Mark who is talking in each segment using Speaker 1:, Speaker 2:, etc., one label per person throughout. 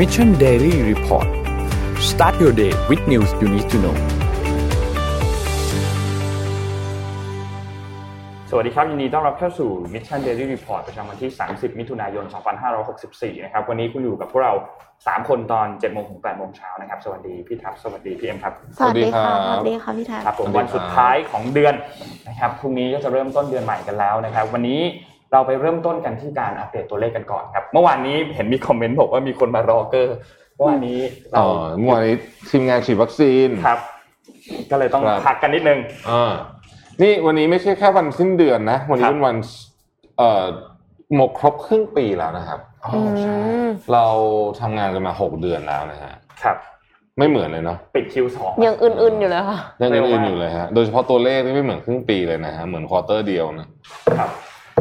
Speaker 1: Mission Daily Report start your day with news you need to know
Speaker 2: สวัสดีครับ ยินดีต้อนรับเข้าสู่ Mission Daily Report ประจำวันที่ 30 มิถุนายน 2564 นะครับ วันนี้คุณอยู่กับพวกเรา 3 คนตอน7โมงถึง8โมงเช้านะครับ สวัสดีพี่ทับ สวัสดีพี่เอ็มครับ
Speaker 3: สวัสดีค่ะ
Speaker 4: ส
Speaker 3: ส
Speaker 4: วั
Speaker 3: วั
Speaker 4: ส
Speaker 3: ส
Speaker 4: ดี
Speaker 3: ดี
Speaker 4: ครั
Speaker 3: ค่ะ
Speaker 4: บ
Speaker 3: พี่แทน
Speaker 2: ครับผม
Speaker 4: สวัสดี
Speaker 2: วันสุดท้ายของเดือนนะครับ พรุ่งนี้ก็จะเริ่มต้นเดือนใหม่กันแล้วนะครับ วันนี้ เราไปเริ่มต้นกันที่การอัปเดตตัวเลขกันก่อนครับ เมื่อวานนี้เห็นมีคอมเมนต์บอกว่ามีคนมารอเก้อเมื่อวานนี้เรา
Speaker 4: อ๋อเมื่อวานนี้ทีมงานฉีดวัคซีน
Speaker 2: ครับ ก็เลยต้อง
Speaker 4: ครับ
Speaker 2: พักกันนิดนึง
Speaker 4: อ่านี่วันนี้ไม่ใช่แค่วันสิ้นเดือนนะ วันนี้
Speaker 2: ครับ
Speaker 4: เป็นวันเอ่อหมดครบครึ่งปีแล้วนะครับ
Speaker 2: อ๋อ
Speaker 3: อื
Speaker 2: ใช่
Speaker 3: ม
Speaker 4: เราทำงานกันมาหกเดือนแล้วนะฮะ
Speaker 2: ครับ
Speaker 4: ไม่เหมือนเลยเนาะ
Speaker 2: ปิด Q สอง
Speaker 3: ยังอึนๆอยู่เลยค่ะ
Speaker 4: ยัง
Speaker 2: เร็ว
Speaker 4: อึน
Speaker 2: มาก
Speaker 4: ๆอยู่เลยฮะโดยเฉพาะตัวเลขนี่ไม่เหมือนครึ่งปีเลยนะฮะเหมือน quarter เดียวนะ
Speaker 2: ครับ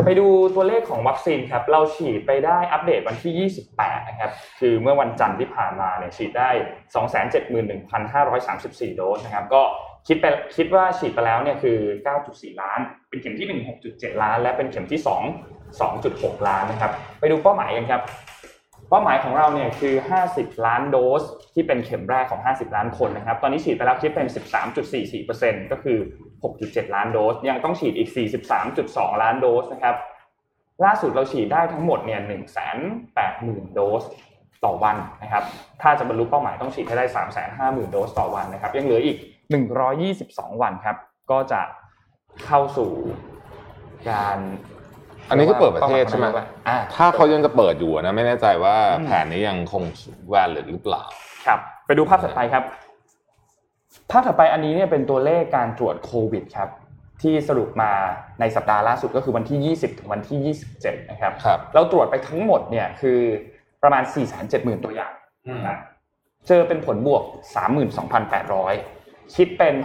Speaker 2: ไปดูตัวเลขของวัคซีนครับ เราฉีดไปได้อัปเดตวันที่ 28 นะครับ คือเมื่อวันจันทร์ที่ผ่านมาเนี่ยฉีดได้ 271,534 โดสนะครับ ก็คิดไปคิดว่าฉีดไปแล้วเนี่ยคือ 9.4 ล้าน เป็นเข็มที่ 1 6.7 ล้าน และเป็นเข็มที่ 2 2.6 ล้านนะครับ ไปดูเป้าหมายกันครับ เป้าหมายของเราเนี่ยคือ 50 ล้านโดส ที่เป็นเข็มแรกของ 50 ล้านคนนะครับ ตอนนี้ฉีดไปแล้วคิดเป็น 13.44%ก็คือ 6.7 ล้านโดส ยังต้องฉีดอีก 43.2 ล้านโดสนะครับ ล่าสุดเราฉีดได้ทั้งหมดเนี่ย180,000 โดสต่อวันนะครับ ถ้าจะบรรลุเป้าหมายต้องฉีดให้ได้ 350,000 โดสต่อวันนะครับ ยังเหลืออีก 122 วันครับ ก็จะเข้าสู่การ
Speaker 4: อันนี้คือเปิดประเทศใช่ไหม
Speaker 2: อ่า
Speaker 4: ถ้าเขายังจะเปิดอยู่นะไม่แน่ใจว่า
Speaker 2: อืม
Speaker 4: แผนนี้ยังคงแวลหรือเปล่า
Speaker 2: ครับ ไปดูภาพถัดไปครับ ภาพถัดไปอันนี้เนี่ยเป็นตัวเลขการตรวจโควิดครับที่สรุปมาในสัปดาห์ล่าสุดก็คือวันที่ 20 ถึงวันที่ 27 นะครับ
Speaker 4: ครับ
Speaker 2: เราตรวจไปทั้งหมดเนี่ยคือประมาณ 470,000 ตัวอย่างนะเจอเป็นผลบวก 32,800 คิดเป็น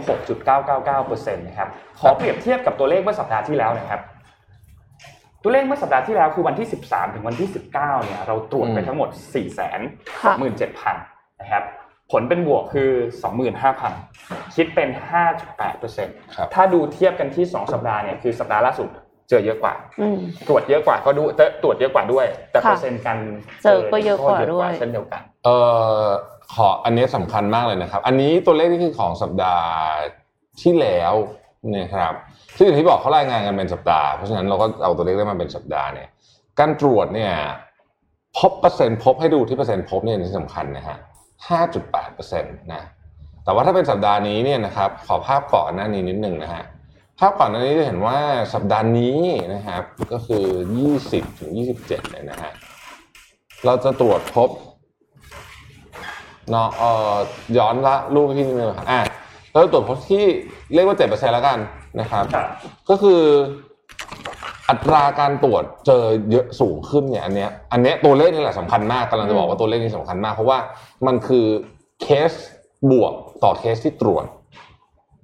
Speaker 2: 6.999%นะครับ ขอเปรียบเทียบกับตัวเลขเมื่อสัปดาห์ที่แล้วนะครับ ตัวเลขเมื่อสัปดาห์ที่แล้วคือวันที่ 13 ถึงวันที่ 19 เนี่ยเราตรวจไปทั้งหมด 4 2 7 0 0 0 นะครับ ผลเป็นบวกคือ 25,000 คิดเป็น 5.8%
Speaker 4: ครับ
Speaker 2: ถ้าดูเทียบกันที่ 2 สัปดาห์เนี่ยคือสัปดาห์ล่าสุดเจอเยอะกว่า
Speaker 3: อืม
Speaker 2: ตรวจเยอะกว่าก็ดูเอ่อตรวจเยอะกว่าด้วย แต่
Speaker 3: ค่ะ
Speaker 2: เปอร์เซ็นต์การ
Speaker 3: เจอก็เยอะกว่าด้วย
Speaker 2: เช่นเดียวกัน
Speaker 4: เอ่อขออันนี้สำคัญมากเลยนะครับ อันนี้ตัวเลขนี่คือของสัปดาห์ที่แล้วนะครับซึ่งอย่างที่บอกเขารายงานกันเป็นสัปดาห์เพราะฉะนั้นเราก็เอาตัวเลขได้มาเป็นสัปดาห์เนี่ย การตรวจเนี่ยพบเปอร์เซ็นต์พบให้ดูที่เปอร์เซ็นต์พบเนี่ยที่สำคัญนะฮะ 5.8เปอร์เซ็นต์นะแต่ว่าถ้าเป็นสัปดาห์นี้เนี่ยนะครับขอภาพก่อนหน้านี้นิดหนึ่งนะฮะภาพก่อนหน้านี้จะเห็นว่าสัปดาห์นี้นะครับก็คือ 20ถึง27เนี่ยนะฮะเราจะตรวจพบเนาะเอ่อย้อนละรูปที่นี่เลยครับอะเราตรวจพบที่เรียกว่าเจ็ดเปอร์เซ็นต์แล้วกันนะครับ
Speaker 2: ครับ
Speaker 4: ก็คือ อัตราการตรวจเจอเยอะสูงขึ้นเนี่ยอันเนี้ยอันเนี้ยตัวเลขนี่แหละสำคัญมากกำลังจะบอกว่าตัวเลขนี้สำคัญมาก เพราะว่ามันคือเคสบวกต่อเคสที่ตรวจ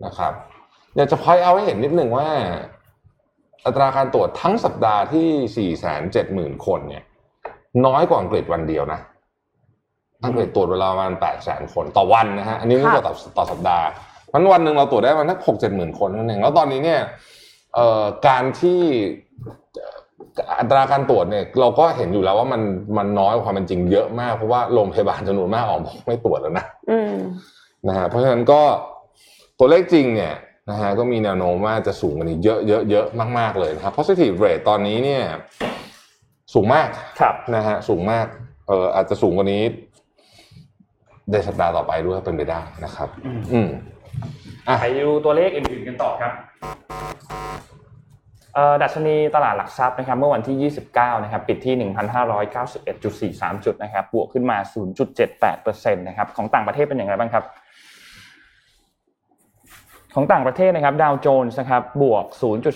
Speaker 4: นะครับอยากจะพอยเอาให้เห็นนิดหนึ่งว่า อัตราการตรวจทั้งสัปดาห์ที่ 4 7 0 0 0 0 คนเนี่ย น้อยกว่าอังกฤษวันเดียวนะอังกฤษตรวจเวลาประมาณ8 0 0 0 0คนต่อวันนะฮะอันนี้ไม่ตรวจต่อต่อสัปดาห์มันวันหนึ่งเราตรวจได้ประมาณสักหกเจ็ดหมื่นคนนั่นเองแล้วตอนนี้เนี่ยเอ่อการที่เอ่ออัตราการตรวจเนี่ยเราก็เห็นอยู่แล้วว่ามันมันน้อยกว่าความเป็นจริงเยอะมากเพราะว่าโรงพยาบาลจำนวนมากออกบอกไม่ตรวจแล้วนะ
Speaker 3: อืม
Speaker 4: นะฮะเพราะฉะนั้นก็ตัวเลขจริงเนี่ยนะฮะก็มีแนวโน้มว่าจะสูงกว่านี้เยอะเยอะเยอะมากๆเลยนะครับ positive rate ตอนนี้เนี่ย สูงมาก
Speaker 2: ครับ
Speaker 4: นะฮะสูงมากเอออาจจะสูงกว่านี้ในสัปดาห์ต่อไปด้วยเป็นไปได้นะครับ
Speaker 2: อืม
Speaker 4: อืมอะ
Speaker 2: ไปดูตัวเลขอื่นๆกันต่อครับเอ่อ ดัชนีตลาดหลักทรัพย์นะครับเมื่อวันที่ 29 นะครับปิดที่ 1,591.43 จุดนะครับบวกขึ้นมา 0.78%นะครับของต่างประเทศเป็นอย่างไรบ้างครับ ของต่างประเทศนะครับดาวโจนส์นะครับบวก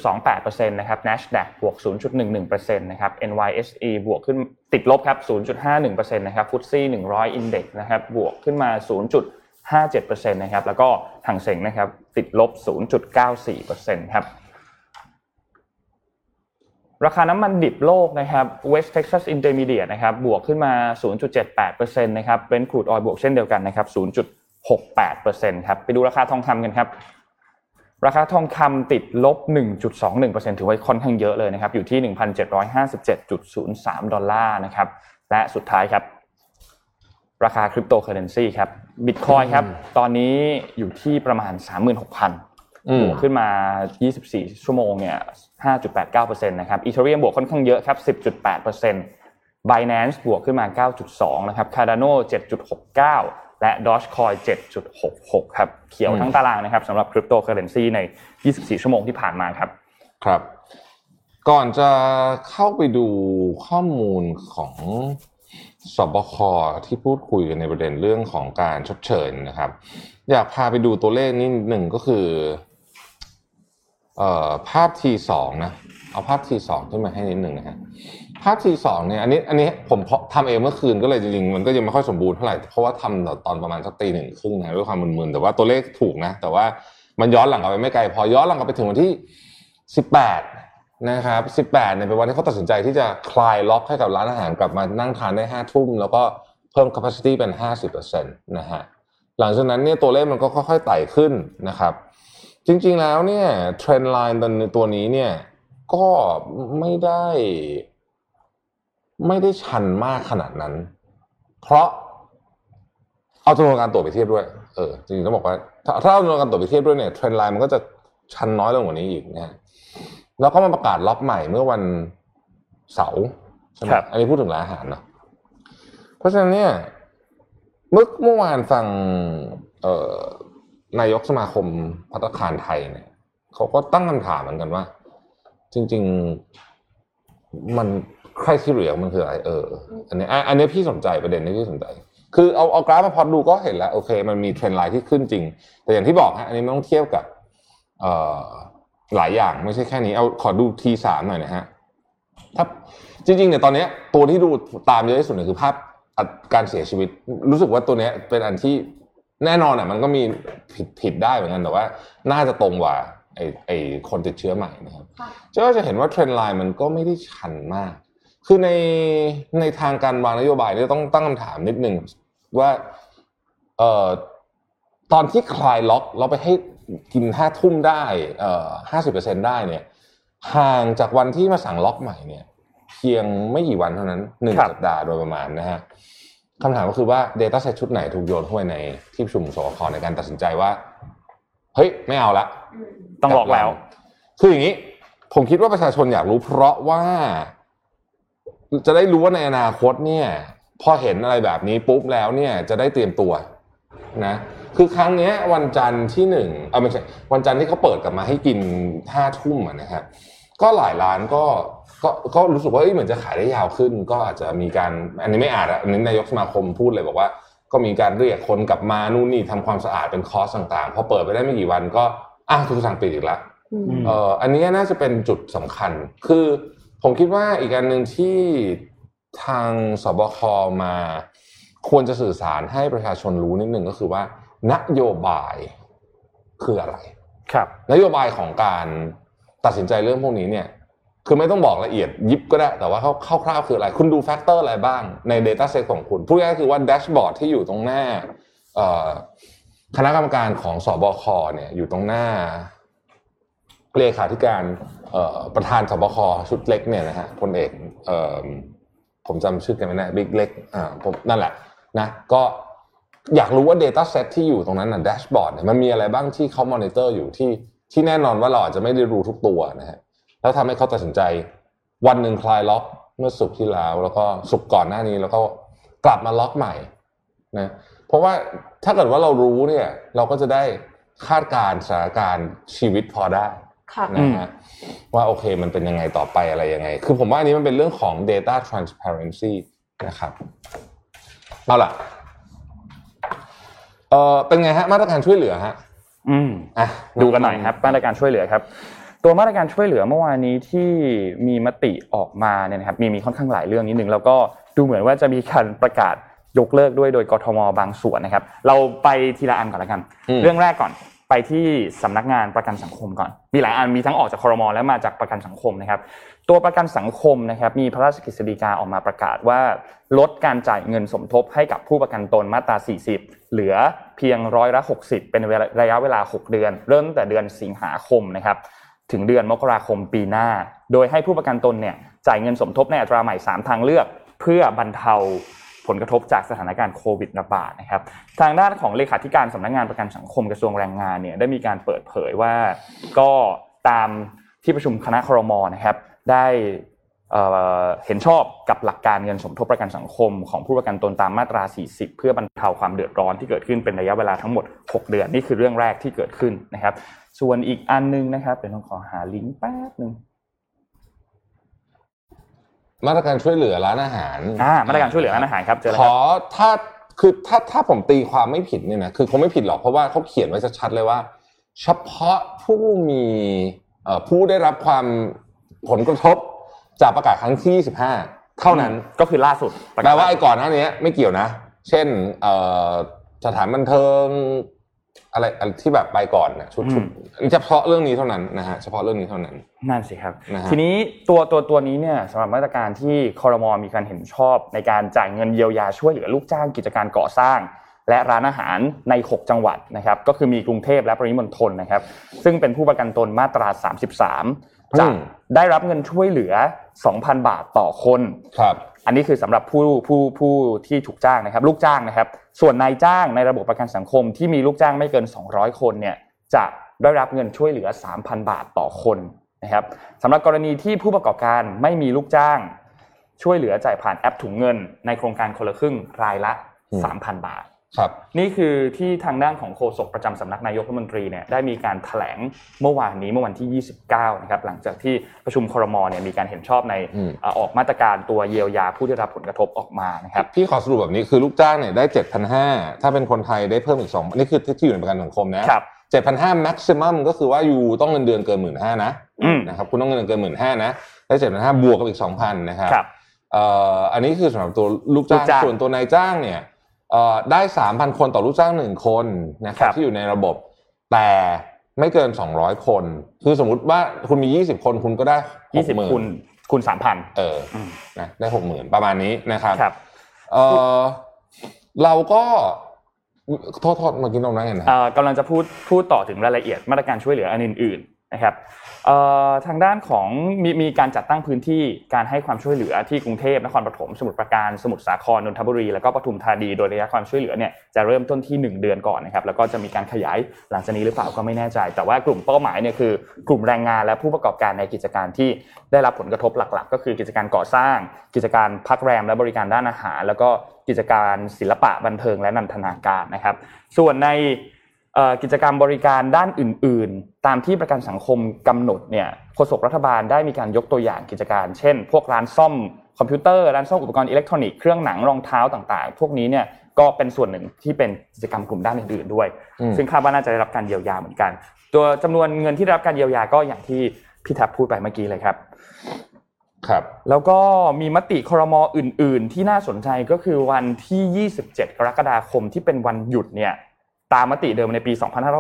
Speaker 2: 0.28%นะครับ NASDAQ บวก 0.11%นะครับ NYSE บวกขึ้นติดลบครับ 0.51%นะครับฟุตซี่100 Index นะครับบวกขึ้นมา 0.57%นะครับแล้วก็หางเสงนะครับติดลบ 0.94%ครับ ราคาน้ำมันดิบโลกนะครับ West Texas Intermediate นะครับบวกขึ้นมา 0.78%นะครับ Brent crude oil บวกเช่นเดียวกันนะครับ 0.68%ครับ ไปดูราคาทองคำกันครับ ราคาทองคำติดลบ 1.21%ถือว่าค่อนข้างเยอะเลยนะครับ อยู่ที่ 1,757.03 ดอลลาร์นะครับ และสุดท้ายครับ ราคาคริปโตเคอเรนซีครับบิตคอยน์ครับ ตอนนี้อยู่ที่ประมาณ 36,000
Speaker 4: อืม
Speaker 2: บวกขึ้นมา 24 ชั่วโมงเนี่ย 5.89%นะครับอีเธอเรียมบวกค่อนข้างเยอะครับ 10.8% Binance บวกขึ้นมา 9.2 นะครับ Cardano 7.69 และ Dogecoin 7.66 ครับ เขียวทั้งตารางนะครับสำหรับคริปโตเคอเรนซีใน 24 ชั่วโมงที่ผ่านมาครับ
Speaker 4: ครับ ก่อนจะเข้าไปดูข้อมูลของสบคที่พูดคุยกันในประเด็นเรื่องของการชดเชยนะครับ อยากพาไปดูตัวเลขนิดหนึ่งก็คือ เอ่อภาพ T2 นะเอาภาพ T2 ขึ้นมาให้นิดหนึ่งนะฮะภาพ T2 เนี่ยอันนี้อันนี้ผมทำเองเมื่อคืนก็เลยจริงๆมันก็ยังไม่ค่อยสมบูรณ์เท่าไหร่เพราะว่าทำตอนประมาณสักตีหนึ่งครึ่งนะด้วยความมึนๆแต่ว่าตัวเลขถูกนะ แต่ว่ามันย้อนหลังกลับไปไม่ไกลพอย้อนหลังกลับไปถึงวันที่ 18 นะครับ 18เนี่ยเป็นวันที่เขาตัดสินใจที่จะคลายล็อกให้กับร้านอาหารกลับมานั่งทานได้ 5 ทุ่มแล้วก็เพิ่ม capacity เป็น 50%นะฮะหลังจากนั้นเนี่ยตัวเลขมันก็ค่อยๆไต่ขึ้นนะครับ จริง ๆ แล้วเนี่ยเทรนด์ไลน์ตัวนี้เนี่ย ก็ไม่ได้ ไม่ได้ชันมากขนาดนั้น เพราะ เอาจำนวนการตรวจไปเทียบด้วย เออจริงๆต้องบอกว่า ถ้าถ้าเอาจำนวนการตรวจไปเทียบด้วยเนี่ย trend line มันก็จะชันน้อยลงกว่านี้อีกนะฮะแล้วก็มาประกาศล็อกใหม่เมื่อวันเสาร์ใช่ไหม
Speaker 2: ครับ
Speaker 4: อันนี้พูดถึงร้านอาหารเนาะเพราะฉะนั้นเนี่ยเมื่อเมื่อวานฟัง เอ่อ นายกสมาคมพัตตาคารไทยเนี่ยเขาก็ตั้งคำถามเหมือนกันว่า จริง ๆมันใครที่เหลือมันคืออะไรเอออันนี้ยอันนี้พี่สนใจประเด็นนี้พี่สนใจ คือเอาเอากราฟมาพอดูก็เห็นแล้วโอเค มันมี trendline ที่ขึ้นจริง แต่อย่างที่บอกฮะอันนี้มันต้องเทียบกับเอ่อหลายอย่างไม่ใช่แค่นี้เอาขอดู T สามหน่อยนะฮะถ้าจริงๆเนี่ยตอนเนี้ยตัวที่ดูตามเยอะที่สุดเนี่ยคือภาพการเสียชีวิต รู้สึกว่าตัวเนี้ยเป็นอันที่ แน่นอนอะ มันก็มีผิดผิดได้เหมือนกันแต่ว่า น่าจะตรงกว่าไอ้ไอ้คนติดเชื้อใหม่นะครับ
Speaker 3: ค่ะ
Speaker 4: ก็จะเห็นว่าเทรนด์ไลน์มันก็ไม่ได้ชันมาก คือในในทางการวางนโยบายเนี่ยต้องตั้งคำถามนิดนึงว่าเอ่อตอนที่คลายล็อกเราไปให้กินห้าทุ่มได้เอ่อห้าสิบเปอร์เซ็นได้เนี่ย ห่างจากวันที่มาสั่งล็อกใหม่เนี่ย เพียงไม่กี่วันเท่านั้นหนึ่ง
Speaker 2: ครับ
Speaker 4: สัปดาห์โดยประมาณนะฮะ คำถามก็คือว่า Data Set ชุดไหนถูกโยนเข้าไปในที่ประชุมสบคในการตัดสินใจว่า เฮ้ย ไม่เอาละ
Speaker 2: ต้องบอกแล้ว
Speaker 4: คืออย่างนี้ ผมคิดว่าประชาชนอยากรู้ เพราะว่า จะได้รู้ว่าในอนาคตเนี่ย พอเห็นอะไรแบบนี้ปุ๊บแล้วเนี่ย จะได้เตรียมตัวนะ คือครั้งเนี้ยวันจันทร์ที่หนึ่งเออไม่ใช่วันจันทร์ที่เขาเปิดกลับมาให้กินห้าทุ่มอะนะครับก็หลายร้านก็ ก็ก็รู้สึกว่าเอ้ยเหมือนจะขายได้ยาวขึ้น ก็อาจจะมีการอันนี้ไม่อาจอะอันนี้นายกสมาคมพูดเลยบอกว่า ก็มีการเรียกคนกลับมานู่นนี่ทำความสะอาดเป็นคอร์สต่างๆพอเปิดไปได้ไม่กี่วันก็อ้าวถูกสั่งปิดอีกแล้ว
Speaker 3: อืม
Speaker 2: อืม
Speaker 4: เอ่ออันนี้น่าจะเป็นจุดสำคัญ คือผมคิดว่าอีกอันหนึ่งที่ทางศบค.มา ควรจะสื่อสารให้ประชาชนรู้นิดหนึ่งก็คือว่า นโยบายคืออะไร
Speaker 2: ครับ
Speaker 4: นโยบายของการตัดสินใจเรื่องพวกนี้เนี่ย คือไม่ต้องบอกละเอียดยิบก็ได้ แต่ว่าเขาคร่าวๆคืออะไร คุณดู factor อะไรบ้างใน Data Set ของคุณ พูดง่ายๆคือว่า dashboard ที่อยู่ตรงหน้าคณะกรรมการของศบค.เนี่ยอยู่ตรงหน้าเลขาธิการประธานศบค.ชุดเล็กเนี่ยนะฮะพลเอกเออผมจำชื่อกันไม่ได้บิ๊กเล็กอ่าผมนั่นแหละนะก็อยากรู้ว่า Data Set ที่อยู่ตรงนั้นนะ dashboard เนี่ยมันมีอะไรบ้างที่เขามอนิเตอร์อยู่ที่ที่แน่นอนว่าเราอาจจะไม่ได้รู้ทุกตัวนะฮะ แล้วทำให้เขาตัดสินใจ วันหนึ่งคลายล็อกเมื่อสุกร์ที่แล้ว แล้วก็สุกร์ก่อนหน้านี้แล้วก็กลับมาล็อกใหม่นะเพราะว่าถ้าเกิดว่าเรารู้เนี่ยเราก็จะได้คาดการณ์สถานการณ์ชีวิตพอได้
Speaker 3: ค่ะ
Speaker 4: นะฮะว่าโอเคมันเป็นยังไงต่อไปอะไรยังไง คือผมว่าอันนี้มันเป็นเรื่องของ data transparency นะครับเอาล่ะเออเป็นไงฮะมาตรการช่วยเหลือฮะ
Speaker 2: อืม
Speaker 4: อะ
Speaker 2: ดูกันหน่อยครับ มาตรการช่วยเหลือครับ ตัวมาตรการช่วยเหลือเมื่อวานนี้ที่มีมติออกมาเนี่ยนะครับมีมีค่อนข้างหลายเรื่องนิดนึงแล้วก็ดูเหมือนว่าจะมีการประกาศยกเลิกด้วยโดยกทมบางส่วนนะครับ เราไปทีละอันก่อนแล้วกัน
Speaker 4: อืม
Speaker 2: เรื่องแรกก่อนไปที่สำนักงานประกันสังคมก่อน มีหลายอันมีทั้งออกจากครมและมาจากประกันสังคมนะครับ ตัวประกันสังคมนะครับ มีพระราชกฤษฎีกาออกมาประกาศว่า ลดการจ่ายเงินสมทบให้กับผู้ประกันตนมาตรา 40 เหลือเพียงร้อยละ60 เป็นเวลาระยะเวลา 6 เดือน เริ่มตั้งแต่เดือนสิงหาคมนะครับ ถึงเดือนมกราคมปีหน้า โดยให้ผู้ประกันตนเนี่ยจ่ายเงินสมทบในอัตราใหม่ 3 ทางเลือก เพื่อบรรเทาผลกระทบจากสถานการณ์โควิดระบาดนะครับ ทางด้านของเลขาธิการสำนักงานประกันสังคมกระทรวงแรงงานเนี่ยได้มีการเปิดเผยว่าก็ตามที่ประชุมคณะครมนะครับได้เห็นชอบกับหลักการเงินสมทบประกันสังคม ของผู้ประกันตนตามมาตรา 40 เพื่อบรรเทาความเดือดร้อนที่เกิดขึ้นเป็นระยะเวลาทั้งหมด 6 เดือนนี่คือเรื่องแรกที่เกิดขึ้นนะครับ ส่วนอีกอันนึงนะครับเดี๋ยวต้องขอหาลิงก์แป๊บหนึ่ง
Speaker 4: มาตรการช่วยเหลือร้านอาหาร
Speaker 2: อ่ามาตรการช่วยเหลือร้านอาหารครับเจอแล้ว
Speaker 4: ข
Speaker 2: ครั
Speaker 4: อบถ้าคือถ้าถ้าผมตีความไม่ผิดเนี่ยนะคือคงไม่ผิดหรอกเพราะว่าเขาเขียนไว้ชัดๆเลยว่า เฉพาะผู้มีเอ่อผู้ได้รับความผลกระทบจากประกาศครั้งที่ 25 เท่านั้น
Speaker 2: ก็คือล่าสุดประกศ
Speaker 4: แปลว่าไอ้ก่อนหน้านี้ไม่เกี่ยวนะ เช่นเอ่อสถานบันเทิง อะไรอะไรที่แบบไปก่อนนะชุดชุดเฉพาะเรื่องนี้เท่านั้นนะฮะเฉพาะเรื่องนี้เท่านั้น
Speaker 2: นั่นสิครับ
Speaker 4: นะฮะ
Speaker 2: ทีนี้ตัวตัวตัวนี้เนี่ยสำหรับมาตรการที่คอรมอมีการเห็นชอบ ในการจ่ายเงินเยียวยาช่วยเหลือลูกจ้างกิจการก่อสร้าง และร้านอาหารใน 6 จังหวัดนะครับก็คือมีกรุงเทพและปริมณฑลนะครับ ซึ่งเป็นผู้ประกันตนมาตรา 33จะ
Speaker 4: อืม
Speaker 2: ได้รับเงินช่วยเหลือ 2,000 บาทต่อคน
Speaker 4: ครับ
Speaker 2: อันนี้คือสำหรับผู้ผู้ผู้ที่ถูกจ้างนะครับ ลูกจ้างนะครับ ส่วนนายจ้างในระบบประกันสังคมที่มีลูกจ้างไม่เกิน 200 คนเนี่ยจะได้รับเงินช่วยเหลือ 3,000 บาทต่อคนนะครับสำหรับกรณีที่ผู้ประกอบการไม่มีลูกจ้าง ช่วยเหลือจ่ายผ่านแอปถุงเงิน ในโครงการคนละครึ่งรายละ 3,000 บาท
Speaker 4: ครับ
Speaker 2: นี่คือที่ทางด้านของโฆษกประจำสำนักนายกรัฐมนตรีเนี่ยได้มีการแถลงเมื่อวานนี้เมื่อวันที่ 29 นะครับหลังจากที่ประชุมครมเนี่ยมีการเห็นชอบใน
Speaker 4: อืม
Speaker 2: เอ่อออกมาตรการตัวเยียวยาผู้ได้รับผลกระทบออกมานะครับ
Speaker 4: พี่ขอสรุปแบบนี้คือลูกจ้างเนี่ยได้เจ็ดพันห้าถ้าเป็นคนไทยได้เพิ่มอีกสองนี่คือที่อยู่ในประกันสังคมนะครับเจ็ดพันห้า maximum ก็คือว่าอยู่ต้องเงินเดือนเกินหมื่นห้านะ
Speaker 2: อืม
Speaker 4: นะครับคุณต้องเงินเดือนเกินหมื่นห้านะได้เจ็ดพันห้าบวกกับอีกสองพันนะครับ
Speaker 2: ครับ
Speaker 4: เอ่ออันนี้คือสำหรับตัวลูกจ้าง
Speaker 2: ลูกจ้าง
Speaker 4: ส่วนตัวนายจ้างเนี่ยเอ่อ ได้สามพันคนต่อลูกจ้างหนึ่งคนนะครั
Speaker 2: ครับบ
Speaker 4: ที่อยู่ในระบบ แต่ไม่เกินสองร้อยคน คือสมมุติว่าคุณมียี่สิบคนคุณก็ได้หกหมื่
Speaker 2: 20คูณ
Speaker 4: น
Speaker 2: คูณ3,000
Speaker 4: เออ
Speaker 2: อืม
Speaker 4: นะได้หกหมื่นประมาณนี้นะครับ
Speaker 2: ครับ
Speaker 4: เออเราก็โทษโทษเมื่อกี้น้องนั่นไงนะ
Speaker 2: เอ่อกำลังจะพูดพูดต่อถึงรายละเอียดมาตรการช่วยเหลืออันอื่นๆนะครับเอ่อ ทางด้านของมีมีการจัดตั้งพื้นที่การให้ความช่วยเหลือที่กรุงเทพนครปฐมสมุทรปราการสมุทรสาครนนทบุรีแล้วก็ปทุมธานีโดยระยะความช่วยเหลือเนี่ยจะเริ่มต้นที่ 1 เดือนก่อนนะครับแล้วก็จะมีการขยายหลังจากนี้หรือเปล่าก็ไม่แน่ใจ แต่ว่ากลุ่มเป้าหมายเนี่ยคือกลุ่มแรงงานและผู้ประกอบการในกิจการที่ได้รับผลกระทบหลัก ๆ ก็คือกิจการก่อสร้าง กิจการพักแรม และบริการด้านอาหาร แล้วก็กิจการศิลปะบันเทิงและนันทนาการนะครับ ส่วนใน กิจกรรมบริการด้านอื่น ๆ ตามที่ประกันสังคมกำหนดเนี่ยโฆษกรัฐบาลได้มีการยกตัวอย่างกิจการเช่น พวกร้านซ่อมคอมพิวเตอร์ร้านซ่อมอุปกรณ์อิเล็กทรอนิกส์เครื่องหนังรองเท้าต่างๆ พวกนี้เนี่ยก็เป็นส่วนหนึ่งที่เป็นกิจกรรมกลุ่มด้านอื่นๆด้วย
Speaker 4: อืม
Speaker 2: ซึ่งคาดว่าน่าจะได้รับการเยียวยาเหมือนกัน ตัวจำนวนเงินที่ได้รับการเยียวยาก็อย่างที่พี่แท็บพูดไปเมื่อกี้เลยครับ
Speaker 4: ครับ
Speaker 2: แล้วก็มีมติครมอื่น ๆ ที่น่าสนใจก็คือวันที่ 27 กรกฎาคมที่เป็นวันหยุดเนี่ย ตามมติเดิมในปี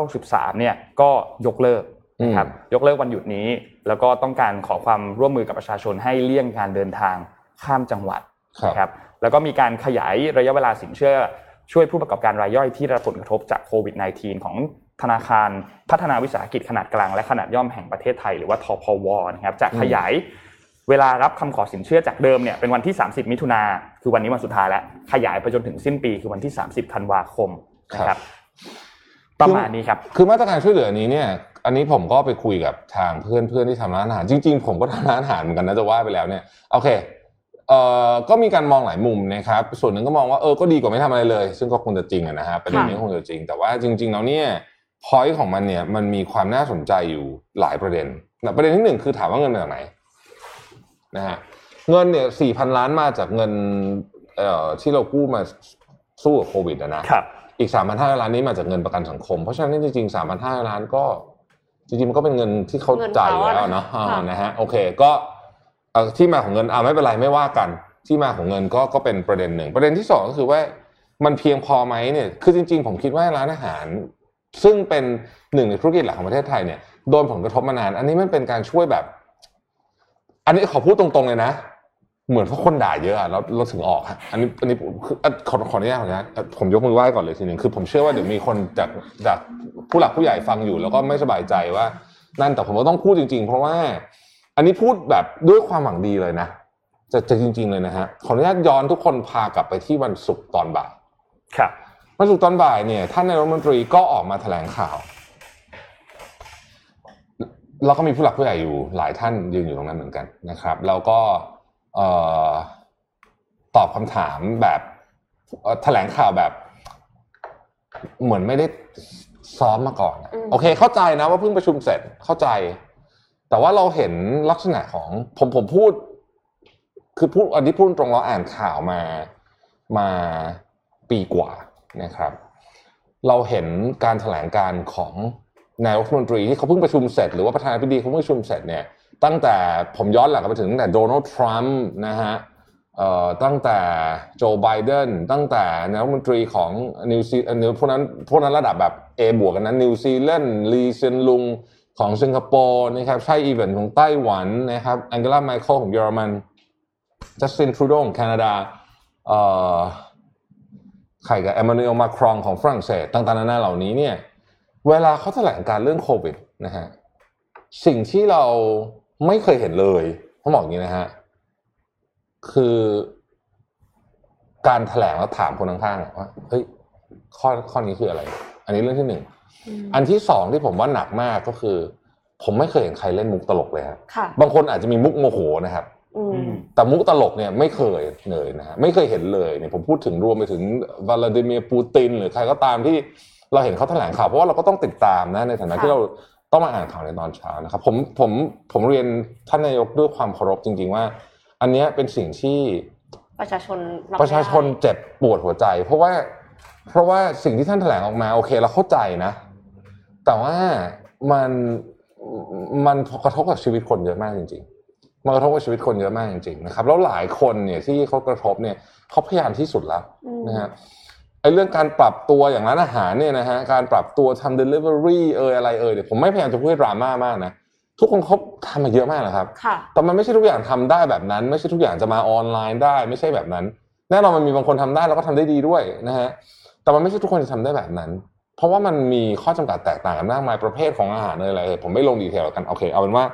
Speaker 2: 2563 เนี่ยก็ยกเลิกนะครับยกเลิกวันหยุดนี้ แล้วก็ต้องการขอความร่วมมือกับประชาชนให้เลี่ยงการเดินทางข้ามจังหวัด
Speaker 4: ครับ
Speaker 2: นะครับแล้วก็มีการขยายระยะเวลาสินเชื่อ ช่วยผู้ประกอบการรายย่อยที่ได้รับผลกระทบจากโควิด -19 ของธนาคารพัฒนาวิสาหกิจขนาดกลางและขนาดย่อมแห่งประเทศไทยหรือว่าทพวนะครับจะขยายเวลารับคำขอสินเชื่อจากเดิมเนี่ยเป็นวันที่ 30 มิถุนาคือวันนี้วันสุดท้ายแล้ว ขยายไปจนถึงสิ้นปีคือวันที่ 30 ธันวาคมนะครับ ประมาณนี้ครับ
Speaker 4: คือมาตรการช่วยเหลือนี้เนี่ย อันนี้ผมก็ไปคุยกับทางเพื่อนเพื่อนที่ทำร้านอาหาร จริง ๆ ผมก็ทำร้านอาหารเหมือนกันนะจะว่าไปแล้วเนี่ย โอเค เอ่อ ก็มีการมองหลายมุมนะครับ ส่วนหนึ่งก็มองว่าเออ ก็ดีกว่าไม่ทำอะไรเลย ซึ่งก็คงจะจริงอะนะฮะประเด็นนี้คงจะจริง แต่ว่าจริง ๆ แล้วเนี่ยพอยต์ของมันเนี่ย มันมีความน่าสนใจอยู่หลายประเด็นนะประเด็นที่หนึ่งคือถามว่าเงินมาจากไหนนะฮะ เงินเนี่ยสี่พันล้านมาจากเงิน เอ่อ ที่เรากู้มาสู้กับโควิดอะนะ
Speaker 2: ครับ
Speaker 4: อีกสามพันห้าล้านนี้มาจากเงินประกันสังคม เพราะฉะนั้นจริงๆสามพันห้าล้านก็ จริงๆมันก็เป็นเงินที่เขา
Speaker 3: เงิน
Speaker 4: จ่ายอยู่
Speaker 3: เขาอะ
Speaker 4: แล้วเนาะ
Speaker 3: ค่ะ
Speaker 4: อ่านะฮะโอเคก็เอ่อที่มาของเงินอ่าไม่เป็นไรไม่ว่ากัน ที่มาของเงินก็ก็เป็นประเด็นหนึ่ง ประเด็นที่สองก็คือว่ามันเพียงพอไหมเนี่ยคือจริง ๆ ผมคิดว่าร้านอาหาร ซึ่งเป็นหนึ่งในธุรกิจหลักของประเทศไทยเนี่ยโดนผลกระทบมานาน อันนี้มันเป็นการช่วยแบบ อันนี้ขอพูดตรงๆเลยนะ เหมือนเพราะคนด่าเยอะอะแล้วเราถึงออกอะอันนี้อันนี้คืออะขอขออนุญาตขออนุญาตอะผมยกมือไหว้ก่อนเลยทีหนึ่งคือผมเชื่อว่าเดี๋ยวมีคนจากจากผู้หลักผู้ใหญ่ฟังอยู่ แล้วก็ไม่สบายใจว่า นั่นแต่ผมก็ต้องพูดจริง ๆ เพราะว่า อันนี้พูดแบบด้วยความหวังดีเลยนะจะจะจริง ๆเลยนะฮะขออนุญาตย้อนทุกคนพากลับไปที่วันศุกร์ตอนบ่าย
Speaker 2: ครับ
Speaker 4: วันศุกร์ตอนบ่ายเนี่ยท่านนายกรัฐมนตรีก็ออกมาแถลงข่าวแล้วก็มีผู้หลักผู้ใหญ่อยู่หลายท่านยืนอยู่ตรงนั้นเหมือนกันนะครับ แล้วก็เอ่อ ตอบคำถามแบบเอ่อแถลงข่าวแบบ เหมือนไม่ได้ซ้อมมาก่อนอะ
Speaker 3: อืม
Speaker 4: โอเค เข้าใจนะว่าเพิ่งประชุมเสร็จเข้าใจ แต่ว่าเราเห็นลักษณะของผมผมพูด คือพูดอันนี้พูดตรงเราอ่านข่าวมามาปีกว่านะครับ เราเห็นการแถลงการณ์ของนายกรัฐมนตรีที่เขาเพิ่งประชุมเสร็จหรือว่าประธานาธิบดีเขาเพิ่งประชุมเสร็จเนี่ย ตั้งแต่ผมย้อนหลังก็ไปถึงตั้งแต่โดนัลด์ทรัมป์นะฮะตั้งแต่โจไบเดนตั้งแต่นายกรัฐมนตรีของนิวซีแลนด์พวกนั้นพวกนั้นระดับแบบ A บวกกันนั้นนิวซีแลนด์ลีเซียนลุงของสิงคโปร์นะครับไช่อิงเหวินของไต้หวันนะครับแองเกลาแมร์เคิลของเยอรมันจัสตินทรูโดของแคนาดาเอ่อใครกับเอมมานูเอลมาครองของฝรั่งเศสต่างๆนานาเหล่านี้เนี่ยเวลาเขาแถลงการเรื่องโควิดนะฮะสิ่งที่เรา ไม่เคยเห็นเลยต้องบอกอย่างนี้นะฮะคือการแถลงแล้วถามคนข้างๆว่าเฮ้ยข้อข้อนี้คืออะไร อันนี้เรื่องที่หนึ่งอันที่สองที่ผมว่าหนักมากก็คือ ผมไม่เคยเห็นใครเล่นมุกตลกเลยครับ
Speaker 3: ค่ะ
Speaker 4: บางคนอาจจะมีมุกโมโหนะครับ
Speaker 3: อืม
Speaker 4: แต่มุกตลกเนี่ยไม่เคยเลยนะฮะไม่เคยเห็นเลยเนี่ยผมพูดถึงรวมไปถึงวลาดิเมียร์ปูติน หรือใครก็ตามที่เราเห็นเขาแถลงข่าวเพราะว่าเราก็ต้องติดตามนะในฐานะ
Speaker 3: ค่ะ
Speaker 4: ที่เรา ต้องมาอ่านข่าวในตอนเช้านะครับผมผมผมเรียนท่านนายกด้วยความเคารพจริง ๆ ว่า อันนี้เป็นสิ่งที่
Speaker 3: ประชาชน
Speaker 4: ประชาชนเจ็บปวดหัวใจ เพราะว่า เพราะว่าสิ่งที่ท่านแถลงออกมาโอเคเราเข้าใจนะ แต่ว่ามันมันกระทบกับชีวิตคนเยอะมากจริง ๆ มันกระทบกับชีวิตคนเยอะมากจริงๆนะครับ แล้วหลายคนเนี่ยที่เขากระทบเนี่ยเขาพยายามที่สุดแล้วนะฮะ ไอ้เรื่องการปรับตัวอย่างร้านอาหารเนี่ยนะฮะการปรับตัวทำ delivery เอยอะไรเอยเดี๋ยวผมไม่พยายามจะพูดให้ดราม่ามากนะทุกคนเขาทำมาเยอะมากนะครับ
Speaker 3: ค่ะ
Speaker 4: แต่มันไม่ใช่ทุกอย่างทำได้แบบนั้น ไม่ใช่ทุกอย่างจะมาออนไลน์ได้ ไม่ใช่แบบนั้น แน่นอนมันมีบางคนทำได้แล้วก็ทำได้ดีด้วยนะฮะแต่มันไม่ใช่ทุกคนจะทำได้แบบนั้น เพราะว่ามันมีข้อจำกัดแตกต่างกันมากมายประเภทของอาหารอะไรๆผมไม่ลงดีเทลแล้วกันโอเคเอาเป็นว่า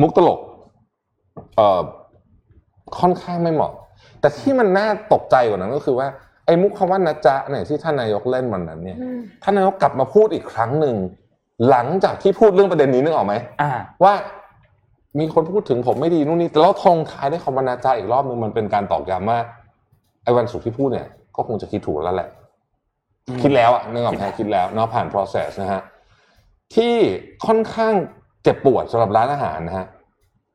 Speaker 4: มุกตลกเอ่อค่อนข้างไม่เหมาะ แต่ที่มันน่าตกใจกว่านั้นก็คือว่า ไอ้มุกคำว่านะจ๊ะเนี่ยที่ท่านนายกเล่นวันนั้นเนี่ย
Speaker 3: อืม
Speaker 4: ท่านนายกกลับมาพูดอีกครั้งหนึ่งหลังจากที่พูดเรื่องประเด็นนี้นึกออกไหม
Speaker 2: อ่า
Speaker 4: ว่ามีคนพูดถึงผมไม่ดีนู่นนี่แต่แล้วทงท้ายด้วยคำว่านาจาอีกรอบนึงมันเป็นการตอกย้ำว่าไอ้วันศุกร์ที่พูดเนี่ย ก็คงจะคิดถูกแล้วแหละ
Speaker 2: อืม
Speaker 4: คิดแล้วอะนึกออกไหมคิดแล้วเนาะผ่าน process นะฮะที่ค่อนข้างเจ็บปวดสำหรับร้านอาหารนะฮะ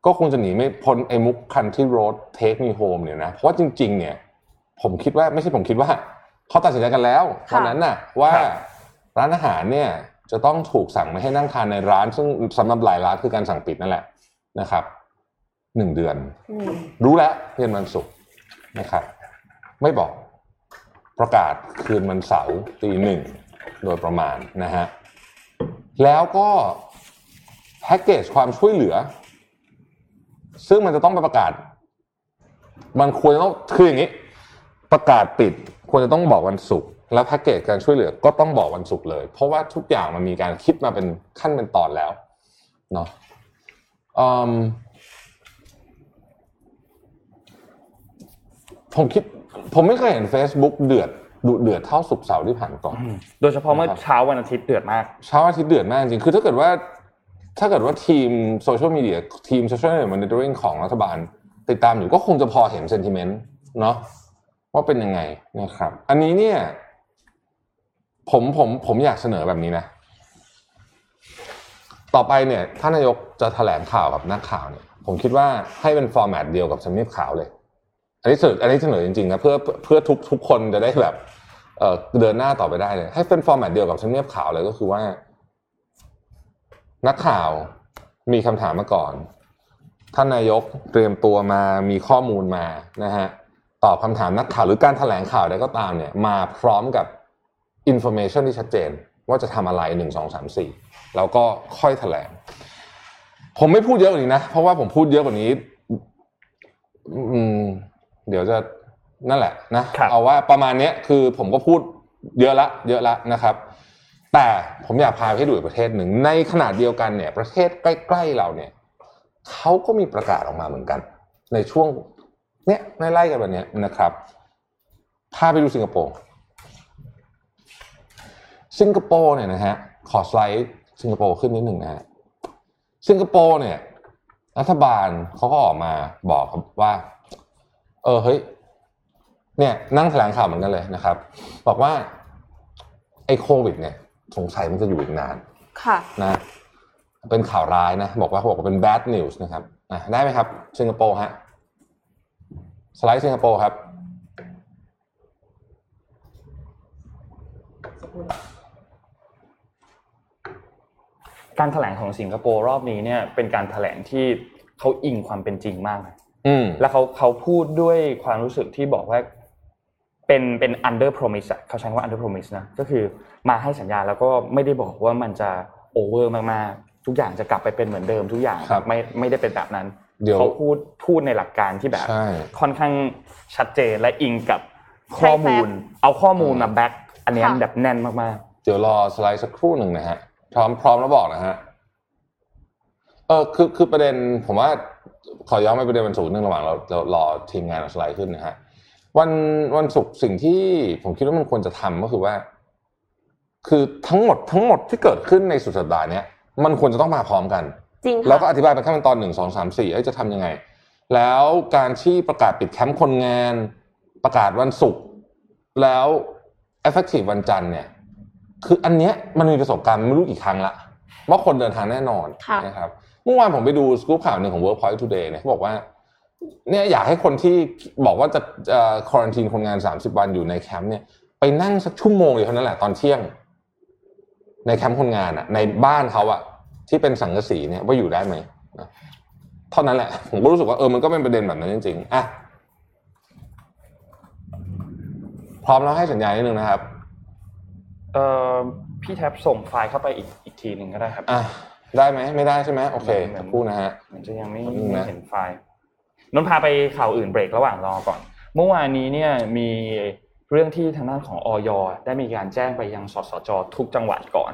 Speaker 4: ก็คงจะหนีไม่พ้นไอ้มุก country road take me home เนี่ยนะเพราะว่าจริง ๆ เนี่ย ผมคิดว่าไม่ใช่ผมคิดว่าเขาตัดสินใจกันแล้ว
Speaker 3: ค่ะ
Speaker 4: วันนั้นน่ะ ว่า
Speaker 2: ครับ
Speaker 4: ร้านอาหารเนี่ย จะต้องถูกสั่งไม่ให้นั่งทานในร้าน ซึ่งสำหรับหลายร้านคือการสั่งปิดนั่นแหละนะครับหนึ่งเดือน
Speaker 3: อืม
Speaker 4: รู้แล้วเย็นวันศุกร์นะครับ ไม่บอกประกาศคืนวันเสาร์ตีหนึ่งโดยประมาณนะฮะแล้วก็แพ็กเกจความช่วยเหลือ ซึ่งมันจะต้องไปประกาศ มันควรจะต้องคืออย่างนี้ ประกาศปิดควรจะต้องบอกวันศุกร์แล้วแพ็กเกจการช่วยเหลือก็ต้องบอกวันศุกร์เลย เพราะว่าทุกอย่างมันมีการคิดมาเป็นขั้นเป็นตอนแล้วเนาะอืมผมคิด ผมไม่เคยเห็น Facebook เดือดดุเดือดเท่าศุกร์เสาร์ที่ผ่านก่อน
Speaker 2: โดยเฉพาะเมื่อเช้าวันอาทิตย์เดือดมาก
Speaker 4: เช้าอาทิตย์เดือดมากจริง คือถ้าเกิดว่า ถ้าเกิดว่าทีม social media ทีม social media monitoring ของรัฐบาล ติดตามอยู่ก็คงจะพอเห็น sentiment เนาะ ว่าเป็นยังไงนะครับ อันนี้เนี่ย ผมผมผมอยากเสนอแบบนี้นะ ต่อไปเนี่ยท่านนายกจะแถลงข่าวกับนักข่าวเนี่ย ผมคิดว่าให้เป็นฟอร์แมตเดียวกับสำเนียบข่าวเลย อันนี้เสนออันนี้เสนอจริงๆนะเพื่อเพื่อทุกทุกคนจะได้แบบเเดินหน้าต่อไปได้เลย ให้เป็นฟอร์แมตเดียวกับสำเนียบข่าวเลยก็คือว่า นักข่าวมีคำถามมาก่อน ท่านนายกเตรียมตัวมามีข้อมูลมานะฮะ ตอบคำถามนักข่าวหรือการแถลงข่าวใดก็ตามเนี่ยมาพร้อมกับ information ที่ชัดเจน ว่าจะทำอะไรหนึ่งสองสามสี่แล้วก็ค่อยแถลง ผมไม่พูดเยอะกว่านี้นะ เพราะว่าผมพูดเยอะกว่านี้อืมเดี๋ยวจะนั่นแหละนะครับเอาว่าประมาณเนี้ยคือผมก็พูดเยอะละ เยอะละนะครับ แต่ผมอยากพาไปให้ดูอีกประเทศหนึ่งในขนาดเดียวกันเนี่ย ประเทศใกล้ๆเราเนี่ยเขาก็มีประกาศออกมาเหมือนกัน ในช่วง เนี่ยไล่ๆกันแบบเนี้ยนะครับพาไปดูสิงคโปร์สิงคโปร์เนี่ยนะฮะขอสไลด์สิงคโปร์ขึ้นนิดหนึ่งนะฮะสิงคโปร์เนี่ยรัฐบาลเขาก็ออกมาบอกครับว่า เออเฮ้ยเนี่ยนั่งแถลงข่าวเหมือนกันเลยนะครับ บอกว่าไอ้โควิด เนี่ยสงสัยมันจะอยู่อีกนาน
Speaker 3: ค่ะ
Speaker 4: นะเป็นข่าวร้ายนะ บอกว่าเขาบอกว่าเป็น bad news นะครับอะได้ไหมครับสิงคโปร์ฮะ สไลด์สิงคโปร์ครับ
Speaker 2: การแถลงของสิงคโปร์รอบนี้เนี่ยเป็นการแถลงที่เขาอิงความเป็นจริงมากนะ
Speaker 4: อืม
Speaker 2: แล้วเขาเขาพูดด้วยความรู้สึกที่บอกว่าเป็นเป็น under promise อะเขาใช้คำว่า under promise นะก็คือมาให้สัญญาแล้วก็ไม่ได้บอกว่ามันจะ over มากๆ ทุกอย่างจะกลับไปเป็นเหมือนเดิมทุกอย่าง
Speaker 4: ครับ
Speaker 2: ไม่ไม่ได้เป็นแบบนั้น
Speaker 4: เดี๋ยว
Speaker 2: เขาพูดพูดในหลักการที่แบบ
Speaker 4: ใช่
Speaker 2: ค่อนข้างชัดเจนและอิงกับข้อมูล เอาข้อมูลมาแบ็กอันเนี้ย
Speaker 3: ค่ะ
Speaker 2: แบบแน่นมาก
Speaker 4: เดี๋ยวรอสไลด์สักครู่หนึ่งนะฮะพร้อมพร้อมแล้วบอกนะฮะเออคือคือประเด็นผมว่าขอย้อนไปประเด็นวันศุกร์นึงระหว่างเราเรารอทีมงานเอาสไลด์ขึ้นนะฮะวันวันศุกร์สิ่งที่ผมคิดว่ามันควรจะทำก็คือว่า คือทั้งหมดทั้งหมดที่เกิดขึ้นในสุดสัปดาห์เนี้ยมันควรจะต้องมาพร้อมกัน
Speaker 3: จริง
Speaker 4: แล้วก็
Speaker 3: ค่ะ
Speaker 4: อธิบายเป็นขั้นเป็นตอนหนึ่งสองสามสี่เอ้ยจะทำยังไง แล้วการที่ประกาศปิดแคมป์คนงาน ประกาศวันศุกร์แล้ว effective วันจันทร์เนี่ย คืออันเนี้ยมันมีประสบการณ์ไม่รู้กี่ครั้งละว่าคนเดินทางแน่นอน
Speaker 3: ค่ะ
Speaker 4: นะครับเมื่อวานผมไปดูสกู๊ปข่าวหนึ่งของ Workpoint Today เนี่ยเขาบอกว่าเนี่ยอยากให้คนที่บอกว่าจะเอ่อ quarantine คนงาน 30 วันอยู่ในแคมป์เนี่ยไปนั่งสักชั่วโมงเดียวเท่านั้นแหละตอนเที่ยง ในแคมป์คนงานอะในบ้านเขาอะ ที่เป็นสังกะสีเนี่ยว่าอยู่ได้ไหมนะเท่านั้นแหละ ผมก็รู้สึกว่าเออมันก็เป็นประเด็นแบบนั้นจริงๆอะพร้อมแล้วให้สัญญาณนิดนึงนะครับ
Speaker 2: ๆเอ่อพี่แท็บส่งไฟล์เข้าไปอีกอีกทีหนึ่งก็ได้ครับ
Speaker 4: อะได้ไหมไม่ได้ใช่ไหมโอเค
Speaker 2: เหมือน
Speaker 4: สักครู่นะฮะ
Speaker 2: มันจะยังไม่
Speaker 4: แป๊บนึงนะ
Speaker 2: ไม่เห็นไฟล์นนท์พาไปข่าวอื่นเบรกระหว่างรอก่อน เมื่อวานนี้เนี่ยมีเรื่องที่ทางด้านของออยได้มีการแจ้งไปยังสสจทุกจังหวัดก่อน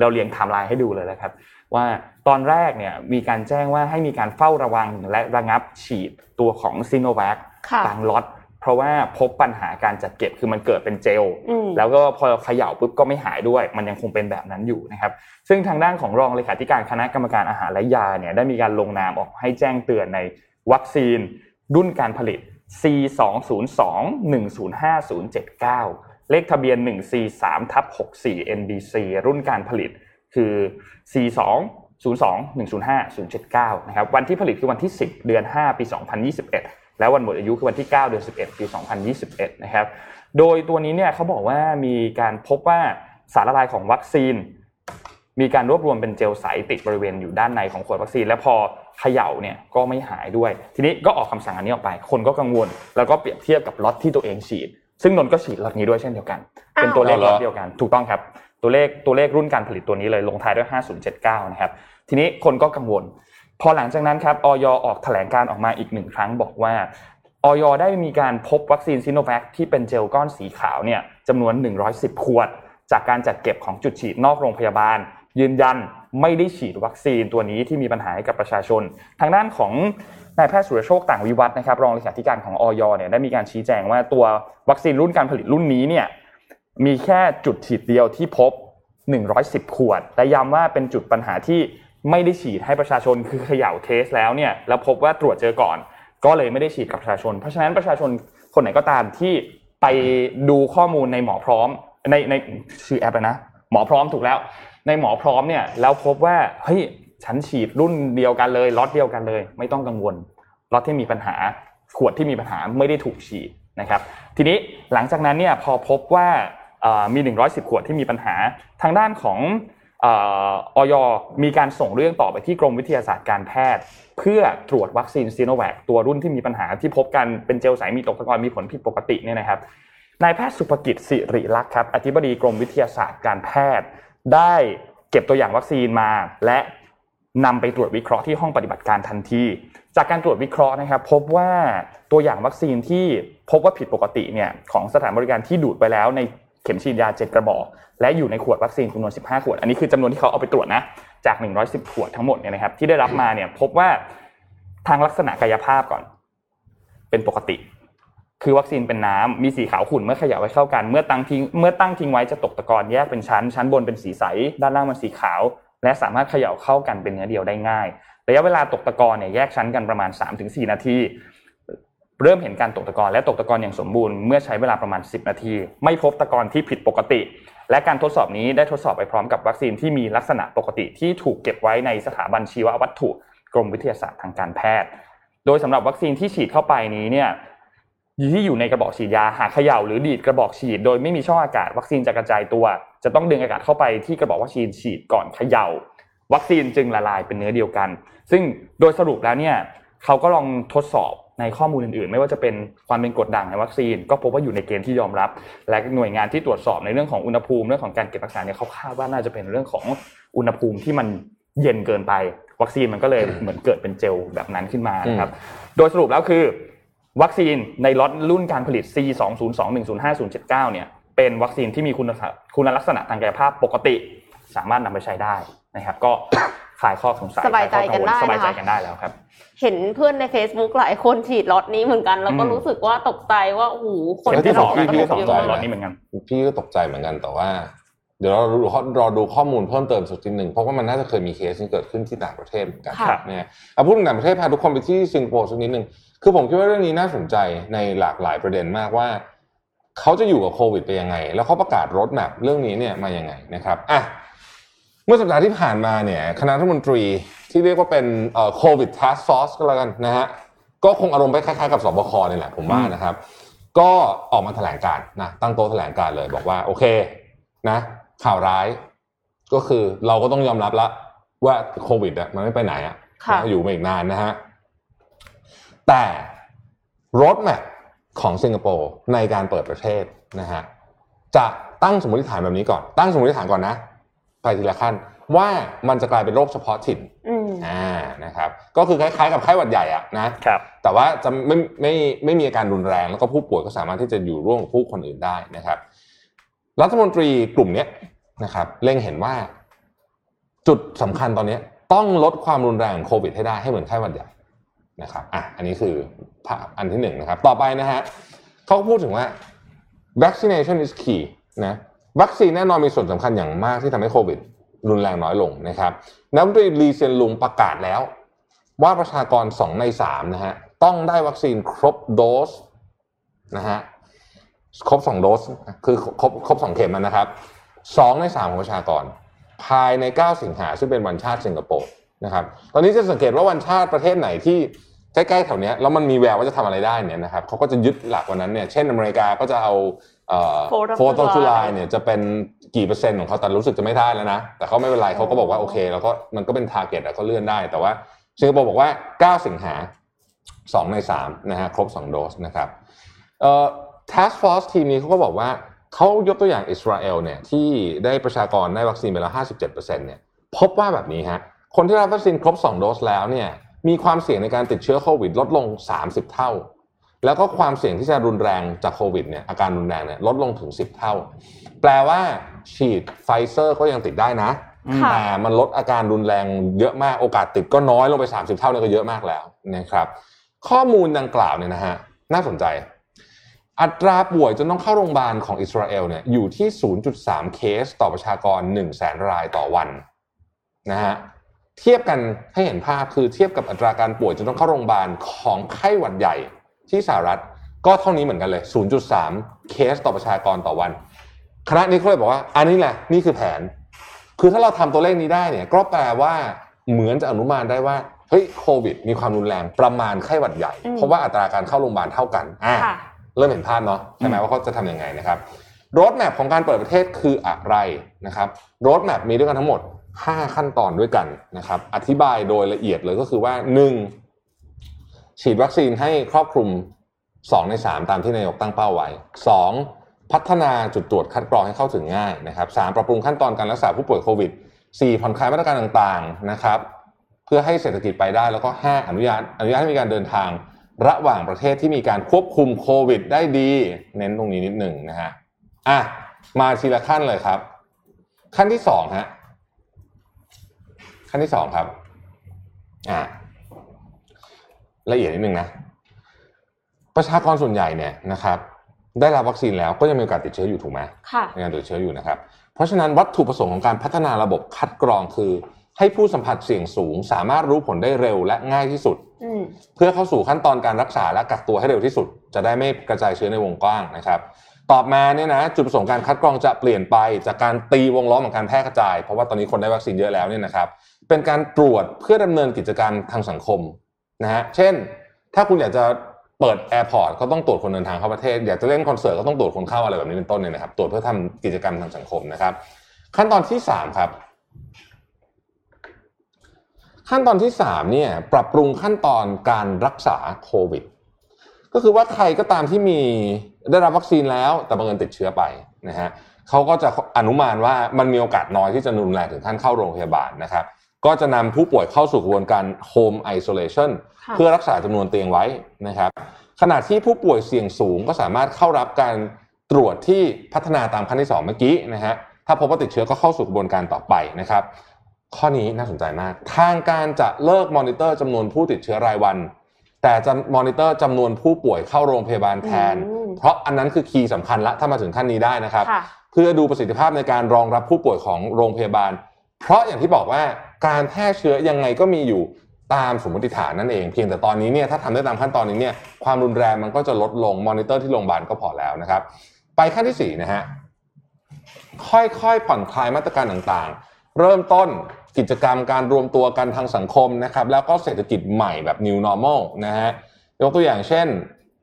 Speaker 2: เราเรียงไทม์ไลน์ให้ดูเลยนะครับ ว่าตอนแรกเนี่ยมีการแจ้งว่าให้มีการเฝ้าระวังและระงับฉีดตัวของซีโนแวค
Speaker 3: ค่ะ
Speaker 2: บางล็อตเพราะว่าพบปัญหาการจัดเก็บคือมันเกิดเป็นเจล
Speaker 3: อืม
Speaker 2: แล้วก็พอเขย่าปุ๊บก็ไม่หายด้วย มันยังคงเป็นแบบนั้นอยู่นะครับ ซึ่งทางด้านของรองเลขาธิการคณะกรรมการอาหารและยาเนี่ยได้มีการลงนามออกให้แจ้งเตือนในวัคซีน รุ่นการผลิต C 2 0 2 1 0 5 0 7 9เลขทะเบียน143ทับ64 NDC รุ่นการผลิต คือ C 2 0 2 1 0 5 0 7 9นะครับวันที่ผลิตคือวันที่ 10 เดือน 5 ปี 2021 แล้ววันหมดอายุคือวันที่ 9 เดือน 11 ปี 2021นะครับโดยตัวนี้เนี่ยเขาบอกว่ามีการพบว่าสารละลายของวัคซีน มีการรวบรวมเป็นเจลใสติดบริเวณอยู่ด้านในของขวดวัคซีน และพอเขย่าเนี่ยก็ไม่หายด้วย ทีนี้ก็ออกคำสั่งอันนี้ออกไป คนก็กังวล แล้วก็เปรียบเทียบกับล็อตที่ตัวเองฉีด ซึ่งนนท์ก็ฉีดล็อตนี้ด้วยเช่นเดียวกัน เป็นตัวเลขล็
Speaker 4: อ
Speaker 2: ตเดียวกันถูกต้องครับ ตัวเลขตัวเลขรุ่นการผลิตตัวนี้เลยลงท้ายด้วย 5079 นะครับ ทีนี้คนก็กังวล พอหลังจากนั้นครับอย.ออกแถลงการณ์ออกมาอีกหนึ่งครั้งบอกว่าอย.ได้มีการพบวัคซีนซิโนแวคที่เป็นเจลก้อนสีขาวเนี่ยจำนวน 110 ขวด จากการจัดเก็บของจุดฉีดนอกโรงพยาบาล ยืนยันไม่ได้ฉีดวัคซีนตัวนี้ที่มีปัญหาให้กับประชาชน ทางด้านของนายแพทย์สุรโชคต่างวิวัฒน์นะครับรองเลขาธิการของอย.เนี่ยได้มีการชี้แจงว่าตัววัคซีนรุ่นการผลิตรุ่นนี้เนี่ย มีแค่จุดฉีดเดียวที่พบ 110 ขวด และย้ำว่าเป็นจุดปัญหาที่ไม่ได้ฉีดให้ประชาชนคือเขย่า test แล้วเนี่ยแล้วพบว่าตรวจเจอก่อน ก็เลยไม่ได้ฉีดกับประชาชน เพราะฉะนั้นประชาชนคนไหนก็ตามที่ไปดูข้อมูลในหมอพร้อมในในชื่อแอปนะหมอพร้อมถูกแล้ว ในหมอพร้อมเนี่ยแล้วพบว่าเฮ้ยฉันฉีดรุ่นเดียวกันเลยล็อตเดียวกันเลย ไม่ต้องกังวลล็อตที่มีปัญหา ขวดที่มีปัญหาไม่ได้ถูกฉีดนะครับ ทีนี้หลังจากนั้นเนี่ยพอพบว่า มี 110 ขวดที่มีปัญหาทางด้านของออยมีการส่งเรื่องต่อไปที่กรมวิทยาศาสตร์การแพทย์ เพื่อตรวจวัคซีนซีโนแวคตัวรุ่นที่มีปัญหาที่พบกันเป็นเจลใสมีตกตะกอนมีผลผิดปกติเนี่ยนะครับนายแพทย์สุภกิจสิริลักษ์ครับอธิบดีกรมวิทยาศาสตร์การแพทย์ ได้เก็บตัวอย่างวัคซีนมา และนำไปตรวจวิเคราะห์ที่ห้องปฏิบัติการทันที จากการตรวจวิเคราะห์นะครับ พบว่าตัวอย่างวัคซีนที่พบว่าผิดปกติเนี่ยของสถานบริการที่ดูดไปแล้วใน เข็มฉีดยา 7 กระบอก และอยู่ในขวดวัคซีนจำนวน 15 ขวด อันนี้คือจำนวนที่เขาเอาไปตรวจนะ จาก 110 ขวดทั้งหมดเนี่ยนะครับ ที่ได้รับมาเนี่ยพบว่าทางลักษณะกายภาพก่อน เป็นปกติ คือวัคซีนเป็นน้ำมีสีขาวขุ่นเมื่อเขย่าไว้เข้ากันเมื่อตั้งทิ้งเมื่อตั้งทิ้งไว้จะตกตะกอนแยกเป็นชั้น ชั้นบนเป็นสีใส ด้านล่างมันสีขาว และสามารถเขย่าเข้ากันเป็นเนื้อเดียวได้ง่าย ระยะเวลาตกตะกอนเนี่ยแยกชั้นกันประมาณ 3-4 นาที เริ่มเห็นการตกตะกอนและตกตะกอนอย่างสมบูรณ์เมื่อใช้เวลาประมาณ 10 นาที ไม่พบตะกอนที่ผิดปกติ และการทดสอบนี้ได้ทดสอบไปพร้อมกับวัคซีนที่มีลักษณะปกติที่ถูกเก็บไว้ในสถาบันชีววัตถุกรมวิทยาศาสตร์ทางการแพทย์ โดยสำหรับวัคซีนที่ฉีดเข้าไปนี้เนี่ยที่อยู่ในกระบอกฉีดยาหากเขย่าหรือดีดกระบอกฉีด โดยไม่มีช่องอากาศวัคซีนจะกระจายตัว จะต้องดึงอากาศเข้าไปที่กระบอกวัคซีนฉีดก่อนเขย่า วัคซีนจึงละลายเป็นเนื้อเดียวกัน ซึ่งโดยสรุปแล้วเนี่ยเขาก็ลองทดสอบ ในข้อมูลอื่นๆ ไม่ว่าจะเป็นความเป็นกรดด่างในวัคซีน ก็พบว่าอยู่ในเกณฑ์ที่ยอมรับ และหน่วยงานที่ตรวจสอบในเรื่องของอุณหภูมิเรื่องของการเก็บรักษาเนี่ยเขาคาดว่าน่าจะเป็นเรื่องของอุณหภูมิที่มันเย็นเกินไป วัคซีนมันก็เลยเหมือนเกิดเป็นเจลแบบนั้นขึ้นมานะครับโดยสรุปแล้วคือ วัคซีนในล็อตรุ่นการผลิต C 2 0 2 1 0 5 0 7 9เนี่ยเป็นวัคซีนที่มีคุณลักษณะคุณลักษณะทางกายภาพปกติ สามารถนำไปใช้ได้นะครับ ก็ คลายข้อสงสัย
Speaker 3: สบายใจกันได้
Speaker 2: สบายใจ
Speaker 3: นะคะ
Speaker 2: กันได้แล้วครับ
Speaker 3: เห็นเพื่อนใน Facebook หลายคนฉีดล็อตนี้เหมือนกัน แล้วก็
Speaker 2: อืม
Speaker 3: รู้สึกว่าตกใจว่าโอ้โหคน
Speaker 2: เข็มที่สอง
Speaker 3: เป็น
Speaker 2: ที่
Speaker 3: ระ
Speaker 2: สอง
Speaker 3: บบ
Speaker 2: สอง
Speaker 3: เย
Speaker 2: ล็อ
Speaker 3: อะ
Speaker 2: ตนี้เหมือนกัน
Speaker 4: พี่ก็ตกใจเหมือนกันแต่ว่า เดี๋ยวเรารอรอดูข้อมูลเพิ่มเติมสักทีหนึ่งเพราะว่ามันน่าจะเคยมีเคสที่เกิดขึ้นที่ต่างประเทศเหมือนกัน
Speaker 2: ครับ
Speaker 4: เนี่ยเอาพูดถึงต่างประเทศพาทุกคนไปที่สิงคโปร์สักนิดหนึ่งคือผมคิดว่าเรื่องนี้น่าสนใจในหลากหลายประเด็นมากว่าเขาจะอยู่กับโควิดไปยังไง แล้วเขาประกาศรถแมพเรื่องนี้เนี่ยมายังไงนะครับอะเมื่อสัปดาห์ที่ผ่านมาเนี่ยคณะรัฐมนตรีที่เรียกว่าเป็นเอ่อโควิดทัสฟอร์สก็แล้วกันนะฮะก็คงอารมณ์ไปคล้ายๆกับสบคนี่แหละผมว่านะครับ ก็ออกมาแถลงการนะตั้งโต๊ะแถลงการเลยบอกว่าโอเคนะ ข่าวร้าย ก็คือเราก็ต้องยอมรับละว่าโควิดอะมันไม่ไปไหนอะ
Speaker 3: ค่ะ
Speaker 4: นะอยู่มาอีกนานนะฮะแต่รถแมพของสิงคโปร์ในการเปิดประเทศนะฮะจะตั้งสมมติฐานแบบนี้ก่อน ตั้งสมมติฐานก่อนนะ ไปทีละขั้นว่ามันจะกลายเป็นโรคเฉพาะถิ่น
Speaker 3: อืม
Speaker 4: อ่านะครับก็คือคล้ายๆกับไข้หวัดใหญ่อะนะ
Speaker 2: ครับ
Speaker 4: แต่ว่าจะไม่ไม่ไม่มีอาการรุนแรงแล้วก็ผู้ป่วยก็สามารถที่จะอยู่ร่วมกับผู้คนอื่นได้นะครับ รัฐมนตรีกลุ่มเนี้ยนะครับเล็งเห็นว่า จุดสำคัญตอนเนี้ยต้องลดความรุนแรงของโควิดให้ได้ให้เหมือนไข้หวัดใหญ่นะครับอะอันนี้คือภาพอันที่หนึ่งนะครับ ต่อไปนะฮะเขาก็พูดถึงว่า vaccination is key นะ วัคซีนแน่นอนมีส่วนสำคัญอย่างมากที่ทำให้โควิด รุนแรงน้อยลงนะครับนายกรัฐมนตรีลีเซียนลุงประกาศแล้ว ว่าประชากร 2 ใน3นะฮะต้องได้วัคซีนครบโดสนะฮะครบ 2 โดสคือครบครบ2เข็มนะครับ 2 ใน 3 ของประชากร ภายใน 9 สิงหาซึ่งเป็นวันชาติสิงคโปร์นะครับ ตอนนี้จะสังเกตว่าวันชาติประเทศไหนที่ใกล้ๆแถวนี้แล้วมันมีแววว่าจะทำอะไรได้เนี่ยนะครับเขาก็จะยึดหลักวันนั้นเนี่ย เช่นอเมริกาก็จะเอา เอ่อ
Speaker 3: Fourth of
Speaker 4: โฟร์ต
Speaker 3: July
Speaker 4: จุลายเนี่ยจะเป็นกี่เปอร์เซ็นต์ของเขาแต่รู้สึกจะไม่ได้แล้วนะ แต่เขาไม่เป็นไรเขาก็บอกว่าโอเคแล้วก็มันก็เป็น target แล้วก็เลื่อนได้ แต่ว่าสิงคโปร์บอกว่า 9 สิงหา 2 ใน3นะฮะครบ 2 โดสนะครับเอ่อ task force ทีมนี้เขาก็บอกว่าเขายกตัวอย่างอิสราเอลเนี่ยที่ได้ประชากรได้วัคซีนไปแล้ว 57%เนี่ยพบว่าแบบนี้ฮะคนที่รับวัคซีนครบ 2 โดสแล้วเนี่ยมีความเสี่ยงในการติดเชื้อโควิดลดลง 30 เท่า แล้วก็ความเสี่ยงที่จะรุนแรงจากโควิดเนี่ยอาการรุนแรงเนี่ยลดลงถึง 10 เท่า แปลว่าฉีดไฟเซอร์ก็ยังติดได้นะ
Speaker 3: ค่ะ
Speaker 4: แต่มันลดอาการรุนแรงเยอะมากโอกาสติดก็น้อยลงไป 30 เท่านี่ก็เยอะมากแล้วนะครับ ข้อมูลดังกล่าวเนี่ยนะฮะน่าสนใจ อัตราป่วยจนต้องเข้าโรงพยาบาลของอิสราเอลเนี่ยอยู่ที่ 0.3 เคสต่อประชากร 1 0 0 0 0แสนรายต่อวันนะฮะเทียบกันให้เห็นภาพคือเทียบกับอัตราการป่วยจนต้องเข้าโรงพยาบาลของไข้หวัดใหญ่ ที่สหรัฐก็เท่านี้เหมือนกันเลย 0.3 เคสต่อประชากรต่อวัน คณะนี้เขาเลยบอกว่า อันนี้แหละนี่คือแผน คือถ้าเราทำตัวเลขนี้ได้เนี่ย ก็แปลว่าเหมือนจะอนุมานได้ว่าเฮ้ยโควิด มีความรุนแรงประมาณไข้หวัดใหญ่
Speaker 3: อืม
Speaker 4: เพราะว่าอัตราการเข้าโรงพยาบาลเท่ากันอ่า
Speaker 3: ค่ะ
Speaker 4: เริ่มเห็นภาพเนาะใช่ไหม
Speaker 2: อืม
Speaker 4: ว่าเขาจะทำยังไงนะครับรถแมพของการเปิดประเทศคืออะไรนะครับรถแมพมีด้วยกันทั้งหมด 5 ขั้นตอนด้วยกันนะครับ อธิบายโดยละเอียดเลยก็คือว่า 1. ฉีดวัคซีนให้ครอบคลุม 2 ใน 3 ตามที่นายกตั้งเป้าไว้ 2. พัฒนาจุดตรวจคัดกรองให้เข้าถึงง่ายนะครับ 3. ปรับปรุงขั้นตอนการรักษาผู้ป่วยโควิด 4. ผ่อนคลายมาตรการต่างๆนะครับเพื่อให้เศรษฐกิจไปได้แล้วก็ 5 อนุญาตอนุญาตให้มีการเดินทางระหว่างประเทศที่มีการควบคุมโควิด ได้ดี เน้นตรงนี้นิดหนึ่งนะฮะอะมาทีละขั้นเลยครับ ขั้นที่สองฮะขั้นที่สองครับอะ ละเอียดนิดนึงนะ ประชากรส่วนใหญ่เนี่ยนะครับ ได้รับวัคซีนแล้วก็ยังมีโอกาสติดเชื้ออยู่ถูกไหม
Speaker 3: ค่ะ
Speaker 4: ในการติดเชื้ออยู่นะครับ เพราะฉะนั้นวัตถุประสงค์ของการพัฒนาระบบคัดกรองคือ ให้ผู้สัมผัสเสี่ยงสูง สามารถรู้ผลได้เร็วและง่ายที่สุด
Speaker 3: อืม
Speaker 4: เพื่อเข้าสู่ขั้นตอนการรักษาและกักตัวให้เร็วที่สุด จะได้ไม่กระจายเชื้อในวงกว้างนะครับต่อมาเนี่ยนะจุดประสงค์การคัดกรองจะเปลี่ยนไปจากการตีวงล้อมของการแพร่กระจาย เพราะว่าตอนนี้คนได้วัคซีนเยอะแล้วเนี่ยนะครับ เป็นการตรวจเพื่อดำเนินกิจการทางสังคม นะฮะเช่น ถ้าคุณอยากจะเปิด airport ก็ต้องตรวจคนเดินทางเข้าประเทศ อยากจะเล่นคอนเสิร์ตก็ต้องตรวจคนเข้าอะไรแบบนี้เป็นต้นเนี่ยนะครับตรวจเพื่อทำกิจกรรมทางสังคมนะครับ ขั้นตอนที่สามครับ ขั้นตอนที่สามเนี่ยปรับปรุงขั้นตอนการรักษาโควิดก็คือว่าใครก็ตามที่มีได้รับวัคซีนแล้วแต่บังเอิญติดเชื้อไปนะฮะเขาก็จะอนุมานว่ามันมีโอกาสน้อยที่จะรุนแรงถึงขั้นเข้าโรงพยาบาลนะครับ ก็จะนำผู้ป่วยเข้าสู่กระบวนการ home isolation
Speaker 3: ค่ะ
Speaker 4: เพื่อรักษาจำนวนเตียงไว้นะครับขณะที่ผู้ป่วยเสี่ยงสูงก็สามารถเข้ารับการตรวจที่พัฒนาตามขั้นที่สองเมื่อกี้นะฮะถ้าพบว่าติดเชื้อก็เข้าสู่กระบวนการต่อไปนะครับ ข้อนี้น่าสนใจมาก ทางการจะเลิกมอนิเตอร์จำนวนผู้ติดเชื้อรายวัน แต่จะมอนิเตอร์จำนวนผู้ป่วยเข้าโรงพยาบาลแทน
Speaker 3: อืม
Speaker 4: เพราะอันนั้นคือคีย์สำคัญละถ้ามาถึงขั้นนี้ได้นะครับ
Speaker 3: ค่ะ
Speaker 4: เพื่อดูประสิทธิภาพในการรองรับผู้ป่วยของโรงพยาบาล เพราะอย่างที่บอกว่า การแพร่เชื้อยังไงก็มีอยู่ตามสมมติฐานนั่นเอง เพียงแต่ตอนนี้เนี่ยถ้าทำได้ตามขั้นตอนนี้เนี่ยความรุนแรงมันก็จะลดลงมอนิเตอร์ที่โรงพยาบาลก็พอแล้วนะครับ ไปขั้นที่สี่นะฮะค่อยๆผ่อนคลายมาตรการต่างๆ เริ่มต้นกิจกรรมการรวมตัวกันทางสังคมนะครับ แล้วก็เศรษฐกิจใหม่แบบ new normal นะฮะยกตัวอย่างเช่น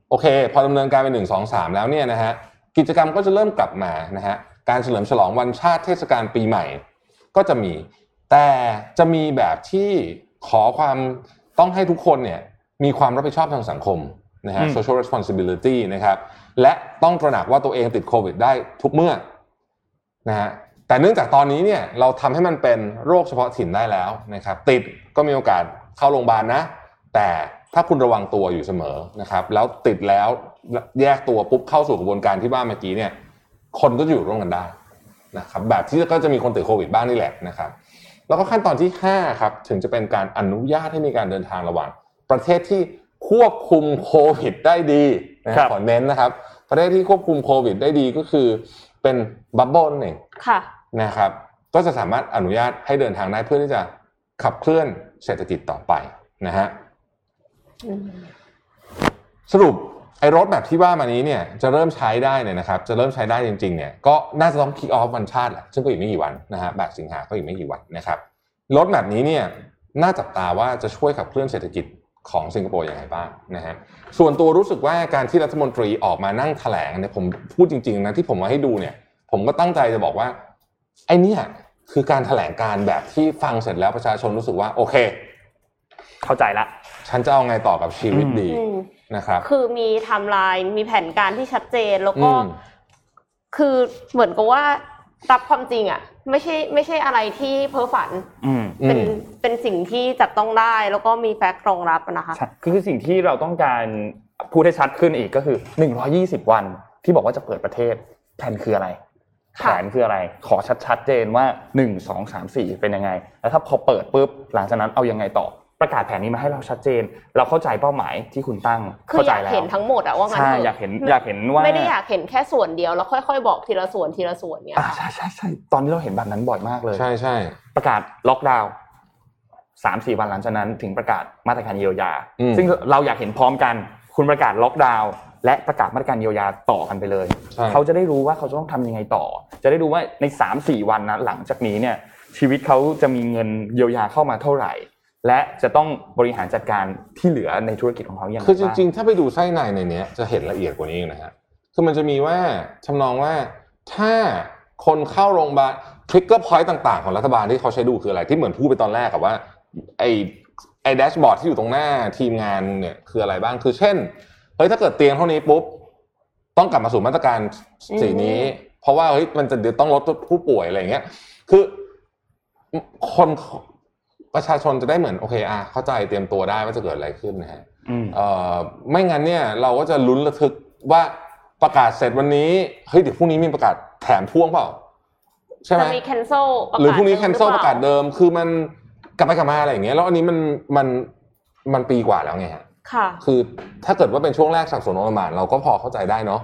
Speaker 4: โอเค พอดำเนินการไปหนึ่งสองสามแล้วเนี่ยนะฮะกิจกรรมก็จะเริ่มกลับมานะฮะการเฉลิมฉลองวันชาติเทศกาลปีใหม่ ก็จะมี แต่จะมีแบบที่ขอความต้องให้ทุกคนเนี่ยมีความรับผิดชอบทางสังคมนะฮะ
Speaker 2: อืม
Speaker 4: social responsibility นะครับและต้องตระหนักว่าตัวเองติดโควิดได้ทุกเมื่อนะฮะแต่เนื่องจากตอนนี้เนี่ยเราทำให้มันเป็นโรคเฉพาะถิ่นได้แล้วนะครับ ติดก็มีโอกาสเข้าโรงพยาบาลนะ แต่ถ้าคุณระวังตัวอยู่เสมอนะครับ แล้วติดแล้วแยกตัวปุ๊บเข้าสู่กระบวนการที่ว่าเมื่อกี้เนี่ย คนก็จะอยู่ร่วมกันได้นะครับ แบบที่ก็จะมีคนติดโควิดบ้างนี่แหละนะครับ แล้วก็ขั้นตอนที่5ครับถึงจะเป็นการอนุญาตให้มีการเดินทางระหว่าง ประเทศที่ควบคุมโควิดได้ดีนะค
Speaker 2: ครั
Speaker 4: รับบขอเน้นนะครับ ประเทศที่ควบคุมโควิดได้ดีก็คือเป็นบับเบิลนั่นเอง
Speaker 3: ค่ะ
Speaker 4: นะครับ ก็จะสามารถอนุญาตให้เดินทางได้เพื่อที่จะขับเคลื่อนเศรษฐกิจต่อไปนะฮะ
Speaker 3: อืม
Speaker 4: สรุป ไอ้รถแบบที่ว่ามานี้เนี่ยจะเริ่มใช้ได้เนี่ยนะครับจะเริ่มใช้ได้จริงๆเนี่ยก็น่าจะต้องคิกออฟวันชาติแหละซึ่งก็อีกไม่กี่วันนะฮะแบบสิงหาก็อีกไม่กี่วันนะครับรถแบบนี้เนี่ยน่าจับตาว่าจะช่วยขับเคลื่อนเศรษฐกิจของสิงคโปร์อย่างไรบ้างนะฮะส่วนตัวรู้สึกว่าการที่รัฐมนตรีออกมานั่งแถลงเนี่ยผมพูดจริงๆนะที่ผมมาให้ดูเนี่ย ผมก็ตั้งใจจะบอกว่าไอ้เนี่ยคือการแถลงการแบบที่ฟังเสร็จแล้วประชาชนรู้สึกว่าโอเค
Speaker 2: เข้าใจละ
Speaker 4: ฉันจะเอาไงต่อกับชีวิตดี
Speaker 3: อืม
Speaker 4: นะครับ
Speaker 3: คือมีไทม์ไลน์มีแผนการที่ชัดเจนแล้วก็
Speaker 4: อืม
Speaker 3: คือเหมือนกับว่ารับความจริงอะ ไม่ใช่ไม่ใช่อะไรที่เพ้อฝัน
Speaker 2: อืม
Speaker 3: เป็น
Speaker 4: อืม
Speaker 3: เป็นสิ่งที่จับต้องได้แล้วก็มี fact รองรับอะนะคะ
Speaker 2: ใช่คือสิ่งที่เราต้องการพูดให้ชัดขึ้นอีกก็คือ 120 วันที่บอกว่าจะเปิดประเทศแผนคืออะไรแผ
Speaker 3: ค่ะ
Speaker 2: นคืออะไร ขอชัดชัดๆเจนว่า 1 2 3 4 เป็นยังไง แล้วถ้าพอเปิดปุ๊บหลังจากนั้นเอายังไงต่อ ประกาศแผนนี้มาให้เราชัดเจน เราเข้าใจเป้าหมายที่คุณตั้ง
Speaker 3: คือ
Speaker 2: เข้า
Speaker 3: อ
Speaker 2: ใจ
Speaker 3: ยาก
Speaker 2: แล้ว
Speaker 3: เห็นทั้งหมดอะว่างั้น
Speaker 2: ใช่
Speaker 3: เถะ
Speaker 2: อยากเห็นอยากเห็นว่า
Speaker 3: ไม่ได้อยากเห็นแค่ส่วนเดียวแล้วค่อย ๆ บอกทีละส่วนทีละส่วนเนี่ย
Speaker 2: อ่าใช่ใช่ใช่ตอนนี้เราเห็นแบบนั้นบ่อยมากเลย
Speaker 4: ใช่ใช่
Speaker 2: ประกาศล็อกดาวน์สามสี่วันหลังจากนั้นถึงประกาศมาตรการเยียวยา
Speaker 4: อืม
Speaker 2: ซึ่งเราอยากเห็นพร้อมกัน คุณประกาศล็อกดาวน์และประกาศมาตรการเยียวยาต่อกันไปเลย
Speaker 4: ใช่
Speaker 2: เขาจะได้รู้ว่าเขาจะต้องทำยังไงต่อ จะได้รู้ว่าในสามสี่วันนะหลังจากนี้เนี่ยชีวิตเขาจะมีเงินเยียวยาเข้ามาเท่าไหร่ และจะต้องบริหารจัดการที่เหลือในธุรกิจของเขาอย่างไร
Speaker 4: คือจริง
Speaker 2: บ้า
Speaker 4: ๆถ้าไปดูไส้ในในเนี้ยจะเห็นละเอียดกว่านี้อีกนะฮะคือมันจะมีว่าทำนองว่าถ้าคนเข้าโรงพยาบาลทริกเกอร์พอยต์ต่างๆ ของรัฐบาลที่เขาใช้ดูคืออะไรที่เหมือนพูดไปตอนแรกกับว่าไอ้ไอ้แดชบอร์ดที่อยู่ตรงหน้าทีมงานเนี่ยคืออะไรบ้างคือเช่นเฮ้ยถ้าเกิดเตียงเท่านี้ปุ๊บต้องกลับมาสู่มาตรการสีนี้ เพราะว่าเฮ้ยมันจะเดี๋ยวต้องลดผู้ป่วยอะไรอย่างเงี้ย คือคน ประชาชนจะได้เหมือนโอเคอะเข้าใจเตรียมตัวได้ว่าจะเกิดอะไรขึ้นนะฮะ
Speaker 2: อืม
Speaker 4: เอ่อไม่งั้นเนี่ยเราก็จะลุ้นระทึกว่าประกาศเสร็จวันนี้เฮ้ยเดี๋ยวพรุ่งนี้มีประกาศแถมพ่วงเปล่า ใช่ไหม
Speaker 3: จะมี cancel ประกาศ
Speaker 4: หรือพรุ่งนี้
Speaker 3: ดิม
Speaker 4: แคนเซิล
Speaker 3: ห
Speaker 4: ประกาศเดิม คือมันกลับไปกลับมาอะไรอย่างเงี้ยแล้วอันนี้มันมันมันปีกว่าแล้วไงฮะ
Speaker 3: ค่ะ
Speaker 4: คือถ้าเกิดว่าเป็นช่วงแรกสับสนโอลหมานเราก็พอเข้าใจได้เนาะ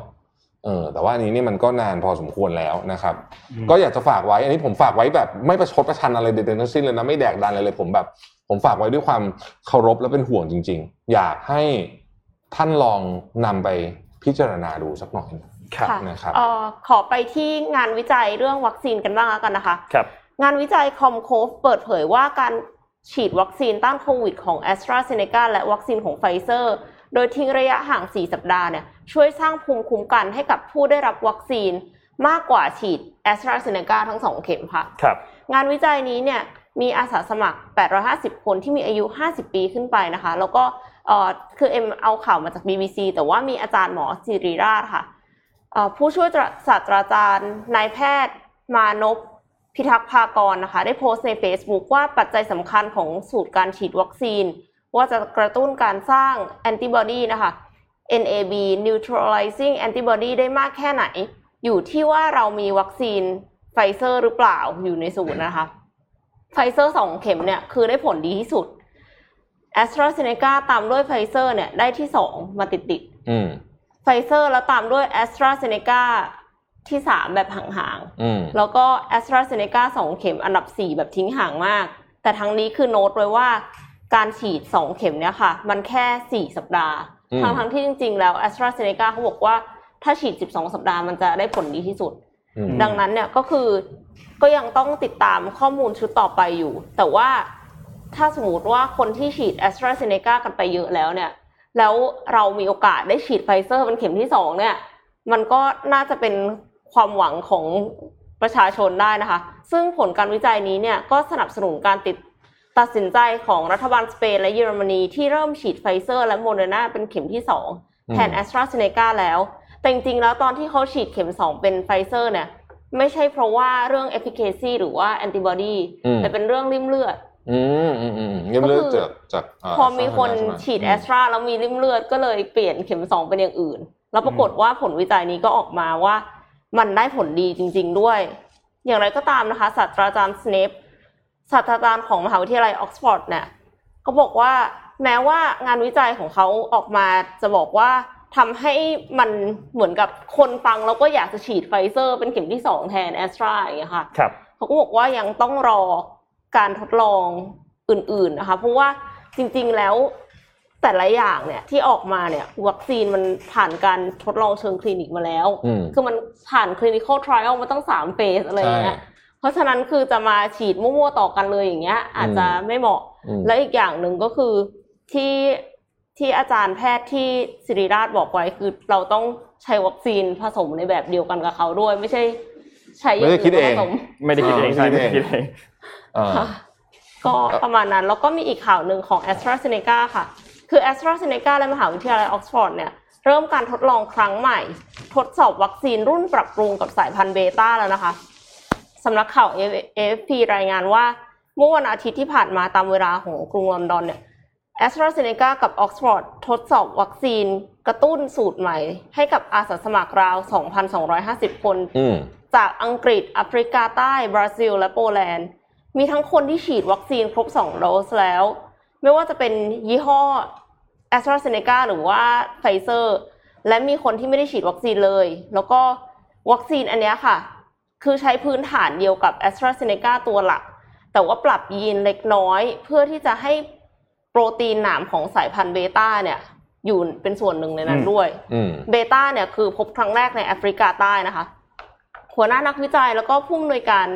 Speaker 4: เออแต่ว่าอันนี้นี่มันก็นานพอสมควรแล้วนะครับ
Speaker 2: อืม
Speaker 4: ก็อยากจะฝากไว้ อันนี้ผมฝากไว้แบบไม่ประชดประชันอะไรใดๆทั้งสิ้นเลยนะไม่แดกดันอะไรเลย ผมแบบ ผมฝากไว้ด้วยความเคารพและเป็นห่วงจริง ๆ อยากให้ท่านลองนำไปพิจารณาดูสักหน่อย
Speaker 2: ครับ
Speaker 3: ค่ะ
Speaker 4: นะครับ
Speaker 3: เอ่อขอไปที่งานวิจัยเรื่องวัคซีนกันบ้างแล้วกันนะคะ
Speaker 2: ครับ
Speaker 3: งานวิจัย Com-COV เปิดเผยว่าการฉีดวัคซีนต้านโควิดของ AstraZeneca และวัคซีนของไฟเซอร์ โดยทิ้งระยะห่าง 4 สัปดาห์เนี่ย ช่วยสร้างภูมิคุ้มกันให้กับผู้ได้รับวัคซีนมากกว่าฉีด AstraZeneca ทั้ง2เข็มค่ะ
Speaker 2: ครับ
Speaker 3: งานวิจัยนี้เนี่ยมีอาสาสมัคร 850 คนที่มีอายุ 50 ปีขึ้นไปนะคะ แล้วก็เอ่อคือเอ็มเอาข่าวมาจาก BBC แต่ว่ามีอาจารย์หมอศิริราชค่ะเอ่อผู้ช่วยศาสตราจารย์นายแพทย์มานพพิทักษ์ภากรนะคะ ได้โพสต์ใน Facebook ว่าปัจจัยสำคัญของสูตรการฉีดวัคซีน ว่าจะกระตุ้นการสร้างแอนติบอดีนะคะ NAB neutralizing antibody ได้มากแค่ไหน อยู่ที่ว่าเรามีวัคซีนไฟเซอร์หรือเปล่าอยู่ในสูตรนะคะไฟเซอร์สองเข็มเนี่ยคือได้ผลดีที่สุด AstraZeneca ตามด้วยไฟเซอร์เนี่ยได้ที่สองมาติดติด
Speaker 4: อืม
Speaker 3: ไฟเซอร์แล้วตามด้วย AstraZeneca ที่สามแบบห่าง
Speaker 4: อืม
Speaker 3: ๆแล้วก็ AstraZeneca สองเข็มอันดับสี่แบบทิ้งห่างมาก แต่ทั้งนี้คือโน้ตไว้ว่าการฉีดสองเข็มเนี่ยค่ะ มันแค่สี่สัปดาห์
Speaker 4: อืม
Speaker 3: ทั้งทั้งๆที่จริงๆ แล้ว AstraZeneca เขาบอกว่าถ้าฉีด 12 สัปดาห์มันจะได้ผลดีที่สุด
Speaker 4: อืม
Speaker 3: ดังนั้นเนี่ยก็คือก็ยังต้องติดตามข้อมูลชุดต่อไปอยู่ แต่ว่าถ้าสมมติว่าคนที่ฉีด AstraZeneca กันไปเยอะแล้วเนี่ย แล้วเรามีโอกาสได้ฉีดไฟเซอร์เป็นเข็มที่สองเนี่ย มันก็น่าจะเป็นความหวังของประชาชนได้นะคะ ซึ่งผลการวิจัยนี้เนี่ยก็สนับสนุนการติด ตัดสินใจของรัฐบาลสเปนและเยอรมนีที่เริ่มฉีดไฟเซอร์และโมเดอร์นาเป็นเข็มที่สองแทน
Speaker 4: อืม
Speaker 3: แอสตราเซเนกาแล้ว แต่จริงๆแล้วตอนที่เขาฉีดเข็มสองเป็นไฟเซอร์เนี่ยไม่ใช่เพราะว่าเรื่อง efficacy หรือว่า antibody
Speaker 4: อืม
Speaker 3: แต่เป็นเรื่องลิ่มเลือด
Speaker 4: อืมอืมอืมยังเลือกจากจากา
Speaker 3: พอมีคน
Speaker 4: ใช่ไห
Speaker 3: ฉีดแอสตราแล้วมีลิ่มเลือดก็เลยเปลี่ยนเข็มสองเป็นอย่างอื่น แล้วปรากฏว่าผลวิจัยนี้ก็ออกมาว่า มันได้ผลดีจริง ๆด้วย อย่างไรก็ตามนะคะศาสตราจารย์สเนป ศาสตราจารย์ของมหาวิทยาลัยออกซฟอร์ดเนี่ยเขาบอกว่าแม้ว่างานวิจัยของเขาออกมาจะบอกว่าทำให้มันเหมือนกับคนฟังแล้วก็อยากจะฉีดไฟเซอร์เป็นเข็มที่สองแทนแอสตราอย่างเงี้ยค่ะ
Speaker 2: ครับ
Speaker 3: เขาก็บอกว่ายังต้องรอการทดลองอื่นๆนะคะเพราะว่าจริงๆแล้วแต่ละอย่างเนี่ยที่ออกมาเนี่ยวัคซีนมันผ่านการทดลองเชิงคลินิกมาแล้ว
Speaker 4: อืม
Speaker 3: คือมันผ่าน clinical trial มาตั้งสามเฟสอะไรอย่างเงี้ย
Speaker 4: ใช่
Speaker 3: เพราะฉะนั้นคือจะมาฉีดมั่วๆต่อกันเลยอย่างเงี้ย อาจจะไม่เหมาะ
Speaker 4: อืม
Speaker 3: และอีกอย่างหนึ่งก็คือที่ที่อาจารย์แพทย์ที่ศิริราชบอกไว้คือเราต้องใช้วัคซีนผสมในแบบเดียวกันกับเขาด้วย ไม่ใช่ ใช้อย่าง
Speaker 4: ไม่ได้คิดเอง
Speaker 3: ผสม
Speaker 2: ไม่ได้คิดเอง
Speaker 4: อ่า
Speaker 2: ใช่
Speaker 4: ไม่
Speaker 2: ไม่
Speaker 4: ได้
Speaker 2: ได้
Speaker 4: คิ
Speaker 2: คิ
Speaker 4: ด
Speaker 2: ด
Speaker 4: เอ
Speaker 2: เองง
Speaker 4: อ่า
Speaker 3: ค่ะก็ประมาณนั้นแล้วก็มีอีกข่าวหนึ่งของ a s t r a z เซ e c a ค่ะ คือ a s t r a z เซ e c a และมหาวิทยาลัยออกซฟอร์ดเนี่ยเริ่มการทดลองครั้งใหม่ ทดสอบวัคซีนรุ่นปรับปรุงกับสายพันธุ์เบต้าแล้วนะคะ สำนักข่าว AFP รายงานว่าเมื่อวันอาทิตย์ที่ผ่านมาตามเวลาของกรุงลอนดอนเนี่ย AstraZeneca กับออกซฟอร์ดทดสอบวัคซีนกระตุ้นสูตรใหม่ ให้กับอาสาสมัครราว 2,250 คน
Speaker 4: อืม
Speaker 3: จากอังกฤษแอฟริกาใต้ บราซิล และโปแลนด์ มีทั้งคนที่ฉีดวัคซีนครบ 2 โดสแล้ว ไม่ว่าจะเป็นยี่ห้อ AstraZeneca หรือว่าไฟเซอร์ และมีคนที่ไม่ได้ฉีดวัคซีนเลย แล้วก็วัคซีนอันเนี้ยค่ะ คือใช้พื้นฐานเดียวกับ AstraZeneca ตัวหลัก แต่ว่าปรับยีนเล็กน้อย เพื่อที่จะให้โปรตีนหนามของสายพันธุ์เบต้าเนี่ยอยู่เป็นส่วนหนึ่งในนั้น
Speaker 2: อืม
Speaker 3: ด้วย
Speaker 4: อืม
Speaker 3: เบต้าเนี่ยคือพบครั้งแรกในแอฟริกาใต้นะคะ หัวหน้านักวิจัยแล้วก็ผู้อำนวยการ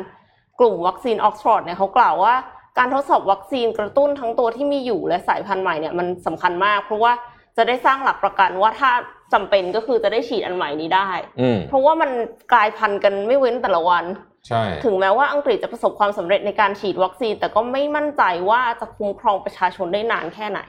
Speaker 3: กลุ่มวัคซีนออกซฟอร์ดเนี่ยเขากล่าวว่าการทดสอบวัคซีนกระตุ้นทั้งตัวที่มีอยู่และสายพันธุ์ใหม่เนี่ยมันสำคัญมาก เพราะว่าจะได้สร้างหลักประกันว่าถ้า จำเป็นก็คือจะได้ฉีดอันใหม่นี้ได้
Speaker 4: อืม
Speaker 3: เพราะว่ามันกลายพันธุ์กันไม่เว้นแต่ละวัน
Speaker 4: ใช่
Speaker 3: ถึงแม้ว่าอังกฤษจะประสบความสำเร็จในการฉีดวัคซีน แต่ก็ไม่มั่นใจว่าจะคุ้มครองประชาชนได้นานแค่ไหน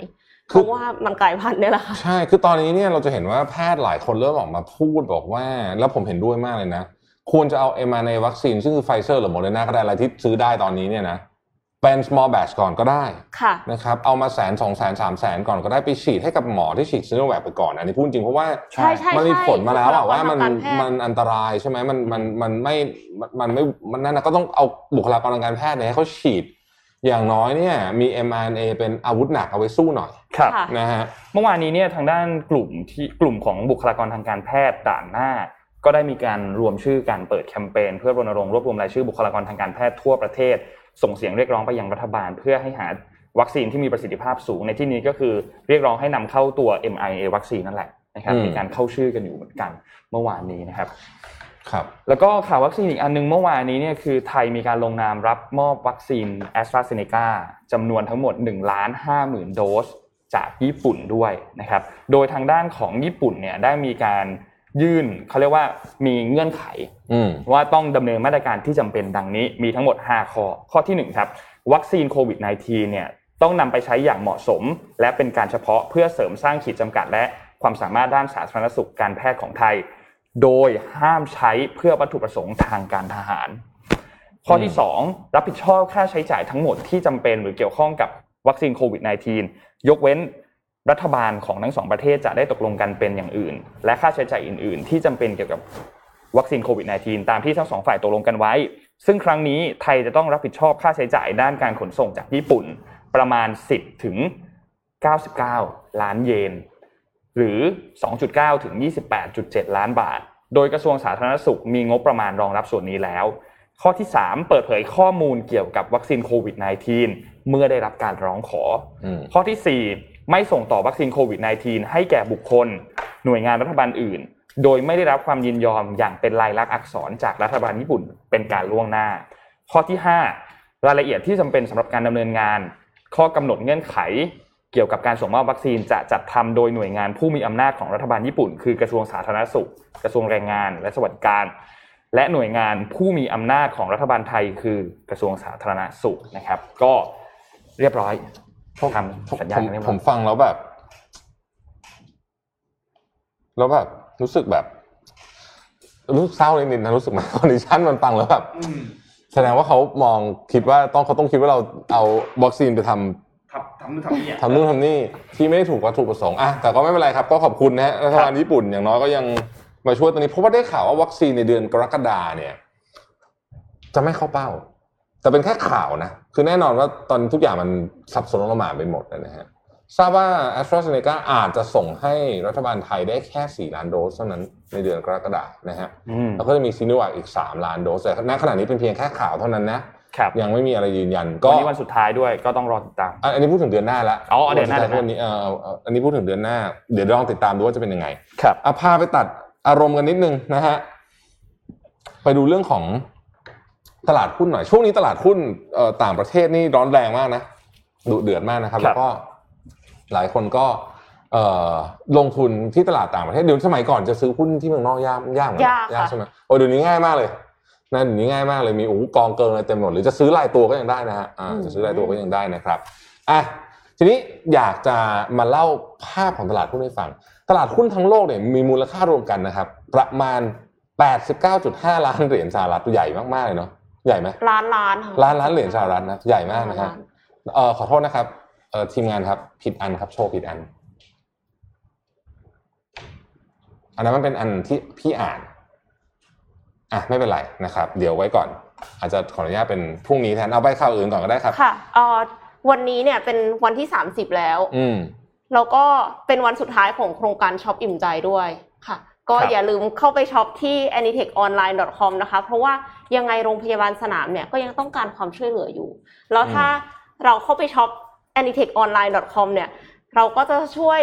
Speaker 3: เพราะว่ามันกลายพันธุ์เนี่ยแหละค่ะ
Speaker 4: ใช่ คือตอนนี้เนี่ยเราจะเห็นว่าแพทย์หลายคนเริ่มออกมาพูดบอกว่า แล้วผมเห็นด้วยมากเลยนะ ควรจะเอา m r n a วัคซีนซึ่งคือไฟเซอร์หรือโมเดอร์นาก็ได้อะไรที่ซื้อได้ตอนนี้เนี่ยนะ เป็น small batch ก่อนก็ได้
Speaker 3: ค่ะ
Speaker 4: นะครับเอามาแสนสองแสนสามแสนก่อนก็ได้ไปฉีดให้กับหมอที่ฉีดซีโนแวคไปก่อนอันนี้พูดจริงเพราะว่า
Speaker 3: ใช่ใช่
Speaker 4: มันมีผลมาแล้วอะ
Speaker 3: ใช่
Speaker 4: ว่ามัน
Speaker 3: บุคลากรทางการแพทย์
Speaker 4: มันอันตรายใช่ไหมมันมันมันไม่มันไม่มันนั่นนะก็ต้องเอาบุคลากรทางการแพทย์เนี่ยให้เขาฉีด อย่างน้อยเนี่ยมี mRNA เป็นอาวุธหนักเอาไว้สู้หน่อย
Speaker 2: ครับ
Speaker 3: ค่ะ
Speaker 4: นะฮะ
Speaker 2: เมื่อวานนี้เนี่ยทางด้านกลุ่มที่กลุ่มของบุคลากรทางการแพทย์ด่านหน้าก็ได้มีการรวมชื่อการเปิดแคมเปญเพื่อรณรงค์รวบรวมรายชื่อบุคลากรทางการแพทย์ทั่วประเทศ ส่งเสียงเรียกร้องไปยังรัฐบาล เพื่อให้หาวัคซีนที่มีประสิทธิภาพสูง ในที่นี้ก็คือเรียกร้องให้นำเข้าตัว mRNA วัคซีนนั่นแหละนะครับ
Speaker 4: อืม
Speaker 2: มีการเข้าชื่อกันอยู่เหมือนกันเมื่อวานนี้นะครับ
Speaker 4: ครับ
Speaker 2: แล้วก็ข่าววัคซีนอีกอันหนึงเมื่อวานนี้เนี่ยคือไทยมีการลงนามรับมอบวัคซีนแอสตราเซเนกาจำนวนทั้งหมด1ล้าน5หมื่นโดสจากญี่ปุ่นด้วยนะครับ โดยทางด้านของญี่ปุ่นเนี่ยได้มีการ ยื่นเขาเรียกว่ามีเงื่อนไข
Speaker 4: อืม
Speaker 2: ว่าต้องดำเนินมาตรการที่จำเป็นดังนี้ มีทั้งหมด 5 ข้อ ข้อที่ 1 ครับ วัคซีนโควิด -19 เนี่ยต้องนำไปใช้อย่างเหมาะสม และเป็นการเฉพาะเพื่อเสริมสร้างขีดจำกัด และความสามารถด้านสาธารณสุขการแพทย์ของไทย โดยห้ามใช้เพื่อวัตถุประสงค์ทางการทหาร ข้อที่ 2 รับผิดชอบค่าใช้จ่ายทั้งหมดที่จำเป็นหรือเกี่ยวข้องกับวัคซีนโควิด -19 ยกเว้น รัฐบาลของทั้งสองประเทศจะได้ตกลงกันเป็นอย่างอื่น และค่าใช้จ่ายอื่น ๆ ที่จำเป็นเกี่ยวกับวัคซีนโควิด -19 ตามที่ทั้งสองฝ่ายตกลงกันไว้ ซึ่งครั้งนี้ไทยจะต้องรับผิดชอบค่าใช้จ่ายด้านการขนส่งจากญี่ปุ่นประมาณ 10 ถึง 99 ล้านเยน หรือ 2.9 ถึง 28.7 ล้านบาท โดยกระทรวงสาธารณสุขมีงบประมาณรองรับส่วนนี้แล้ว ข้อที่ 3 เปิดเผยข้อมูลเกี่ยวกับวัคซีนโควิด -19 เมื่อได้รับการร้องขอ
Speaker 4: อืม
Speaker 2: ข้อที่ 4 ไม่ส่งต่อวัคซีนโควิด -19 ให้แก่บุคคล หน่วยงานรัฐบาลอื่น โดยไม่ได้รับความยินยอมอย่างเป็นลายลักษณ์อักษรจากรัฐบาลญี่ปุ่นเป็นการล่วงหน้า ข้อที่ 5 รายละเอียดที่จำเป็นสำหรับการดำเนินงาน ข้อกำหนดเงื่อนไข เกี่ยวกับการส่งมอบวัคซีนจะจัดทำโดยหน่วยงานผู้มีอำนาจของรัฐบาลญี่ปุ่น คือกระทรวงสาธารณสุข กระทรวงแรงงาน และสวัสดิการ และหน่วยงานผู้มีอำนาจของรัฐบาลไทย คือกระทรวงสาธารณสุขนะครับ ก็เรียบร้อย ทำสัญญา
Speaker 4: ผม
Speaker 2: กันเรียบ
Speaker 4: ผ
Speaker 2: ร้อ
Speaker 4: ม
Speaker 2: ย
Speaker 4: ฟังแล้วแบบ แล้วแบบรู้สึกแบบ รู้สึกเศร้านิดๆนะรู้สึกไหม condition มันฟังแล้วแบบแสดงว่าเขามองคิดว่าต้องเขาต้องคิดว่าเราเอาวัคซีนไปทำ
Speaker 2: ทำทำนู่นทำนี่
Speaker 4: ทำนู่นทำนี่ที่ไม่ได้ถูกวัตถุประสงค์อะแต่ก็ไม่เป็นไรครับ ก็ขอบคุณนะฮะรัฐบาลญี่ปุ่นอย่างน้อยก็ยังมาช่วยตอนนี้เพราะว่าได้ข่าวว่าวัคซีนในเดือนกรกฎาเนี่ย จะไม่เข้าเป้า แต่เป็นแค่ข่าวนะ คือแน่นอนว่าตอนทุกอย่างมันสับสนละหมาดไปหมดนะฮะทราบว่า a s t r a z เซ e c a อาจจะส่งให้รัฐบาลไทยได้แค่ 4 ล้านโดสเท่านั้นในเดือนกรกฎานะฮะ
Speaker 2: อืม
Speaker 4: แล้วก็จะมีซีโนแวคอีก 3 ล้านโดสแต่ณขณะนี้เป็นเพียงแค่ข่าวเท่านั้นนะ
Speaker 2: ครับ
Speaker 4: ยังไม่มีอะไรยืนยัน
Speaker 2: ก็
Speaker 4: ก็
Speaker 2: วันนี้วันสุดท้ายด้วยก็ต้องรอติดตาม
Speaker 4: อะอันนี้พูดถึงเดือนหน้าแล้ว
Speaker 2: อ๋อเดือนหน้า
Speaker 4: วันนี้เอ่อเอ่ออันนี้พูดถึงเดือนหน้า เดี๋ยวลองติดตามดูว่าจะเป็นยังไง
Speaker 2: ครับ
Speaker 4: อะพาไปตัดอารมณ์กันนิดนึงนะฮะไปดูเรื่องของ ตลาดหุ้นหน่อยช่วงนี้ตลาดหุ้นเอ่อต่างประเทศนี่ร้อนแรงมากนะดุเดือดมากนะครับ
Speaker 2: ครับ
Speaker 4: แล้วก็หลายคนก็เอ่อลงทุนที่ตลาดต่างประเทศเดี๋ยวสมัยก่อนจะซื้อหุ้นที่เมืองนอกยากยากเหมือนน
Speaker 3: ยากค่ะ
Speaker 4: ใช่ไหมโอ้เดี๋ยวนี้ง่ายมากเลยนะเดี๋ยวนี้ง่ายมากเลยมีโอ้โหกองเกินอะไรเต็มหมดหรือจะซื้อรายตัวก็ยังได้นะฮะอ่าจะซื้อรายตัวก็ยังได้นะครับอะทีนี้อยากจะมาเล่าภาพของตลาดหุ้นให้ฟัง ตลาดหุ้นทั้งโลกเนี่ยมีมูลค่ารวมกันนะครับ ประมาณ 89.5 ล้านเหรียญสหรัฐใหญ่มากๆเลยเนาะ ใหญ่ไหม
Speaker 3: ล้านล้านค่ะ
Speaker 4: ล้านล้านเหรียญสหรัฐนะใหญ่มากนะฮะ
Speaker 3: ล้
Speaker 4: เออขอโทษนะครับเออทีมงานครับผิดอันครับ โชว์ผิดอัน อันนั้นมันเป็นอันที่พี่อ่านอะไม่เป็นไรนะครับ เดี๋ยวไว้ก่อน อาจจะขออนุญาตเป็นพรุ่งนี้แทนเอาไปข่าวอื่นก่อนก็ได้ครับ
Speaker 3: ค่ะเอ่อวันนี้เนี่ยเป็นวันที่30แล้ว
Speaker 4: อืม
Speaker 3: แล้วก็เป็นวันสุดท้ายของโครงการช็อปอิ่มใจด้วยค่ะ ก็
Speaker 2: ครับ
Speaker 3: อย่าลืมเข้าไปช็อปที่ anytechonline.com นะคะ เพราะว่ายังไงโรงพยาบาลสนามเนี่ยก็ยังต้องการความช่วยเหลืออยู่ แล้วถ้าเราเข้าไปช็อป anytechonline.com เนี่ยเราก็จะช่วย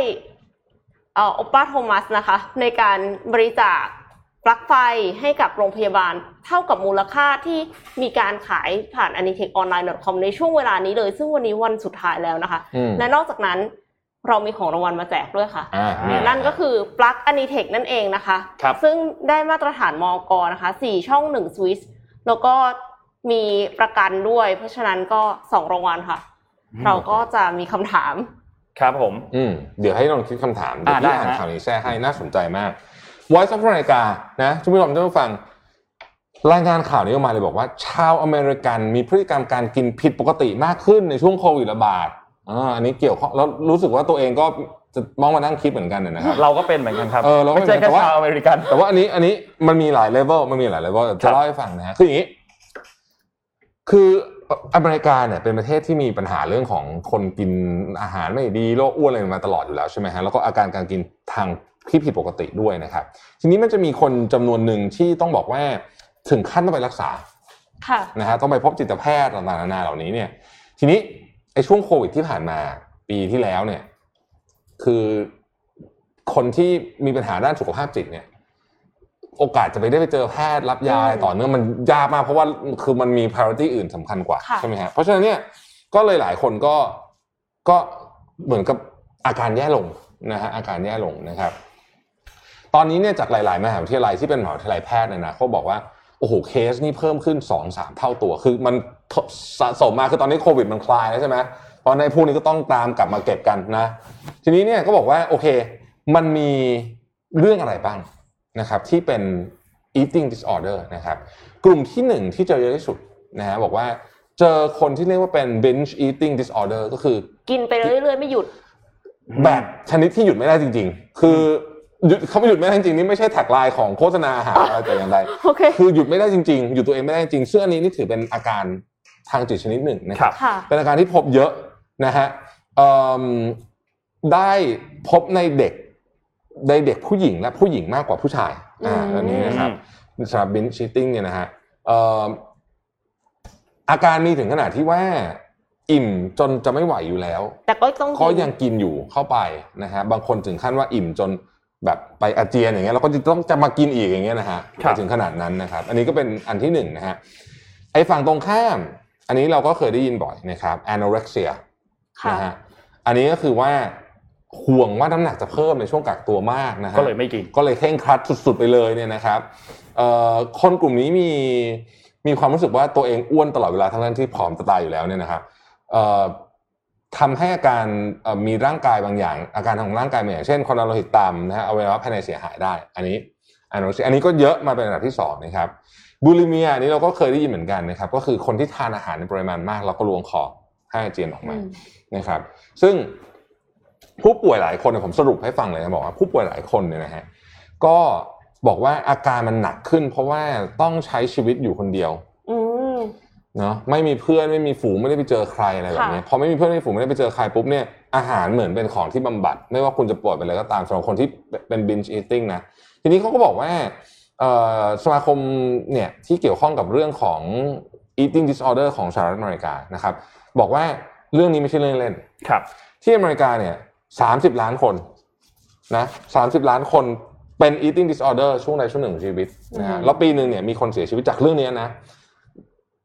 Speaker 3: เอ่อโอป้าโทมัสนะคะ ในการบริจาคปลั๊กไฟให้กับโรงพยาบาล เท่ากับมูลค่าที่มีการขายผ่าน anytechonline.com ในช่วงเวลานี้เลย ซึ่งวันนี้วันสุดท้ายแล้วนะคะ
Speaker 4: อืม
Speaker 3: และนอกจากนั้น เรามีของรางวัลมาแจกด้วยค่ะ
Speaker 4: อ่า
Speaker 2: อ่า
Speaker 3: นั่นก็คือปลั๊กอ n นิเทคนั่นเองนะคะ
Speaker 2: ครับ
Speaker 3: ซึ่งได้มาตรฐานมอกนะคะสี่ช่องหนึ่งสวิสแล้วก็มีประกันด้วย เพราะฉะนั้นก็สองรางวัลค่ะ เราก็จะมีคำถาม
Speaker 2: ครับผม
Speaker 4: อืมเดี๋ยวให้ลองคิดคำถามเดี๋ยว
Speaker 2: อ่า
Speaker 4: พี่
Speaker 2: ได้
Speaker 4: อ่าน
Speaker 2: ฮะ
Speaker 4: ข่าวนี้แชร์ให้น่าสนใจมาก Voice of America นะท่านผู้ชมท่านผู้ฟังรายงานข่าวนี้ออกมาเลยบอกว่า ชาวอเมริกันมีพฤติกรรมการกินผิดปกติมากขึ้นในช่วงโควิดระบาด อ่าอันนี้เกี่ยวข้องแล้วรู้สึกว่าตัวเองก็จะมองมานั่งคิดเหมือนกันนะครับ
Speaker 2: เราก็เป็นเหมือนกันครับ
Speaker 4: เออเราก็
Speaker 2: ไม่ใช่
Speaker 4: เป็นแต่
Speaker 2: แค่
Speaker 4: ว่า
Speaker 2: ชาวอเมริกัน
Speaker 4: แต่ว่าอันนี้อันนี้มันมีหลาย level มันมีหลาย level
Speaker 2: ครับ
Speaker 4: จะเล่าให้ฟังนะฮะคืออย่างนี้ คืออเมริกาเนี่ยเป็นประเทศที่มีปัญหาเรื่องของคนกินอาหารไม่ดีโรคอ้วนอะไรมาตลอดอยู่แล้วใช่ไหมฮะแล้วก็อาการการกินทางที่ผิดปกติด้วยนะครับ ทีนี้มันจะมีคนจำนวนหนึ่งที่ต้องบอกว่าถึงขั้นต้องไปรักษา
Speaker 3: ค่ะ
Speaker 4: นะฮะต้องไปพบจิตแพทย์ต่างๆนานาเหล่านี้เนี่ย ทีนี้ ไอ้ช่วงโควิดที่ผ่านมา ปีที่แล้วเนี่ย คือคนที่มีปัญหาด้านสุขภาพจิตเนี่ย โอกาสจะไปได้ไปเจอแพทย์รับยาอะไรต่อเนื่องมันยากมากเพราะว่าคือมันมี priority อื่นสำคัญกว่า
Speaker 3: ค่ะ
Speaker 4: ใช่ไหมฮะเพราะฉะนั้นเนี่ยก็เลยหลายคนก็ก็เหมือนกับอาการแย่ลงนะฮะอาการแย่ลงนะครับ ตอนนี้เนี่ยจากหลาย ๆ มหาวิทยาลัยที่เป็นมหาวิทยาลัยแพทย์เนี่ยนะเขาบอกว่า โอ้โหเคสนี่เพิ่มขึ้นสองสามเท่าตัว คือมันสะสมมาคือตอนนี้โควิดมันคลายแล้วใช่ไหมเพราะในพวกนี้ก็ต้องตามกลับมาเก็บกันนะ ทีนี้เนี่ยก็บอกว่าโอเค มันมีเรื่องอะไรบ้างนะครับ ที่เป็น eating disorder นะครับ กลุ่มที่หนึ่งที่เจอเยอะที่สุดนะฮะบอกว่าเจอคนที่เรียกว่าเป็น binge eating disorder ก็คือ
Speaker 3: กินไปเรื่อยๆ ไม่หยุด
Speaker 4: แบบชนิดที่หยุดไม่ได้จริง ๆ คือ หยุดเขาไม่หยุดไม่ได้จริงๆนี่ไม่ใช่แท็กไลน์ของโฆษณาอาหารอะไรแต่อย่างใด
Speaker 3: โอเค
Speaker 4: คือหยุดไม่ได้จริงๆหยุดตัวเองไม่ได้จริงซึ่งอันนี้นี่ถือเป็นอาการทางจิตชนิดหนึ่งนะค
Speaker 2: ครั
Speaker 4: รับ
Speaker 2: บ
Speaker 3: ค่ะ
Speaker 4: เป็นอาการที่พบเยอะนะฮะเอิ่มได้พบในเด็กในเด็กผู้หญิงและผู้หญิงมากกว่าผู้ชายอ่า
Speaker 3: อืม
Speaker 4: อันนี้นะครับสำหรับบินชีติ้งเนี่ยนะฮะเอิ่มอาการมีถึงขนาดที่ว่า อิ่มจนจะไม่ไหวอยู่แล้ว
Speaker 3: แต่ก็ต้อง
Speaker 4: ก็ยังกินอยู่เข้าไปนะฮะบางคนถึงขั้นว่าอิ่มจน แบบไปอาเจียนอย่างเงี้ยแล้วก็จะต้องจะมากินอีกอย่างเงี้ยนะฮะ
Speaker 2: ครับ
Speaker 4: ไปถึงขนาดนั้นนะครับ อันนี้ก็เป็นอันที่หนึ่งนะฮะไอ้ฝั่งตรงข้าม อันนี้เราก็เคยได้ยินบ่อยนะครับ anorexia
Speaker 3: ค่ะ
Speaker 4: นะฮะอันนี้ก็คือว่าห่วงว่าน้ำหนักจะเพิ่มในช่วงกักตัวมากนะฮะ
Speaker 2: ก็เลยไม่กิน
Speaker 4: ก็เลยเคร่งครัดสุดๆไปเลยเนี่ยนะครับเอ่อคนกลุ่มนี้มีมีความรู้สึกว่าตัวเองอ้วนตลอดเวลาทั้งๆที่ผอมจะตายอยู่แล้วเนี่ยนะครับเอ่อ ทำให้อาการเอ่อมีร่างกายบางอย่าง อาการทางร่างกายบางอย่าง เช่นความดันโลหิตต่ำนะฮะอวัยวะภายในเสียหายได้ อันนี้อันนี้อันนี้ก็เยอะมาเป็นอันดับที่สองนะครับบูลิเมียอันนี้เราก็เคยได้ยินเหมือนกันนะครับ ก็คือคนที่ทานอาหารในปริมาณมาก แล้วก็ลวงคอให้อาเจียนออกมา
Speaker 3: อืม
Speaker 4: นะครับ ซึ่งผู้ป่วยหลายคนเนี่ยผมสรุปให้ฟังเลยนะบอกว่าผู้ป่วยหลายคนเนี่ยนะฮะก็บอกว่าอาการมันหนักขึ้น เพราะว่าต้องใช้ชีวิตอยู่คนเดียว
Speaker 3: อืม
Speaker 4: เนาะไม่มีเพื่อนไม่มีฝูงไม่ได้ไปเจอใครอะไรแบบนี้
Speaker 3: ค่ะ
Speaker 4: พอไม่มีเพื่อนไม่มีฝูงไม่ได้ไปเจอใครปุ๊บเนี่ยอาหารเหมือนเป็นของที่บำบัด ไม่ว่าคุณจะป่วยเป็นอะไรก็ตามสำหรับคนที่เป็น binge eating นะทีนี้เขาก็บอกว่าเอ่อสมาคมเนี่ยที่เกี่ยวข้องกับเรื่องของ eating disorder ของสหรัฐอเมริกานะครับ บอกว่าเรื่องนี้ไม่ใช่เรื่องเล่น
Speaker 2: ครับ
Speaker 4: ที่อเมริกาเนี่ยสามสิบล้านคนนะสามสิบล้านคนเป็น eating disorder ช่วงใดช่วงหนึ่งของชีวิตนะฮะ
Speaker 3: อืม
Speaker 4: แล้วปีหนึ่งเนี่ยมีคนเสียชีวิตจากเรื่องเนี้ยนะ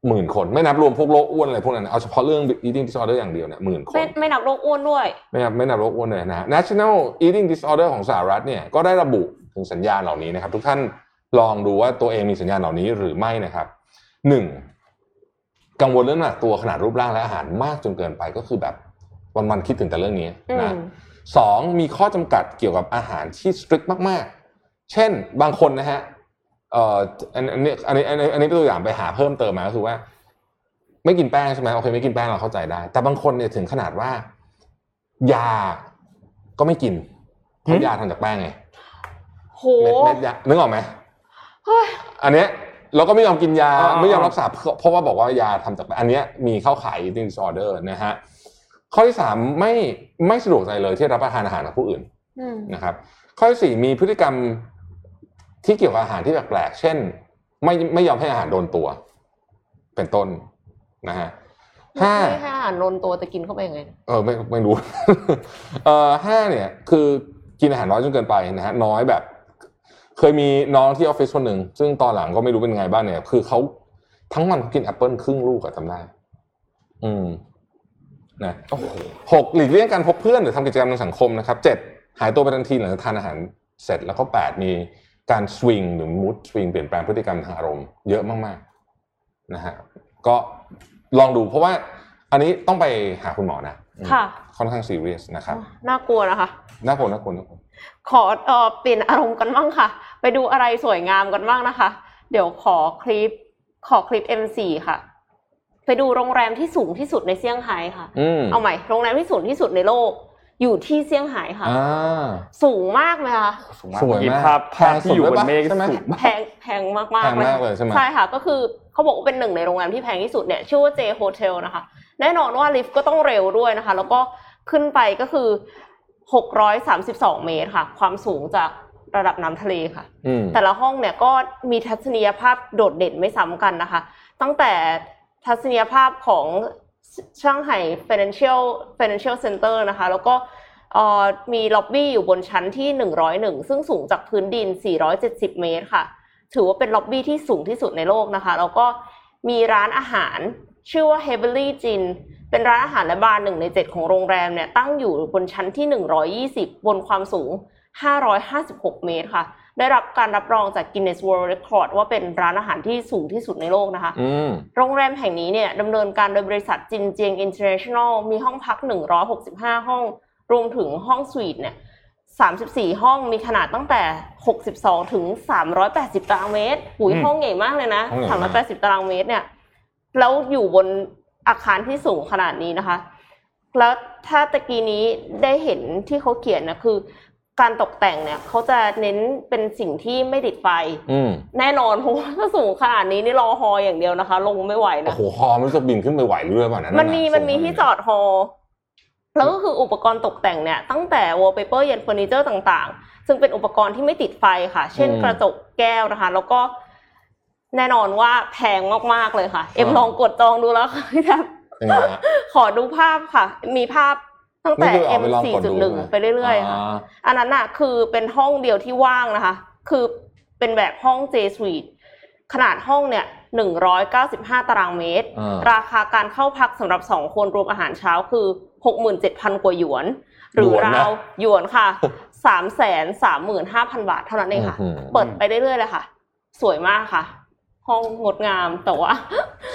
Speaker 4: หมื่นคนไม่นับรวมพวกโรคอ้วนอะไรพวกนั้นนะเอาเฉพาะเรื่อง eating disorder อย่างเดียวเนี่ยหมื่นคน
Speaker 3: ไม่ไม่นับโรคอ้วนด้วย
Speaker 4: ไม่นับไม่นับโรคอ้วนเลยนะฮะ National Eating Disorder ของสหรัฐเนี่ยก็ได้ระบุถึงสัญญาณเหล่านี้นะครับ ทุกท่านลองดูว่าตัวเองมีสัญญาณเหล่านี้หรือไม่นะครับหนึ่งกังวลเรื่องน้ำหนักตัวขนาดรูปร่างและอาหารมากจนเกินไปก็คือแบบวันๆคิดถึงแต่เรื่องนี้
Speaker 3: อื
Speaker 4: นะ
Speaker 3: ม
Speaker 4: สองมีข้อจำกัดเกี่ยวกับอาหารที่ strict มาก ๆ เช่นบางคนนะฮะ เอ่ออันอันนี้อันนี้อันนี้อันนี้เป็นตัวอย่างไปหาเพิ่มเติมมาก็คือว่า ไม่กินแป้งใช่ไหมโอเคไม่กินแป้งเราเข้าใจได้ แต่บางคนเนี่ยถึงขนาดว่า ยาก็ไม่กินเพราะ
Speaker 2: หืม
Speaker 4: ยาทำจากแป้งไง
Speaker 3: โห
Speaker 4: เม็ดเม็ดยานึกออกไหม
Speaker 3: เฮ้ย
Speaker 4: อันเนี้ยเราก็ไม่ยอมกินยา
Speaker 2: อ่า
Speaker 4: ไม่ยอมรักษาเพราะเพราะว่าบอกว่ายาทำจากแป้งอันเนี้ยมีเข้าข่าย eating disorder นะฮะข้อที่สามไม่ไม่สะดวกใจเลยที่รับประทานอาหารกับผู้อื่น
Speaker 3: อืม
Speaker 4: นะครับ ข้อที่สี่มีพฤติกรรม ที่เกี่ยวกับอาหารที่แปลกๆเช่น ไม่ไม่ยอมให้อาหารโดนตัว เป็นต้นนะฮะห้า
Speaker 3: ไม่ให้อาหารโดนตัวแต่กินเข้าไปยังไง
Speaker 4: เออไม่ไม่รู้เออห้าเนี่ย คือกินอาหารน้อยจนเกินไปนะฮะน้อยแบบ เคยมีน้องที่ออฟฟิศคนหนึ่งซึ่งตอนหลังก็ไม่รู้เป็นไงบ้างเนี่ย คือเขาทั้งวันกินแอปเปิลครึ่งลูกอะจำได้ อืมนะ
Speaker 2: โอ้โห
Speaker 4: หกหลีกเลี่ยงการพบเพื่อนหรือทำกิจกรรมทางสังคมนะครับเจ็ดหายตัวไปทันทีหลังจากทานอาหารเสร็จแล้วก็แปดมี การสวิงหรือมูดสวิงเปลี่ยนแปลงพฤติกรรมทางอารมณ์เยอะมากๆนะฮะก็ลองดูเพราะว่าอันนี้ต้องไปหาคุณหมอนะอืม
Speaker 3: ค่ะ
Speaker 4: ค่อนข้างซีเรียสนะครับ
Speaker 3: น่ากลัวนะคะ
Speaker 4: น่ากลัวน่ากลัวน่ากลัว
Speaker 3: ขอเอ่อเปลี่ยนอารมณ์กันบ้างค่ะ ไปดูอะไรสวยงามกันบ้างนะคะ เดี๋ยวขอคลิปขอคลิป M4 ค่ะ ไปดูโรงแรมที่สูงที่สุดในเซี่ยงไฮ้ค่ะ
Speaker 4: อืม
Speaker 3: เอาใหม่โรงแรมที่สูงที่สุดในโลก อยู่ที่เซี่ยงไฮ้ค่ะ
Speaker 4: อ่า
Speaker 3: สูงมากไหมคะ
Speaker 2: สูงมาก
Speaker 4: สวยมาก
Speaker 2: เมื่อภาพ
Speaker 4: แพ
Speaker 2: ภางพที่อยู่
Speaker 4: สุด
Speaker 2: บ
Speaker 4: ด้วย
Speaker 2: น
Speaker 4: ปะ
Speaker 2: เมฆ
Speaker 4: ใช่ไหม
Speaker 2: สูงมาก
Speaker 3: แพงแพงมากๆ
Speaker 4: แพงมากเลยใช่ไหม
Speaker 3: ใช่ค่ะ ก็คือเขาบอกว่าเป็นหนึ่งในโรงแรมที่แพงที่สุดเนี่ยชื่อว่า J Hotel นะคะ แน่นอนว่าลิฟต์ก็ต้องเร็วด้วยนะคะ แล้วก็ขึ้นไปก็คือ 632 เมตรค่ะ ความสูงจากระดับน้ำทะเลค่ะ
Speaker 4: อืม
Speaker 3: แต่ละห้องเนี่ยก็มีทัศนียภาพโดดเด่นไม่ซ้ำกันนะคะ ตั้งแต่ทัศนียภาพของช่างไห่ financial financial center นะคะ แล้วก็เอ่อ มีล็อบบี้อยู่บนชั้นที่ 101 ซึ่งสูงจากพื้นดิน 470 เมตรค่ะ ถือว่าเป็นล็อบบี้ที่สูงที่สุดในโลกนะคะ แล้วก็มีร้านอาหารชื่อว่า Heavenly Gin เป็นร้านอาหารและบาร์หนึ่งในเจ็ดของโรงแรมเนี่ยตั้งอยู่บนชั้นที่ 120 บนความสูง 556 เมตรค่ะ ได้รับการรับรองจาก Guinness World Record ว่าเป็นร้านอาหารที่สูงที่สุดในโลกนะคะ
Speaker 4: อืม
Speaker 3: โรงแรมแห่งนี้เนี่ยดำเนินการโดยบริษัทจินเจียง International มีห้องพัก 165 ห้อง รวมถึงห้องสวีทเนี่ย34 ห้องมีขนาดตั้งแต่ 62 ถึง 380 ตารางเมตรหุย
Speaker 2: อืม
Speaker 3: ห้องใหญ่มากเลยนะ
Speaker 4: ห้องใหญ่มาก
Speaker 3: 380 ตารางเมตรเนี่ย แล้วอยู่บนอาคารที่สูงขนาดนี้นะคะ แล้วถ้าตะกี้นี้ได้เห็นที่เขาเขียนนะคือ การตกแต่งเนี่ยเขาจะเน้นเป็นสิ่งที่ไม่ติดไฟ
Speaker 4: อืม
Speaker 3: แน่นอนเพราะว่าถ้าสูงขนาดนี้นี่รอฮออย่างเดียวนะคะ ลงไม่ไหว
Speaker 4: โอ้
Speaker 3: นะ
Speaker 4: โหคอมันรู้สึกบินขึ้นไปไหวเรื่อยๆป่ะนั้น
Speaker 3: มันมีะมันมี
Speaker 4: สูง
Speaker 3: ที่จอดฮอ แล้วก็คืออุปกรณ์ตกแต่งเนี่ยตั้งแต่ wallpaper ยันเฟอร์นิเจอร์ต่างๆ ซึ่งเป็นอุปกรณ์ที่ไม่ติดไฟค่ะ เช่นกระจกแก้วนะคะ แล้วก็แน่นอนว่าแพงมากๆเลยค่ะ เอ็มลองกดจองดูแล้วค่ะพี่แทบ
Speaker 4: เป็นไงฮะ
Speaker 3: ขอดูภาพค่ะ มีภาพตั้งแต่
Speaker 4: นี่คือเอา
Speaker 3: M
Speaker 4: ไปลองกดดู
Speaker 3: 4.1ไปเรื่อยๆค่ะาอันนั้นน่ะคือเป็นห้องเดียวที่ว่างนะคะ คือเป็นแบบห้อง J Suite ขนาดห้องเนี่ย195ตารางเมตร
Speaker 4: อ่า
Speaker 3: ราคาการเข้าพักสำหรับ2คนรวมอาหารเช้าคือ 67,000 กว่าหยวน หรือ
Speaker 4: หยวนนะ
Speaker 3: ราวหยวนค่ะ 335,000 บาทเท่านั้นเองค่ะ
Speaker 4: อื้อหือ
Speaker 3: เปิดไปเรื่อยๆเลยค่ะ สวยมากค่ะ ห้องงดงามแต่ว่า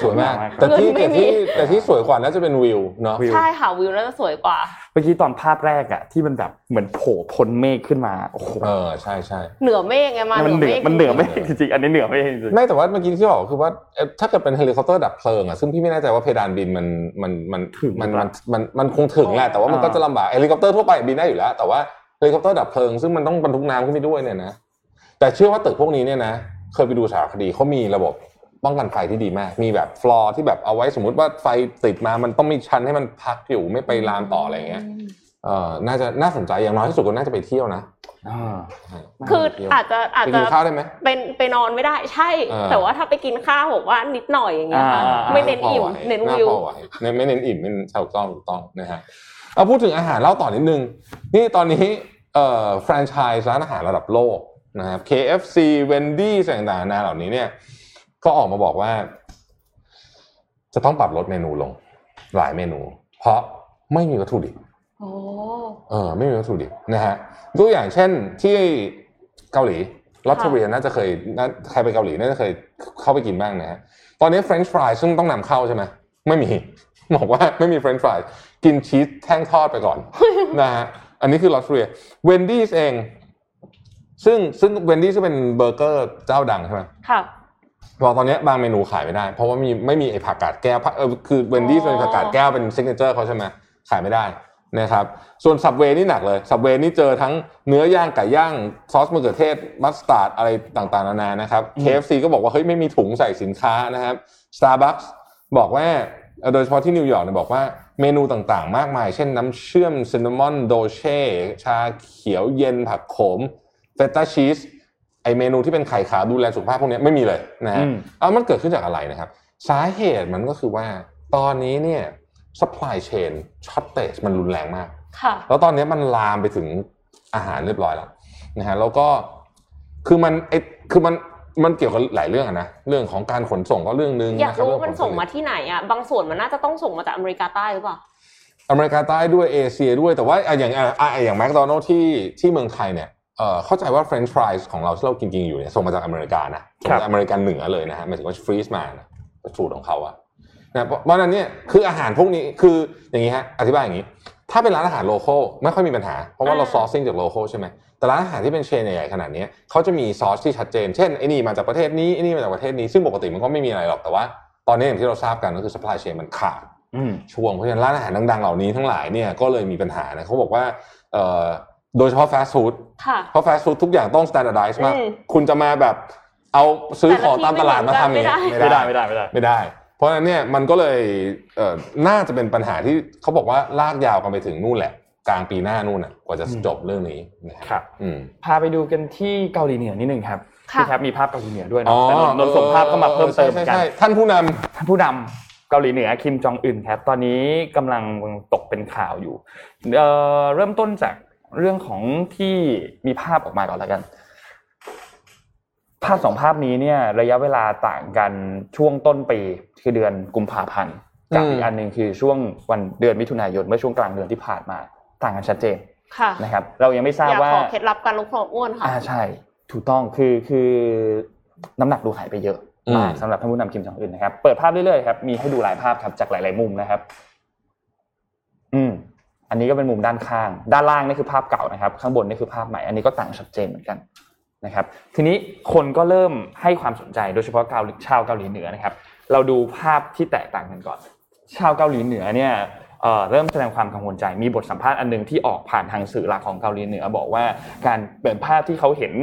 Speaker 4: สวยมาก
Speaker 2: มาก
Speaker 4: แต่ที่
Speaker 3: เงินไม่
Speaker 4: แต่
Speaker 3: มี
Speaker 4: ที่แต่ที่สวยกว่าน่าจะเป็นวิวเนาะ
Speaker 2: วิว
Speaker 3: ใช่ค่ะวิวน่าจะสวยกว่า
Speaker 2: เมื่อกี้ตอนภาพแรกอะที่มันแบบเหมือนโผล่พ้นเมฆขึ้นมาโอ้โห
Speaker 4: เออใช่ใช่
Speaker 3: เหนือเมฆไงมา
Speaker 2: มันเหนือ
Speaker 3: ฆ
Speaker 2: มันเหนือ
Speaker 3: จริงๆ
Speaker 2: เมฆจริงๆอันนี้เหนือเมฆจริงๆ
Speaker 4: ไม่แต่ว่าเมื่อกี้ที่บอกคือว่าเอ่อถ้าเกิดเป็นเฮลิคอปเตอร์ดับเพลิงอะซึ่งพี่ไม่แน่ใจว่าเพดานบินมันมันมัน
Speaker 2: ถึง
Speaker 4: มัน
Speaker 2: หรือเป
Speaker 4: มั
Speaker 2: ล่า
Speaker 4: นมันมันคงถึงแหละแต่ว่ามัน
Speaker 2: อ่า
Speaker 4: ก็จะลำบากเฮลิคอปเตอร์ทั่วไปบินได้อยู่แล้ว แต่ว่าเฮลิคอปเตอร์ดับเพลิงซึ่งมันต้องบรรทุกน้ำขึ้นไปด้วยเนี่ยนะแต่เชื่อว่าตึกพวกนี้เนี่ยนะเคยไปดูสารคดีเขามีระบบ ป้องกันไฟที่ดีมาก มีแบบฟลอร์ที่แบบเอาไว้สมมุติว่าไฟติดมามันต้องมีชั้นให้มันพักอยู่ไม่ไปลามต่ออะไรอย่างเงี้ยเออน่าจะน่าสนใจอย่างน้อยที่สุดก็น่าจะไปเที่ยวนะ
Speaker 2: อ่า
Speaker 3: คือ
Speaker 4: น่าจะไปเที่ยว
Speaker 3: อาจจะอาจ
Speaker 4: ไป
Speaker 3: จะ
Speaker 4: กินข้าวได้ไหม
Speaker 3: เป็นไปนอนไม่ได้ใช่
Speaker 4: เออ
Speaker 3: แต่ว่าถ้าไปกินข้าวบอกว่านิดหน่อยอย่างเงี้ยค่ะ
Speaker 2: อ่า
Speaker 3: ไม่เน้นอิ่มา
Speaker 4: พไห
Speaker 3: เน้นาวิว
Speaker 4: พอไหไม่ไม่เน้นอิ่มไม่เน้นถูกต้องถูกต้องนะฮะเอาพูดถึงอาหารเล่าต่อนิดนึงนี่ตอนนี้เอ่อแฟรนไชส์ร้านอาหารระดับโลกนะครับ KFC Wendy's ต่างๆนานาเหล่านี้เนี่ย ก็ออกมาบอกว่า จะต้องปรับลดเมนูลง หลายเมนู เพราะไม่มีวัตถุดิบ
Speaker 3: โอ้
Speaker 4: เออไม่มีวัตถุดิบนะฮะตัวอย่างเช่นที่เกาหลี Lotteria น่าจะเคยน่าใครไปเกาหลีน่าจะเคยเข้าไปกินบ้างนะฮะตอนนี้เฟรนช์ฟรายซึ่งต้องนำเข้าใช่ไหมไม่มีบอกว่าไม่มีเฟรนช์ฟรายกินชีสแท่งทอดไปก่อนนะฮะอันนี้คือ Lotteria Wendy's เอง ซึ่งซึ่ง Wendy's จะเป็นเบอร์เกอร์เจ้าดังใช่ไหม
Speaker 3: ค่ะ
Speaker 4: บอกตอนนี้บางเมนูขายไม่ได้ เพราะว่ามีไม่มีไอ้ผักกาดแก้วผักเออคือ Wendy's
Speaker 3: อ๋อ
Speaker 4: เป็นผักกาดแก้วเป็น signature เขาใช่ไหมขายไม่ได้นะครับส่วน Subway นี่หนักเลย Subway นี่เจอทั้งเนื้อย่างไก่ย่างซอสมะเขือเทศมัสตาร์ดอะไรต่างๆนานานะครับ KFC ก็บอกว่าเฮ้ยไม่มีถุงใส่สินค้านะครับ Starbucks บอกว่าเอ่อโดยเฉพาะที่นิวยอร์กเนี่ยบอกว่าเมนูต่างๆ มากมาย เช่นน้ำเชื่อม cinnamon dolce ชาเขียวเย็นผักโขม feta cheese ไอเมนูที่เป็นไข่ขาวดูแลสุขภาพพวกเนี้ยไม่มีเลยนะฮะ
Speaker 2: อืม
Speaker 4: เอามันเกิดขึ้นจากอะไรนะครับ สาเหตุมันก็คือว่าตอนนี้เนี่ย supply chain shortage มันรุนแรงมาก
Speaker 3: ค่ะ
Speaker 4: แล้วตอนนี้มันลามไปถึงอาหารเรียบร้อยแล้วนะฮะแล้วก็คือมันไอคือมันมันเกี่ยวกับหลายเรื่องอะนะเรื่องของการขนส่งก็เรื่องหนึง
Speaker 3: อยาก
Speaker 4: นะครับ
Speaker 3: รู้
Speaker 4: เรื่อง
Speaker 3: มัน
Speaker 4: ข
Speaker 3: ส่ง
Speaker 4: ผ
Speaker 3: มา
Speaker 4: ลิต
Speaker 3: ที่ไหนอะบางส่วนมันน่าจะต้องส่งมาจากอเมริกาใต้หรือเปล่า
Speaker 4: อเมริกาใต้ด้วยเอเชียด้วยแต่ว่าอะอย่างอะอะอย่างแมคโดนัลที่ที่เมืองไทยเนี่ย เอ่อเข้าใจว่าเฟรนช์ฟรายของเราที่เรากินๆอยู่เนี่ยส่งมาจากอเมริกานะส่งมาจากอเมริกาเหนือเลยนะฮะหมายถึงว่า freeze มานะสูตรของเขาอะนะเพราะเพราะฉะนั้นเนี่ยคืออาหารพวกนี้คืออย่างนี้ฮะอธิบายอย่างนี้ ถ้าเป็นร้านอาหาร local ไม่ค่อยมีปัญหา เพราะว่าเรา
Speaker 3: อ่า
Speaker 4: sourcing จาก local ใช่ไหมแต่ร้านอาหารที่เป็นเชนใหญ่ๆขนาดนี้เขาจะมีซอสที่ชัดเจน เช่นไอ้นี่มาจากประเทศนี้ไอ้นี่มาจากประเทศนี้ซึ่งปกติมันก็ไม่มีอะไรหรอกแต่ว่า ตอนนี้อย่างที่เราทราบกันก็คือ supply chain มันขาด
Speaker 2: อืม
Speaker 4: ช่วงเพราะฉะนั้นร้านอาหารดังๆเหล่านี้ทั้งหลายเนี่ยก็เลยมีปัญหานะเขาบอกว่าเอ่อ โดยเฉพาะฟาสต์ฟู้ด
Speaker 3: ค่ะ
Speaker 4: เพราะฟาสต์ฟู้ดทุกอย่างต้อง standardize มาก
Speaker 3: อืม
Speaker 4: คุณจะมาแบบเอาซื้อของตามตลาดมาทำอย่างเงี้ย
Speaker 3: ไม่ได้
Speaker 2: ไม่ได้ ไม่ได้ไม่ได้
Speaker 4: ไม่ได้ เพราะฉะนั้นเนี่ยมันก็เลยเอ่อน่าจะเป็นปัญหาที่เขาบอกว่าลากยาวกันไปถึงนู่นแหละ กลางปีหน้านู่นน่ะกว่าจะ
Speaker 2: อืม
Speaker 4: จบเรื่องนี้นะค
Speaker 2: ครั
Speaker 4: รับ อืม
Speaker 2: พาไปดูกันที่เกาหลีเหนือนิดนึงครับ
Speaker 3: ค่ะ
Speaker 2: พี่แท็บมีภาพเกาหลีเหนือด้วยเนาะแต่นนนท์ส่งภาพเข้ามาเพิ่มเติมเหมือนกัน
Speaker 4: ใช่ใช่ท่านผู้นำ
Speaker 2: ท่านผู้นำเกาหลีเหนือคิมจองอึนครับ ตอนนี้กำลังตกเป็นข่าวอยู่เอ่อเริ่มต้นจาก เรื่องของที่มีภาพออกมาก่อนแล้วกัน ภาพสองภาพนี้เนี่ย ระยะเวลาต่างกันช่วงต้นปีคือเดือนกุมภาพันธ์กับ
Speaker 4: อืม
Speaker 2: อีกอันหนึ่งคือช่วงวันเดือนมิถุนายนเมื่อช่วงกลางเดือนที่ผ่านมา ต่างกันชัดเจน
Speaker 3: ค่ะ
Speaker 2: นะครับ เรายังไม่ทราบ
Speaker 3: อยาก
Speaker 2: ว่า
Speaker 3: ขอเคล็ดลับการลดความอ้วนค่ะ
Speaker 2: อ่าใช่ ถูกต้องคือคือน้ำหนักดูหายไปเยอะ
Speaker 4: อืม
Speaker 2: มากสำหรับท่านผู้นำคิมจองอึนนะครับ เปิดภาพเรื่อยๆครับมีให้ดูหลายภาพครับจากหลาย ๆ มุมนะครับ อืม อันนี้ก็เป็นมุมด้านข้าง ด้านล่างนี่คือภาพเก่านะครับ ข้างบนนี่คือภาพใหม่ อันนี้ก็ต่างชัดเจนเหมือนกันนะครับ ทีนี้คนก็เริ่มให้ความสนใจ โดยเฉพาะเกาหลีชาวเกาหลีเหนือนะครับ เราดูภาพที่แตกต่างกันก่อน ชาวเกาหลีเหนือเนี่ยเริ่มแสดงความกังวลใจ มีบทสัมภาษณ์อันหนึงที่ออกผ่านทางสื่อหลักของเกาหลีเหนือ บอกว่าการเปิดภาพที่เขาเห็น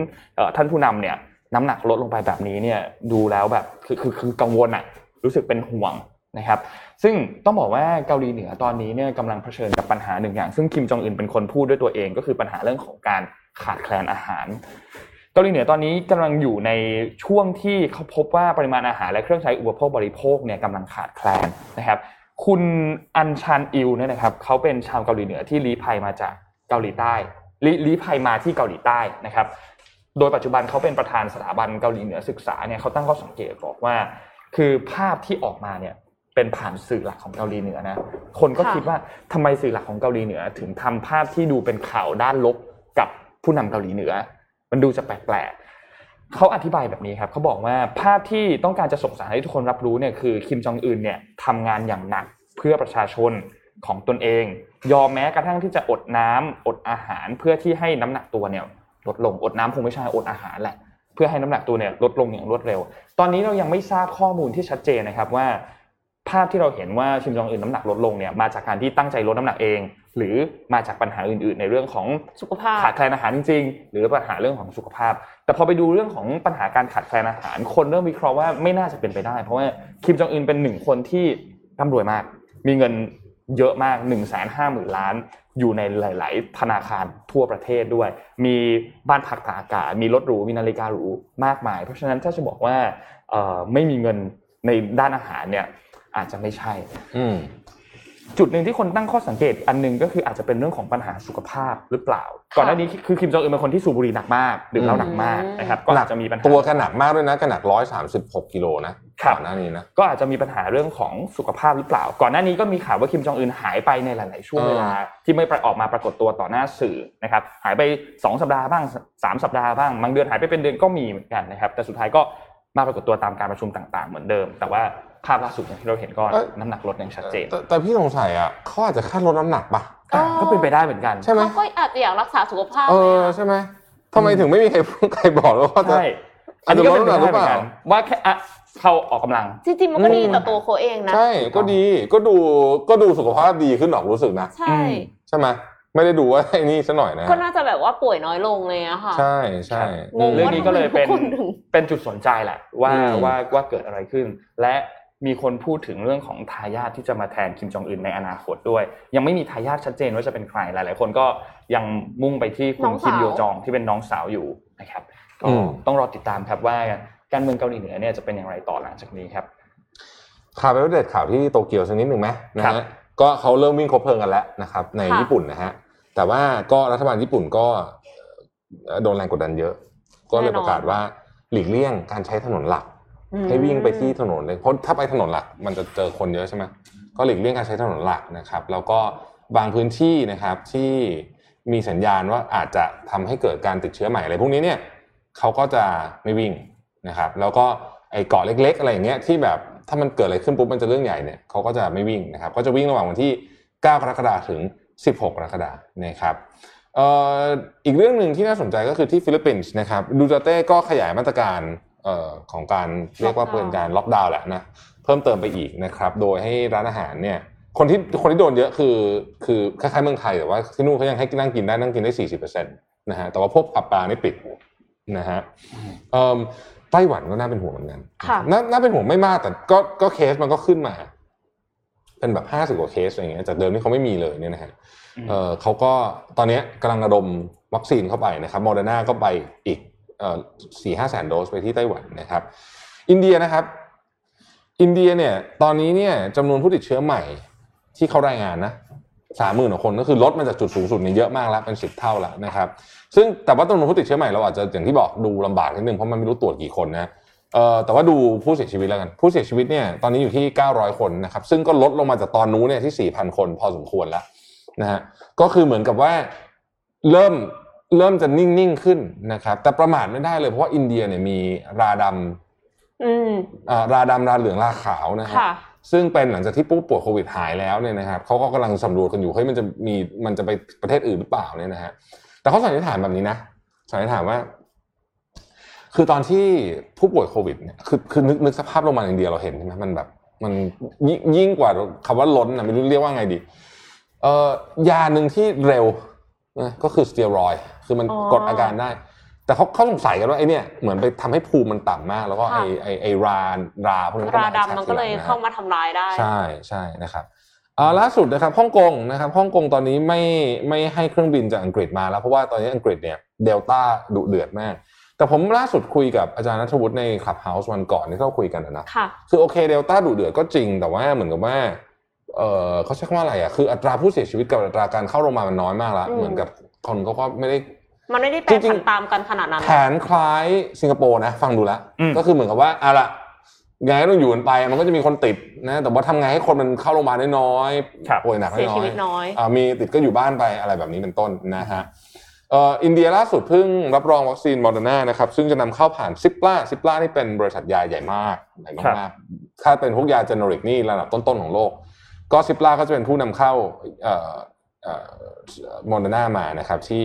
Speaker 2: ท่านผู้นำเนี่ยน้ำหนักลดลงไปแบบนี้เนี่ยดูแล้วแบบคือคือคือกังวลอะรู้สึกเป็นห่วงนะครับ ซึ่งต้องบอกว่าเกาหลีเหนือตอนนี้เนี่ยกำลังเผชิญกับปัญหาหนึ่งอย่าง ซึ่งคิมจองอึนเป็นคนพูดด้วยตัวเอง ก็คือปัญหาเรื่องของการขาดแคลนอาหารเกาหลีเหนือตอนนี้กำลังอยู่ในช่วงที่เขาพบว่าปริมาณอาหารและเครื่องใช้อุปโภคบริโภคเนี่ยกำลังขาดแคลนนะครับ คุณอันชันอิลเนี่ยนะครับเขาเป็นชาวเกาหลีเหนือที่ลี้ภัยมาจากเกาหลีใต้ลีลี้ภัยมาที่เกาหลีใต้นะครับ โดยปัจจุบันเขาเป็นประธานสถาบันเกาหลีเหนือศึกษาเนี่ยเขาตั้งข้อสังเกตบอกว่า คือภาพที่ออกมาเนี่ย เป็นผ่านสื่อหลักของเกาหลีเหนือนะ คนก็
Speaker 3: คิ
Speaker 2: ดว่าทำไมสื่อหลักของเกาหลีเหนือ ถึงทำภาพที่ดูเป็นข่าวด้านลบกับผู้นำเกาหลีเหนือ มันดูจะแปลกๆเขาอธิบายแบบนี้ครับเขาบอกว่าภาพที่ต้องการจะส่งสารให้ทุกคนรับรู้เนี่ยคือคิมจองอึนเนี่ยทำงานอย่างหนักเพื่อประชาชนของตนเอง ยอมแม้กระทั่งที่จะอดน้ำอดอาหารเพื่อที่ให้น้ำหนักตัวเนี่ยลดลงอดน้ำคงไม่ใช่อดอาหารแหละเพื่อให้น้ำหนักตัวเนี่ยลดลงอย่างรวดเร็ว ตอนนี้เรายังไม่ทราบข้อมูลที่ชัดเจนนะครับว่า ภาพที่เราเห็นว่าคิมจองอึนน้ำหนักลดลงเนี่ยมาจากการที่ตั้งใจลดน้ำหนักเอง หรือมาจากปัญหาอื่น ๆ ในเรื่องของ
Speaker 3: สุขภาพ
Speaker 2: ขาดแคลนอาหารจริงๆหรือปัญหาเรื่องของสุขภาพ แต่พอไปดูเรื่องของปัญหาการขาดแคลนอาหาร คนเริ่มวิเคราะห์ว่าไม่น่าจะเป็นไปได้ เพราะว่าคิมจองอึนเป็นหนึ่งคนที่ร่ำรวยมาก มีเงินเยอะมาก1นึ่งแสนห้าหมื่นล้าน อยู่ในหลาย ๆ ธนาคารทั่วประเทศด้วย มีบ้านพักตากอากาศ มีรถหรู มีนาฬิกาหรูมากมาย เพราะฉะนั้นถ้าจะบอกว่าเอ่อไม่มีเงินในด้านอาหารเนี่ย อาจจะไม่ใช่
Speaker 4: อืม
Speaker 2: จุดหนึ่งที่คนตั้งข้อสังเกตอันหนึงก็คืออาจจะเป็นเรื่องของปัญหาสุขภาพหรือเปล่า ก่อนหน้านี้คือคิมจองอึนเป็นคนที่สูบบุหรี่หนักมากดื่มเหล้าหนักมากนะครับก็อาจจะมีปัญหา
Speaker 4: ตัวขนาดมากด้วยนะขนาดร้อยสามสิบหกกิโลนะครับก่อนหน้านี้นะ
Speaker 2: ก็อาจจะมีปัญหาเรื่องของสุขภาพหรือเปล่า ก่อนหน้านี้ก็มีข่าวว่าคิมจองอึนหายไปในหลาย ๆ ช่วง
Speaker 4: เออ
Speaker 2: เวลาที่ไม่ออกมาปรากฏตัวต่อหน้าสื่อนะครับหายไป 2 สัปดาห์บ้าง 3 สัปดาห์บ้างบางเดือนหายไปเป็นเดือนก็มีเหมือนกันนะครับแต่สุดท้ายก็มาปรากฏตัวตามการประชุมต่าง ๆ เหมือนเดิม แต่ว่า ภาพล่าสุดอย่างที่เราเห็นก็น้ำหนักลดอย่างชัดเจน
Speaker 4: แต่แต่พี่สงสัยอะเขาอาจจะแค่ลดน้ำหนักปะ
Speaker 2: อะก็เป็นไปได้เหมือนกัน
Speaker 4: ใช่ไหม
Speaker 3: เขาก็อาจจะอยากรักษาสุขภาพ
Speaker 4: เออ
Speaker 3: ไงอะ
Speaker 4: ใช่ไหมทำไมถึงไม่มีใครใครบอกเลยว่าจะ
Speaker 2: ใช่
Speaker 4: อาจจะลดน้ำหนักหรือเปล่า
Speaker 2: ว่าแค่อะเขาออกกำลัง
Speaker 3: จริงๆมันก็ดี
Speaker 4: อืม
Speaker 3: ต่อตัวเขาเองนะ
Speaker 4: ใช่ก็ดีก็ดูก็ดูสุขภาพดีขึ้นหรอกรู้สึกนะ
Speaker 3: ใช่
Speaker 2: อืม
Speaker 4: ใช่ไหมไม่ได้ดูว่าไอ้นี่ซะหน่อยนะ
Speaker 3: ก็น่าจะแบบว่าป่วยน้อยลงเลยอะค่ะ
Speaker 4: ใช่ใช่
Speaker 3: งง
Speaker 2: เรื่องนี้ก็เลยเป็น
Speaker 3: ว่าทำไมทุกคนถึง
Speaker 2: เป็นจุดสนใจแหละว่า
Speaker 4: อืม
Speaker 2: ว่าว่าเกิดอะไรขึ้น และ มีคนพูดถึงเรื่องของทายาทที่จะมาแทนคิมจองอึนในอนาคตด้วย ยังไม่มีทายาทชัดเจนว่าจะเป็นใครหลาย ๆ คนก็ยังมุ่งไปที่คุ
Speaker 3: น้
Speaker 2: ณ
Speaker 3: อง
Speaker 2: คิ
Speaker 3: สาว
Speaker 2: มโยจองที่เป็นน้องสาวอยู่นะครับก็
Speaker 4: อืม
Speaker 2: ต้องรอติดตามครับว่าการเมืองเกาหลีเหนือเนี่ยจะเป็นอย่างไรต่อหลังจากนี้ครับ
Speaker 4: ข่าวไปอัปเดตข่าวที่โตเกียวสักนิดหนึ่งไหมนะ
Speaker 2: ครั
Speaker 4: ฮะ
Speaker 2: บ
Speaker 4: ก็เขาเริ่มวิ่งครบเพลิงกันแล้วนะครับใน
Speaker 3: ค่ะ
Speaker 4: ญี่ปุ่นนะฮะแต่ว่าก็รัฐบาลญี่ปุ่นก็เอ่อโดนแรงกดดันเยอะ ก็เลยประกาศว่าหลีกเลี่ยงการใช้ถนนหลัก ให้วิ่งไปที่ถนนเลยเพราะถ้าไปถนนหลักมันจะเจอคนเยอะใช่ไหมก็หลีกเลี่ยงการใช้ถนนหลักนะครับ แล้วก็บางพื้นที่นะครับที่มีสัญญาณว่าอาจจะทำให้เกิดการติดเชื้อใหม่อะไรพวกนี้เนี่ยเขาก็จะไม่วิ่งนะครับ แล้วก็ไอ้เกาะเล็ก ๆ อะไรอย่างเงี้ยที่แบบถ้ามันเกิดอะไรขึ้นปุ๊บมันจะเรื่องใหญ่เนี่ยเขาก็จะไม่วิ่งนะครับ ก็จะวิ่งระหว่างวันที่ 9 กรกฎาคมถึง 16 กรกฎาคมนะครับอ,อ,อีกเรื่องหนึ่งที่น่าสนใจก็คือที่ฟิลิปปินส์นะครับดูเตเต้ก็ขยายมาตรการ ของการเรียกว่าเป็นการล็อกดาวน์แหละนะเพิ่มเติมไปอีกนะครับ โดยให้ร้านอาหารเนี่ยคนที่คนที่โดนเยอะคือคือคล้ายๆเมืองไทยแต่ว่าที่นู่นเขายังให้นั่งกินได้นั่งกินได้สี่สิบเปอร์เซ็นต์นะฮะแต่ว่าพวกผับบาร์นี่ปิดนะฮะเอิ่มไต้หวันก็น่าเป็นห่วงเหมือนกัน
Speaker 3: ค่ะ
Speaker 4: น่าน่าเป็นห่วงไม่มากแต่ก็ก็เคสมันก็ขึ้นมา เป็นแบบห้าสิบกว่าเคสอะไรอย่างเงี้ยจากเดิมที่เขาไม่มีเลยเนี่ยนะฮะเอ่อเขาก็ตอนนี้กำลังระดมวัคซีนเข้าไปนะครับโมเดอร์นาก็ไปอีก สี่ห้าแสนโดสไปที่ไต้หวันนะครับ อินเดียนะครับ อินเดียเนี่ยตอนนี้เนี่ยจำนวนผู้ติดเชื้อใหม่ที่เขารายงานนะสามหมื่นกว่าคนก็คือลดมาจากจุดสูงสุดนี่เยอะมากแล้วเป็นสิบเท่าแล้วนะครับ ซึ่งแต่ว่าจำนวนผู้ติดเชื้อใหม่เราอาจจะอย่างที่บอกดูลำบากนิดนึงเพราะมันไม่รู้ตรวจกี่คนนะเอ่อแต่ว่าดูผู้เสียชีวิตแล้วกัน ผู้เสียชีวิตเนี่ยตอนนี้อยู่ที่ 900 คนนะครับ ซึ่งก็ลดลงมาจากตอนนู้นเนี่ยที่ 4,000 คนพอสมควรแล้วนะฮะก็คือเหมือนกับว่าเริ่ม เริ่มจะนิ่ง ๆ ขึ้นนะครับ แต่ประมาทไม่ได้เลยเพราะว่าอินเดียเนี่ยมีราดำ
Speaker 3: อืม
Speaker 4: อ่าราดำราเหลืองราขาวนะครับ
Speaker 3: ค่ะ
Speaker 4: ซึ่งเป็นหลังจากที่ผู้ป่วยโควิดหายแล้วเนี่ยนะครับเขาก็กำลังสำรวจกันอยู่เฮ้ยมันจะมีมันจะไปประเทศอื่นหรือเปล่าเนี่ยนะฮะแต่เขาสันนิษฐานแบบนี้นะสันนิษฐานว่า คือตอนที่ผู้ป่วยโควิดเนี่ยคือคือนึกนึกสภาพโรงพยาบาลอินเดียเราเห็นใช่ไหมมันแบบ มันยิ่งยิ่งกว่าคำว่าล้นนะไม่รู้เรียกว่าไงดี เอ่อยาหนึ่งที่เร็วนะก็คือสเตียรอยด์ คือมัน
Speaker 3: อ๋อ
Speaker 4: กดอาการได้ แต่เขาเขาสงสัยกันว่าไอ้เนี่ยเหมือนไปทำให้ภูมิมันต่ำมาก แล้วก็ไอ
Speaker 3: ค่ะ
Speaker 4: ไอไอราราพวกนี้ก็
Speaker 3: รา
Speaker 4: มาแอทแท
Speaker 3: ดำมันก็เลย
Speaker 4: ทีหงะฮะ
Speaker 3: เข้ามาทำร้ายได้
Speaker 4: ใช่ใช่นะครับอ่าล่าสุดนะครับฮ่องกงนะครับฮ่องกงตอนนี้ไม่ไม่ให้เครื่องบินจากอังกฤษมาแล้วเพราะว่าตอนนี้อังกฤษเนี่ยเดลต้าดุเดือดมาก แต่ผมล่าสุดคุยกับอาจารย์นัทวุฒิในคลับเฮาส์วันก่อนที่เราคุยกันนะนะ
Speaker 3: ค่ะ
Speaker 4: คือโอเคเดลต้าดุเดือดก็จริง แต่ว่าเหมือนกับว่าเออเขาใช้คำว่าอะไรอะคืออัตราผู้เสียชีวิตกับอัตราการเข้าโรงพยาบาลมันน้อยมากแล้ว
Speaker 3: อืม
Speaker 4: เหมือนกับ คนเขาก็ไม่ได้
Speaker 3: มันไม่ได้แปร
Speaker 4: จริ
Speaker 3: ผั
Speaker 4: ง
Speaker 3: น
Speaker 4: ๆ
Speaker 3: ตามกันขนาดนั้น
Speaker 4: แผนคล้ายสิงคโปร์นะ ฟังดูแล้ว
Speaker 2: อืม
Speaker 4: ก็คือเหมือนกับว่าอะละยังไงก็ต้องอยู่กันไปมันก็จะมีคนติดนะแต่ว่าทำไงให้คนมันเข้าโรงพยาบาลได้น้อย
Speaker 2: ครับ
Speaker 4: ป่วยหนัก
Speaker 3: เสียชีวิต
Speaker 4: ได้น้
Speaker 3: ชี
Speaker 4: อย
Speaker 3: น้อย
Speaker 4: อ่ามีติดก็อยู่บ้านไปอะไรแบบนี้เป็นต้นนะฮะเอ่ออินเดียล่าสุดเพิ่งรับรองวัคซีนโมเดอร์นานะครับซึ่งจะนำเข้าผ่าน Cipla Cipla นี่เป็นบริษัทยาใหญ่มากใหญ่มากๆครับถ้าเป็นพวกยา generic นี่ระดับต้นๆของโลก ก็ Cipla ก็จะเป็นผู้นำเข้าเอ่อเอ่อ โมเดอร์นามานะครับที่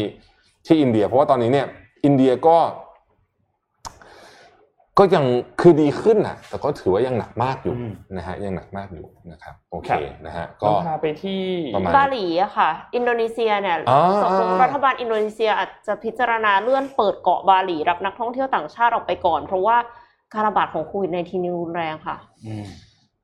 Speaker 4: ที่อินเดีย เพราะว่าตอนนี้เนี่ยอินเดียก็ ก็ยังคือดีขึ้นนะแต่ก็ถือว่ายังหนักมากอยู่
Speaker 2: อืม
Speaker 4: นะฮะยังหนักมากอยู่นะครับโอเค
Speaker 2: ครับ
Speaker 4: นะฮะ
Speaker 2: ก็
Speaker 4: ก็
Speaker 2: พาไปที่
Speaker 4: ประมาณ
Speaker 3: บาหลีอะค่ะ อินโดนีเซียเนี่ย
Speaker 4: อ๋อ
Speaker 3: ตกลง
Speaker 4: อ่า
Speaker 3: รัฐบาลอินโดนีเซียอาจจะพิจารณาเลื่อนเปิดเกาะบาหลีรับนักท่องเที่ยวต่างชาติออกไปก่อน เพราะว่าการระบาดของโควิดในทีนี้รุนแรงค่ะ
Speaker 2: อืม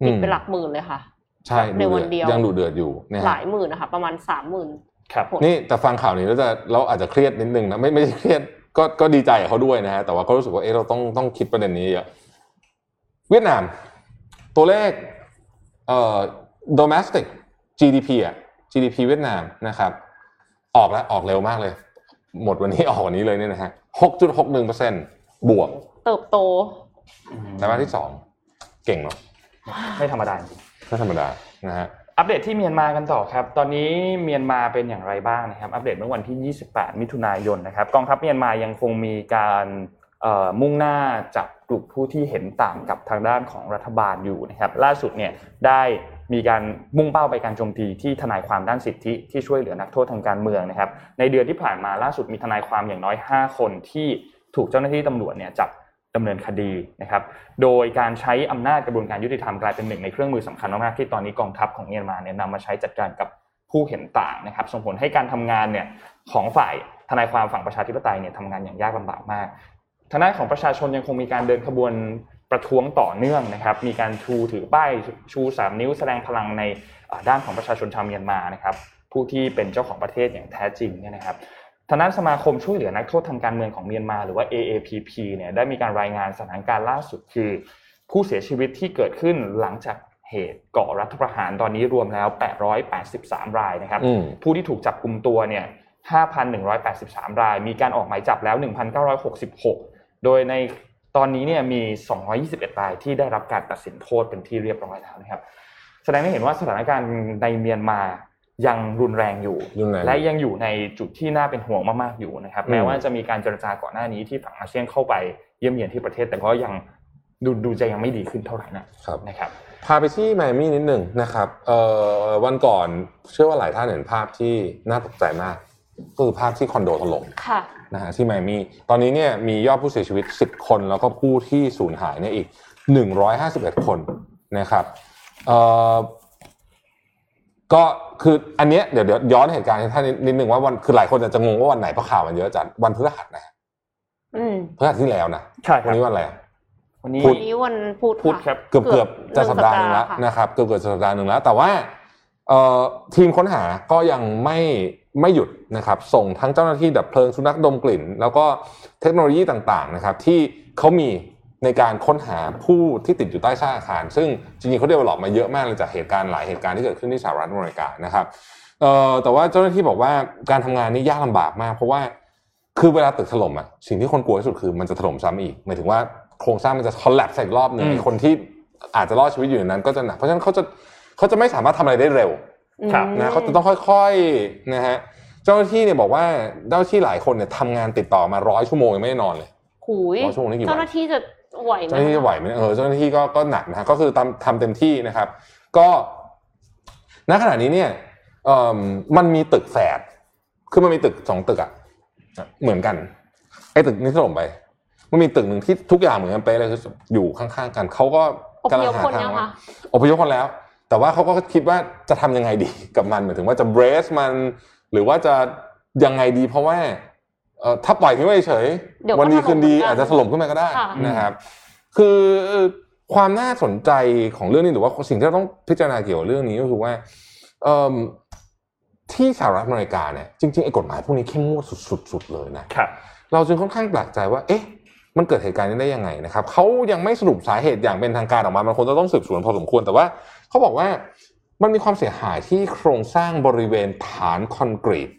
Speaker 3: ติดไปหลักหมื่นเลยค่ะ
Speaker 4: ใช่
Speaker 3: ในวัน
Speaker 4: ดุ
Speaker 3: เดียว
Speaker 4: ยังดุเดือดอยู่นะ
Speaker 3: ห
Speaker 4: ฮะ
Speaker 3: ลายหมื่นนะคะประมาณสามหมื่น
Speaker 2: ครับ
Speaker 3: คน
Speaker 4: นี่แต่ฟังข่าวนี้แล้วจะเราอาจจะเครียดนิดนึงนะไม่ไม่ใช่เครียดก็ก็ดีใจกับเขาด้วยนะฮะแต่ว่าก็รู้สึกว่าเออเราต้องต้องคิดประเด็นนี้เยอะเวียดนาม ตัวเลขเอ่อ domestic GDP อะ GDP เวียดนามนะครับ ออกแล้วออกเร็วมากเลย หมดวันนี้ออกวันนี้เลยเนี่ยนะฮะหกจุดหกหนึ่งเปอร์เซ็นบวก
Speaker 3: เติบโต
Speaker 4: ไตรมาสที่สองเก่งเนาะ
Speaker 2: ไม่ธรรมดาจริง
Speaker 4: ไม่ธรรมดานะฮะ
Speaker 2: อัปเดตที่เมียนมากันต่อครับ ตอนนี้เมียนมาเป็นอย่างไรบ้างนะครับ อัปเดตเมื่อวันที่ 28 มิถุนายนนะครับกองทัพเมียนมายังคงมีการมุ่งหน้าจับกลุ่มผู้ที่เห็นต่างกับทางด้านของรัฐบาลอยู่นะครับ ล่าสุดเนี่ยได้มีการมุ่งเป้าไปการโจมตีที่ทนายความด้านสิทธิที่ช่วยเหลือนักโทษทางการเมืองนะครับ ในเดือนที่ผ่านมาล่าสุดมีทนายความอย่างน้อย 5 คนที่ถูกเจ้าหน้าที่ตำรวจเนี่ยจับ ดำเนินคดีนะครับ โดยการใช้อำนาจกระบวนการยุติธรรมกลายเป็นหนึ่งในเครื่องมือสำคัญมากๆที่ตอนนี้กองทัพของเมียนมาเนี่ยนำมาใช้จัดการกับผู้เห็นต่างนะครับ ส่งผลให้การทำงานเนี่ยของฝ่ายทนายความฝั่งประชาธิปไตยเนี่ยทำงานอย่างยากลำบากมากทางด้านของประชาชนยังคงมีการเดินขบวนประท้วงต่อเนื่องนะครับ มีการชูถือป้ายชูสามนิ้วแสดงพลังในด้านของประชาชนชาวเมียนมานะครับ ผู้ที่เป็นเจ้าของประเทศอย่างแท้จริงเนี่ยนะครับ ทางด้านสมาคมช่วยเหลือนักโทษทางการเมืองของเมียนมาหรือว่า AAPP เนี่ยได้มีการรายงานสถานการณ์ล่าสุดคือ ผู้เสียชีวิตที่เกิดขึ้นหลังจากเหตุก่อรัฐประหารตอนนี้รวมแล้ว 883 รายนะครับ
Speaker 4: อืม
Speaker 2: ผู้ที่ถูกจับกลุ่มตัวเนี่ย 5,183 ราย มีการออกหมายจับแล้ว 1,966 โดยในตอนนี้เนี่ยมี 221 รายที่ได้รับการตัดสินโทษเป็นที่เรียบร้อยแล้วนะครับ แสดงให้เห็นว่าสถานการณ์ในเมียนมา ยังรุนแรงอยู่
Speaker 4: รุนแรง
Speaker 2: และยังอยู่ในจุดที่น่าเป็นห่วงมากๆอยู่นะครับ
Speaker 4: อืม
Speaker 2: แม้ว่าจะมีการเจรจาก่อนหน้านี้ที่ฝั่งอาเซียนเข้าไปเยี่ยมเยียนที่ประเทศ แต่ก็ยังดูดูจะยังไม่ดีขึ้นเท่าไหร่นะครับนะครับ
Speaker 4: พาไปที่ไมอามี่นิดหนึ่งนะครับเอ่อวันก่อนเชื่อว่าหลายท่านเห็นภาพที่น่าตกใจมากก็คือภาพที่คอนโดถล่ม
Speaker 3: ค่ะ
Speaker 4: นะฮะที่ไมอามี่ตอนนี้เนี่ยมียอดผู้เสียชีวิต 10 คนแล้วก็ผู้ที่สูญหายเนี่ยอีก 151 คนนะครับเอ่อ ก็คืออันเนี้ยเดี๋ยวเดี๋ยวย้อนเหตุการณ์ให้ท่านนิดนิดนึงว่าวันคือหลายคนอาจจะงงว่าวันไหนเพราะข่าวมันเยอะจัดวันพฤหัสนะฮะ
Speaker 3: อืม
Speaker 4: พฤหัสที่แล้วนะ
Speaker 2: ใช่ค
Speaker 4: วั
Speaker 2: รั
Speaker 4: น
Speaker 2: บ
Speaker 4: นี้วันอะไรอะ
Speaker 2: วันนี้
Speaker 4: พุ
Speaker 3: วั
Speaker 4: ธ
Speaker 3: นนี้วันพุธ
Speaker 2: พุธะครับ
Speaker 4: เกือบเกือบจะสัปดาห์หนึงแล้ว
Speaker 3: ค่ะ
Speaker 4: นะครับเกือบเกือบจะสัปดาห์หนึ่งแล้ว แต่ว่าเอ่อทีมค้นหาก็ยังไม่ไม่หยุดนะครับ ส่งทั้งเจ้าหน้าที่ดับเพลิงสุนัขดมกลิ่น แล้วก็เทคโนโลยีต่างๆนะครับ ที่เขามี ในการค้นหาผู้ที่ติดอยู่ใต้ซากอาคาร ซึ่งจริงๆเขาเดเวลลอปมาเยอะมากเลยจากเหตุการณ์หลายเหตุการณ์ที่เกิดขึ้นที่สหรัฐอเมริกานะครับเอ่อแต่ว่าเจ้าหน้าที่บอกว่าการทำงานนี่ยากลำบากมาก เพราะว่าคือเวลาตึกถล่มอะสิ่งที่คนกลัวที่สุดคือมันจะถล่มซ้ำอีกหมายถึงว่าโครงสร้างมันจะคอล l ล p ใส่อีกรอบหนึ่ง
Speaker 2: อืม
Speaker 4: ไอ้คนที่อาจจะรอดชีวิตอยู่ในนั้น ก็จะหนักเพราะฉะนั้นเขาจะเขาจะไม่สามารถทำอะไรได้เร็ว
Speaker 2: ครับ
Speaker 4: นะเขาจะต้องค่อยๆนะฮะเจ้าหน้าที่เนี่ยบอกว่าเจ้าหน้าที่หลายคนเนี่ยทำงานติดต่อมาร้อยชั่วโมงยังไม่ได้นอนเลย
Speaker 3: หูย
Speaker 4: ร้อยชั่วโมงนี่กี่วัน
Speaker 3: เจ้าหน้าที่จะ ไหวไหม
Speaker 4: เจ้าหน้าที่ไหวไหมเออเจ้าหน้าที่ก็ก็หนักนะฮะก็คือทำทำเต็มที่นะครับ ก็ณขณะนี้เนี่ยเอ่อมันมีตึกแฝดคือมันมีตึกสองตึกอะเหมือนกันไอ้ตึกนี้ถล่มไป มันมีตึกหนึ่งที่ทุกอย่างเหมือนกันเป๊ะเลยคืออยู่ข้างๆกันเขาก็
Speaker 3: อพ
Speaker 4: กำลัง
Speaker 3: ยพ
Speaker 4: หา
Speaker 3: คน
Speaker 4: ทาง
Speaker 3: ยัง
Speaker 4: ว่า
Speaker 3: คะ
Speaker 4: อพยพคนแล้ว แต่ว่าเขาก็คิดว่าจะทำยังไงดีกับมันหมายถึงว่าจะ brace มัน หรือว่าจะยังไงดีเพราะว่าเอ่อ ถ้าปล่อยทิ้งไว้เฉย
Speaker 3: เดี๋ยวก็
Speaker 4: วันดีคืนดี
Speaker 3: ถล่มเหมือนกัน
Speaker 4: อาจจะถล่มขึ้นมาก็ได้
Speaker 3: ค่ะ
Speaker 4: นะครับ คือความน่าสนใจของเรื่องนี้หรือว่าสิ่งที่เราต้องพิจารณาเกี่ยวกับเรื่องนี้ก็คือว่าเอิ่มที่สหรัฐอเมริกาเนี่ยจริงๆไอ้กฎหมายพวกนี้เข้มงวดสุดๆเลยนะ
Speaker 2: ครับ
Speaker 4: เราจึงค่อนข้างแปลกใจว่า เอ๊ะ มันเกิดเหตุการณ์นี้ได้ยังไงนะครับเขายังไม่สรุปสาเหตุอย่างเป็นทางการออกมามันคงจะต้องสืบสวนพอสมควรแต่ว่าเขาบอกว่ามันมีความเสียหายที่โครงสร้างบริเวณฐานคอนกรีต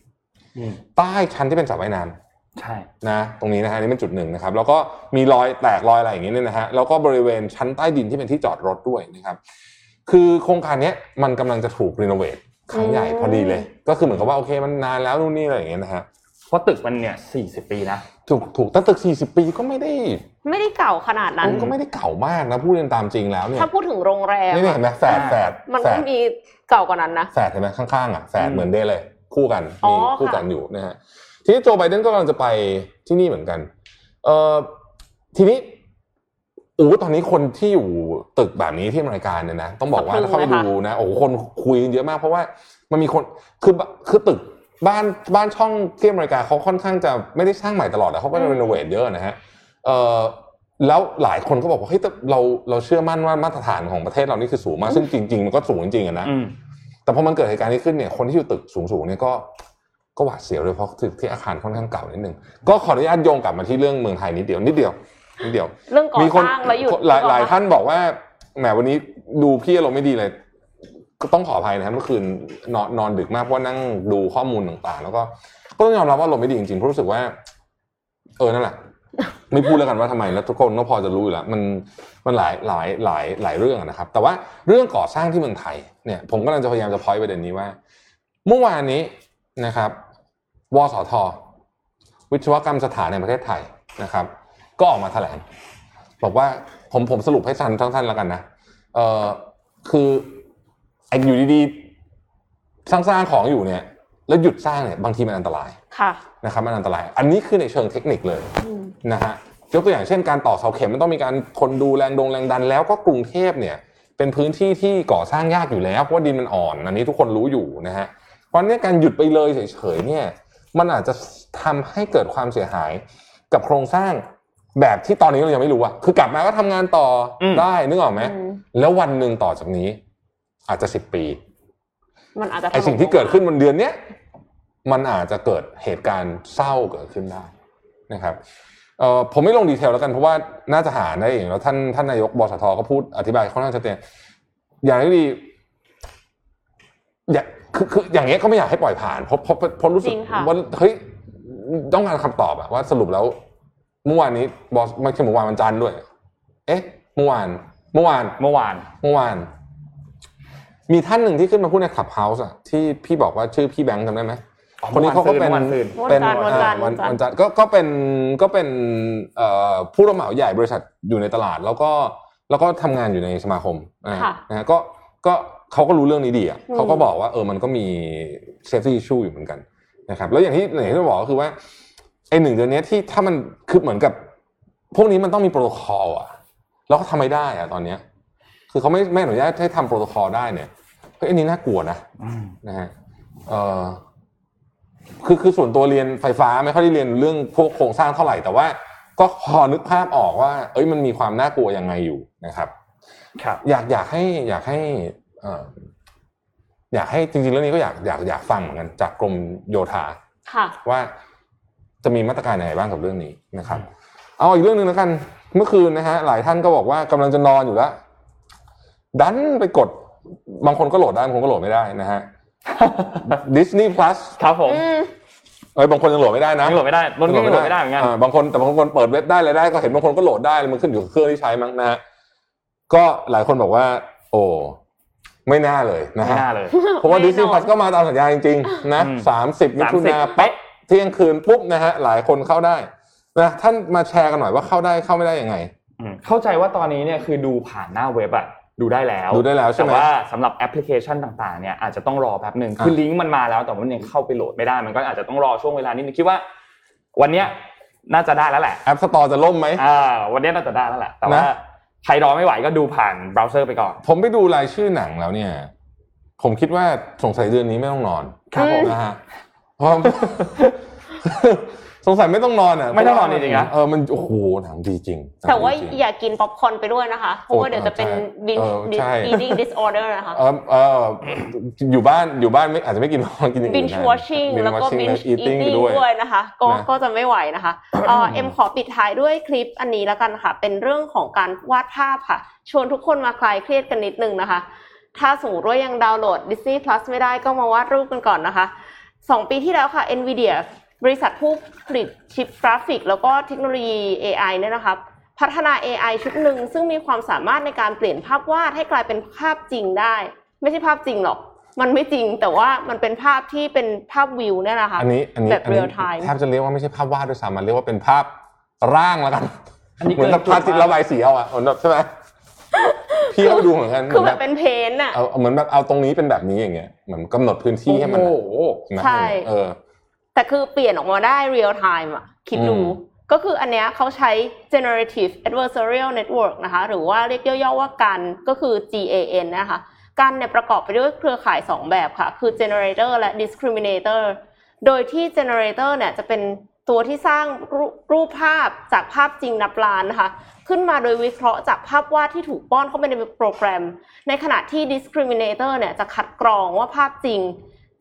Speaker 2: อืม
Speaker 4: ใต้ชั้นที่เป็นสระว่ายน้ำ
Speaker 2: ใช่
Speaker 4: นะตรงนี้นะฮะนี่เป็นจุดหนึ่งนะครับแล้วก็มีรอยแตกรอยอะไรอย่างนี้เนี่ยนะฮะแล้วก็บริเวณชั้นใต้ดินที่เป็นที่จอดรถด้วยนะครับคือโครงการเนี้ยมันกำลังจะถูกรีโนเวทครั้งใหญ่พอดีเลย ก็คือเหมือนกับว่าโอเคมันนานแล้วนู่นนี่อะไรอย่างเงี้ยนะฮะ
Speaker 2: เพราะตึกมันเนี่ยสี่สิบปีนะ
Speaker 4: ถูกถูกแต่ตึก40ปีก็ไม่ได้
Speaker 3: ไม่ได้เก่าขนาดนั้น
Speaker 4: มันก็ไม่ได้เก่ามากนะพูดกันตามจริงแล้วเนี่ย
Speaker 3: ถ้าพูดถึงโรงแรม
Speaker 4: นี่นี่เห็นไหมแฝดแฝด
Speaker 3: มัน
Speaker 4: แฝ
Speaker 3: ก็
Speaker 4: ด
Speaker 3: มีเก่ากว่านั้นนะ
Speaker 4: แฝดเห็นไหมข้างๆอะแฝด
Speaker 2: อืม
Speaker 4: เหมือนเด้เลย คู่กัน
Speaker 3: อ๋อ
Speaker 4: มีคู่กัน
Speaker 3: ค่ะ
Speaker 4: อยู่นะฮะ ทีนี้โจไบเดนก็กำลังจะไปที่นี่เหมือนกัน เอ่อทีนี้โอ้ตอนนี้คนที่อยู่ตึกแบบนี้ที่อเมริกาเนี่ยนะต้องบอกว่าถ้าเข้าไปดูนะโอ้โหคนคุยกันเยอะมากเพราะว่ามันมีคนคือคือตึกบ้านบ้านช่องที่อเมริกาเขาค่อนข้างจะไม่ได้สร้างใหม่ตลอดแต่เขาก็จะรีโนเวทเยอะนะฮะเอ่อแล้วหลายคนก็บอกว่าเฮ้ยแต่เราเราเชื่อมั่นว่ามาตรฐานของประเทศเรานี่คือสูงมากซึ่งจริง ๆ มันก็สูงจริงๆอะนะ
Speaker 2: อืม
Speaker 4: แต่พอมันเกิดเหตุการณ์นี้ขึ้นเนี่ยคนที่อยู่ตึกสูงๆเนี่ยก็ ก็หวาดเสียวเลยเพราะตึกที่อาคารค่อนข้างเก่านิดนึงก็ขออนุญาตโยงกลับมาที่เรื่องเมืองไทยนิดเดียวนิดเดียวนิดเดียว
Speaker 3: เรื่องก่อ
Speaker 4: มีคน
Speaker 3: สร้างแล้วหยุด
Speaker 4: หลาย
Speaker 3: ก่อ
Speaker 4: หลายท่านบอกว่าแหมวันนี้ดูพี่อารมณ์ไม่ดีเลย ก็ต้องขออภัยนะครับเมื่อคืนนอนนอนดึกมากเพราะว่านั่งดูข้อมูลต่างๆ แล้วก็ก็ต้องยอมรับว่าอารมณ์ไม่ดีจริงๆเพราะรู้สึกว่า เออนั่นแหละไม่พูดแล้วกันว่าทำไมแล้วทุกคนก็พอจะรู้อยู่แล้วมันมันหลายหลายหลายหลายเรื่องอะนะครับ แต่ว่าเรื่องก่อสร้างที่เมืองไทยเนี่ย ผมกำลังจะพยายามจะพอยประเด็นนี้ว่า เมื่อวานนี้นะครับ วสท วิศวกรรมสถานในประเทศไทยนะครับ ก็ออกมาแถลงบอกว่าผมผมสรุปให้ทันทั้งท่านแล้วกันนะเออคือไอ้อยู่ดีๆสร้างสร้างของอยู่เนี่ย แล้วหยุดสร้างเนี่ยบางทีมันอันตราย
Speaker 3: ค่ะ
Speaker 4: นะครับมันอันตราย อันนี้คือในเชิงเทคนิคเลย
Speaker 3: อืม
Speaker 4: นะฮะยกตัวอย่างเช่นการต่อเสาเข็มมันต้องมีการคนดูแรงดงแรงดัน แล้วก็กรุงเทพเนี่ยเป็นพื้นที่ที่ก่อสร้างยากอยู่แล้วเพราะว่าดินมันอ่อน อันนี้ทุกคนรู้อยู่นะฮะเพราะฉะนี้การหยุดไปเลยเฉยๆเนี่ย มันอาจจะทำให้เกิดความเสียหายกับโครงสร้างแบบที่ตอนนี้เรายังไม่รู้อะคือกลับมาก็ทำงานต่ออ
Speaker 2: ม
Speaker 4: ได้นึกออกไหม
Speaker 3: อืม
Speaker 4: แล้ววันหนึ่งต่อจากนี้ อาจจะสิบปี
Speaker 3: มันอาจจะ
Speaker 4: ไอสิ่งที่เกิดขึ้นบนเดือนเนี้ยมันอาจจะเกิดเหตุการณ์เศร้าเกิดขึ้นได้นะครับเอ่อผมไม่ลงดีเทลแล้วกันเพราะว่าน่าจะหาได้เองแล้วท่านท่านนายกบสทก็พูดอธิบายค่อนข้างชัดเจนอย่างที่ดีอย่า คือคืออย่างเงี้ยก็ไม่อยากให้ปล่อยผ่านเพราะเพราะเพราะรู้สึก
Speaker 3: จริงค่ะ
Speaker 4: ว่าเฮ้ยต้องการคำตอบอะว่าสรุปแล้วเมื่อวานนี้บอสไม่ใช่เมื่อวานวันจันทร์ด้วย เอ๊ะเมื่อวานเมื่อวาน
Speaker 2: เมื่อวาน
Speaker 4: เมื่อวาน มีท่านหนึ่งที่ขึ้นมาพูดในคลับเฮาส์อะที่พี่บอกว่าชื่อพี่แบงค์จำได้ไหม
Speaker 2: อ๋อ
Speaker 4: คนนี้เขาก็เป็น
Speaker 2: เมื่อวานซืน
Speaker 4: เป็น
Speaker 3: วันจันทร์
Speaker 4: อ่า
Speaker 3: วั
Speaker 4: วันน
Speaker 3: จันทร์
Speaker 4: วันจันทร์ก็ก็เป็นก็เป็นเอ่อผู้รับเหมาใหญ่บริษัทอยู่ในตลาด แล้วก็แล้วก็ทำงานอยู่ในสมาคมอ่า
Speaker 3: ค่ะ
Speaker 4: นะฮะก็ก็ เขาก็รู้เรื่องนี้ดีอะ
Speaker 3: อืม
Speaker 4: เขาก็บอกว่าเออมันก็มี safety issue อยู่เหมือนกันนะครับ แล้วอย่างที่อย่างที่เราบอกก็คือว่าไอ้หนึ่งเดือนนี้ที่ถ้ามันคือเหมือนกับ พวกนี้มันต้องมีโปรโตคอลอะ แล้วก็ทำไม่ได้อะตอนเนี้ย คือเขาไม่ไม่อนุญาตให้ทำโปรโตคอลได้เนี่ยเฮ้ยอันนี้น่ากลัวนะ
Speaker 2: อืม
Speaker 4: นะฮะเออคือคือส่วนตัวเรียนไฟฟ้าไม่ค่อยได้เรียนเรื่องพวกโครงสร้างเท่าไหร่แต่ว่า ก็พอนึกภาพออกว่า เอ้ยมันมีความน่ากลัวยังไงอยู่นะครับ
Speaker 2: ครับ
Speaker 4: อยากอยากให้อยากให้เอ่ออยากให้จริงๆเรื่องนี้ก็อยากอยากอยากฟังเหมือนกันจากกรมโยธา
Speaker 3: ค่ะ
Speaker 4: ว่าจะมีมาตรการยังไงบ้างกับเรื่องนี้นะครับ เอาอีกเรื่องหนึ่งแล้วกัน เมื่อคืนนะฮะหลายท่านก็บอกว่ากำลังจะนอนอยู่แล้วดันไปกดบางคนก็โหลดได้บางคนก็โหลดไม่ได้นะฮะ Disney Plus
Speaker 2: ครับผม
Speaker 3: อืม
Speaker 4: เอ้ยบางคนยังโหลดไม่ได้นะ
Speaker 2: ยังโหลดไม่ได้บนก็ยังโหลดไม่ได้เหมือนกันา
Speaker 4: บางคนแต่บางคนเปิดเว็บได้เลยได้ ก็เห็นบางคนก็โหลดได้มันขึ้นอยู่กับเครื่องที่ใช้มั้งนะฮะก็หลายคนบอกว่า โอ้ ไม่น่าเลยนะ
Speaker 2: ไม่
Speaker 4: ฮะ
Speaker 2: น่าเลย
Speaker 4: เพราะว่า
Speaker 3: ไม่
Speaker 4: ดิสนี
Speaker 3: น
Speaker 4: ย์
Speaker 3: อน
Speaker 4: พลัสก็มาตามสัญญาจริงๆนะ
Speaker 2: อืม
Speaker 4: สามสิบมิถุนา
Speaker 2: เป๊ะ
Speaker 4: เที่ยงคืนปุ๊บนะฮะหลายคนเข้าได้นะท่านมาแชร์กันหน่อยว่าเข้าได้เข้าไม่ได้ยังไง
Speaker 2: อืมเข้าใจว่าตอนนี้เนี่ยคือดูผ่านหน้าเว็บอะดูได้แล้ว
Speaker 4: ดูได้แล้วใช่ไหม
Speaker 2: แต่ว่าสำหรับแอปพลิเคชันต่างๆเนี่ยอาจจะต้องรอแป๊บหนึ่งคือ
Speaker 4: อะ
Speaker 2: ลิงก์มันมาแล้วแต่ว่ามันยังเข้าไปโหลดไม่ได้มันก็อาจจะต้องรอช่วงเวลานิดนึงคิดว่า วันเนี้ยน่าจะได้แล้วแหละ
Speaker 4: App Store จะล่มไหม
Speaker 2: อ่าวันเนี้ยน่าจะได้แล้วแหละแต่ว่า
Speaker 4: นะ
Speaker 2: ใครรอไม่ไหวก็ดูผ่านเบราว์เซอร์ไปก่อน
Speaker 4: ผมไปดูรายชื่อหนังแล้วเนี่ย ผมคิดว่าสงสัยเดือนนี้ไม่ต้องนอน
Speaker 2: ครับผม
Speaker 4: นะฮะเพราะ สงสัยไม่ต้องนอนอะ
Speaker 2: ไม่ต้องนอนจริงๆนะ
Speaker 4: เออมันโอ้โหหนังดีจริง
Speaker 3: แต่ว่า
Speaker 4: หนังดีจริง
Speaker 3: อย่ากินป๊อปคอร์นไปด้วยนะคะ เพราะว่าเดี๋ยวจะเป็น binge
Speaker 4: เออใช่
Speaker 3: eating disorder นะคะ
Speaker 4: เออเอออยู่บ้านอยู่บ้านไม่อาจจะไม่กินกินอย่างอื่น
Speaker 3: binge watching แล้วก็
Speaker 4: watching
Speaker 3: binge
Speaker 4: และ eating
Speaker 3: eating
Speaker 4: ด้วย
Speaker 3: ด้วยนะคะ ก็
Speaker 4: นะ
Speaker 3: ก็จะไม่ไหวนะคะเอ่อเอ็มขอปิดท้ายด้วยคลิปอันนี้แล้วกันค่ะ เป็นเรื่องของการวาดภาพค่ะ ชวนทุกคนมาคลายเครียดกันนิดนึงนะคะ ถ้าสมมติว่ายังดาวน์โหลด Disney Plus ไม่ได้ก็มาวาดรูปกันก่อนนะคะสองปีที่แล้วค่ะ NVIDIA บริษัทผู้ผลิตชิปกราฟิก แล้วก็เทคโนโลยี AI เนี่ยนะคะพัฒนา AI ชุดหนึ่งซึ่งมีความสามารถในการเปลี่ยนภาพวาดให้กลายเป็นภาพจริงได้ ไม่ใช่ภาพจริงหรอก มันไม่จริงแต่ว่ามันเป็นภาพที่เป็นภาพวิวเนี่ยนะคะ
Speaker 4: อันนี้อันนี้
Speaker 3: แบบ
Speaker 4: อันนี้
Speaker 3: real time
Speaker 4: แทบจะเรียกว่าไม่ใช่ภาพวาดด้วยซ้ำมันเรียกว่าเป็นภาพร่างแล้วกัน
Speaker 2: อันนี้
Speaker 4: เหมือนกับ
Speaker 2: เกินจุด
Speaker 4: ภาพที่
Speaker 2: มาก
Speaker 4: ระบายสีเอาอะเหมือนแบบใช่ไหมพี่เข้าไปดูเหมือนกัน
Speaker 3: คือ
Speaker 4: เห
Speaker 3: แบ
Speaker 4: มือน
Speaker 3: บเป็นเพนท์อะ
Speaker 4: เอาเอาเหมือนแบบเอาตรงนี้เป็นแบบนี้อย่างเงี้ยเหมือนกำหนดพื้นที่ให้มัน
Speaker 2: โอ้โห
Speaker 4: นะ
Speaker 3: ใช่
Speaker 4: เออ
Speaker 3: แต่คือเปลี่ยนออกมาได้ real time อะคิดดู
Speaker 4: อืม
Speaker 3: ก็คืออันเนี้ยเขาใช้ generative adversarial network นะคะ หรือว่าเรียกย่อๆว่ากันก็คือ GAN นะคะกันเนี่ยประกอบไปด้วยเครือข่าย 2 แบบค่ะ คือ generator และ discriminator โดยที่ generator เนี่ยจะเป็นตัวที่สร้างรูรูปภาพจากภาพจริงนับล้านนะคะ ขึ้นมาโดยวิเคราะห์จากภาพวาดที่ถูกป้อนเข้าไปในโปรแกรม ในขณะที่ discriminator เนี่ยจะคัดกรองว่าภาพจริง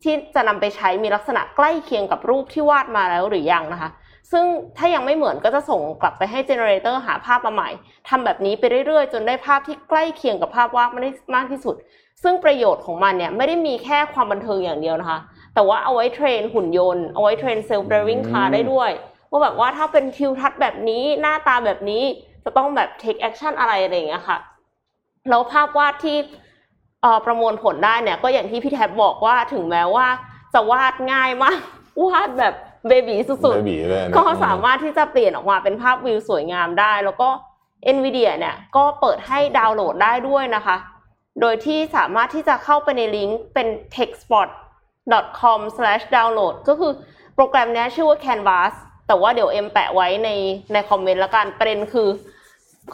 Speaker 3: ที่จะนำไปใช้มีลักษณะใกล้เคียงกับรูปที่วาดมาแล้วหรือยังนะคะ ซึ่งถ้ายังไม่เหมือนก็จะส่งกลับไปให้เจเนเรเตอร์หาภาพมาใหม่ทำแบบนี้ไปเรื่อยๆ จนได้ภาพที่ใกล้เคียงกับภาพวาดมากที่มากที่สุด ซึ่งประโยชน์ของมันเนี่ยไม่ได้มีแค่ความบันเทิงอย่างเดียวนะคะ แต่ว่าเอาไว้เทรนหุ่นยนต์เอาไว้เทรนเซลฟ์ driving car
Speaker 2: อืม
Speaker 3: ได้ด้วยว่าแบบว่าถ้าเป็นทิวทัศน์แบบนี้หน้าตาแบบนี้จะต้องแบบ take action อะไรอะไรอย่างเงี้ยค่ะแล้วภาพวาดที่เอ่อ ประมวลผลได้เนี่ยก็อย่างที่พี่แท็บบอกว่าถึงแม้ว่าจะวาดง่ายมากวาดแบบ baby สุด
Speaker 4: baby เลยนะ
Speaker 3: ๆก็สามารถที่จะเปลี่ยนออกมาเป็นภาพวิวสวยงามได้ แล้วก็ NVIDIA เนี่ยก็เปิดให้ดาวน์โหลดได้ด้วยนะคะ โดยที่สามารถที่จะเข้าไปในลิงก์เป็น techspot.com/download ก็คือโปรแกรมเนี้ยชื่อว่า Canvas แต่ว่าเดี๋ยวเอ็มแปะไว้ในในคอมเมนต์ละกันประเด็นคือ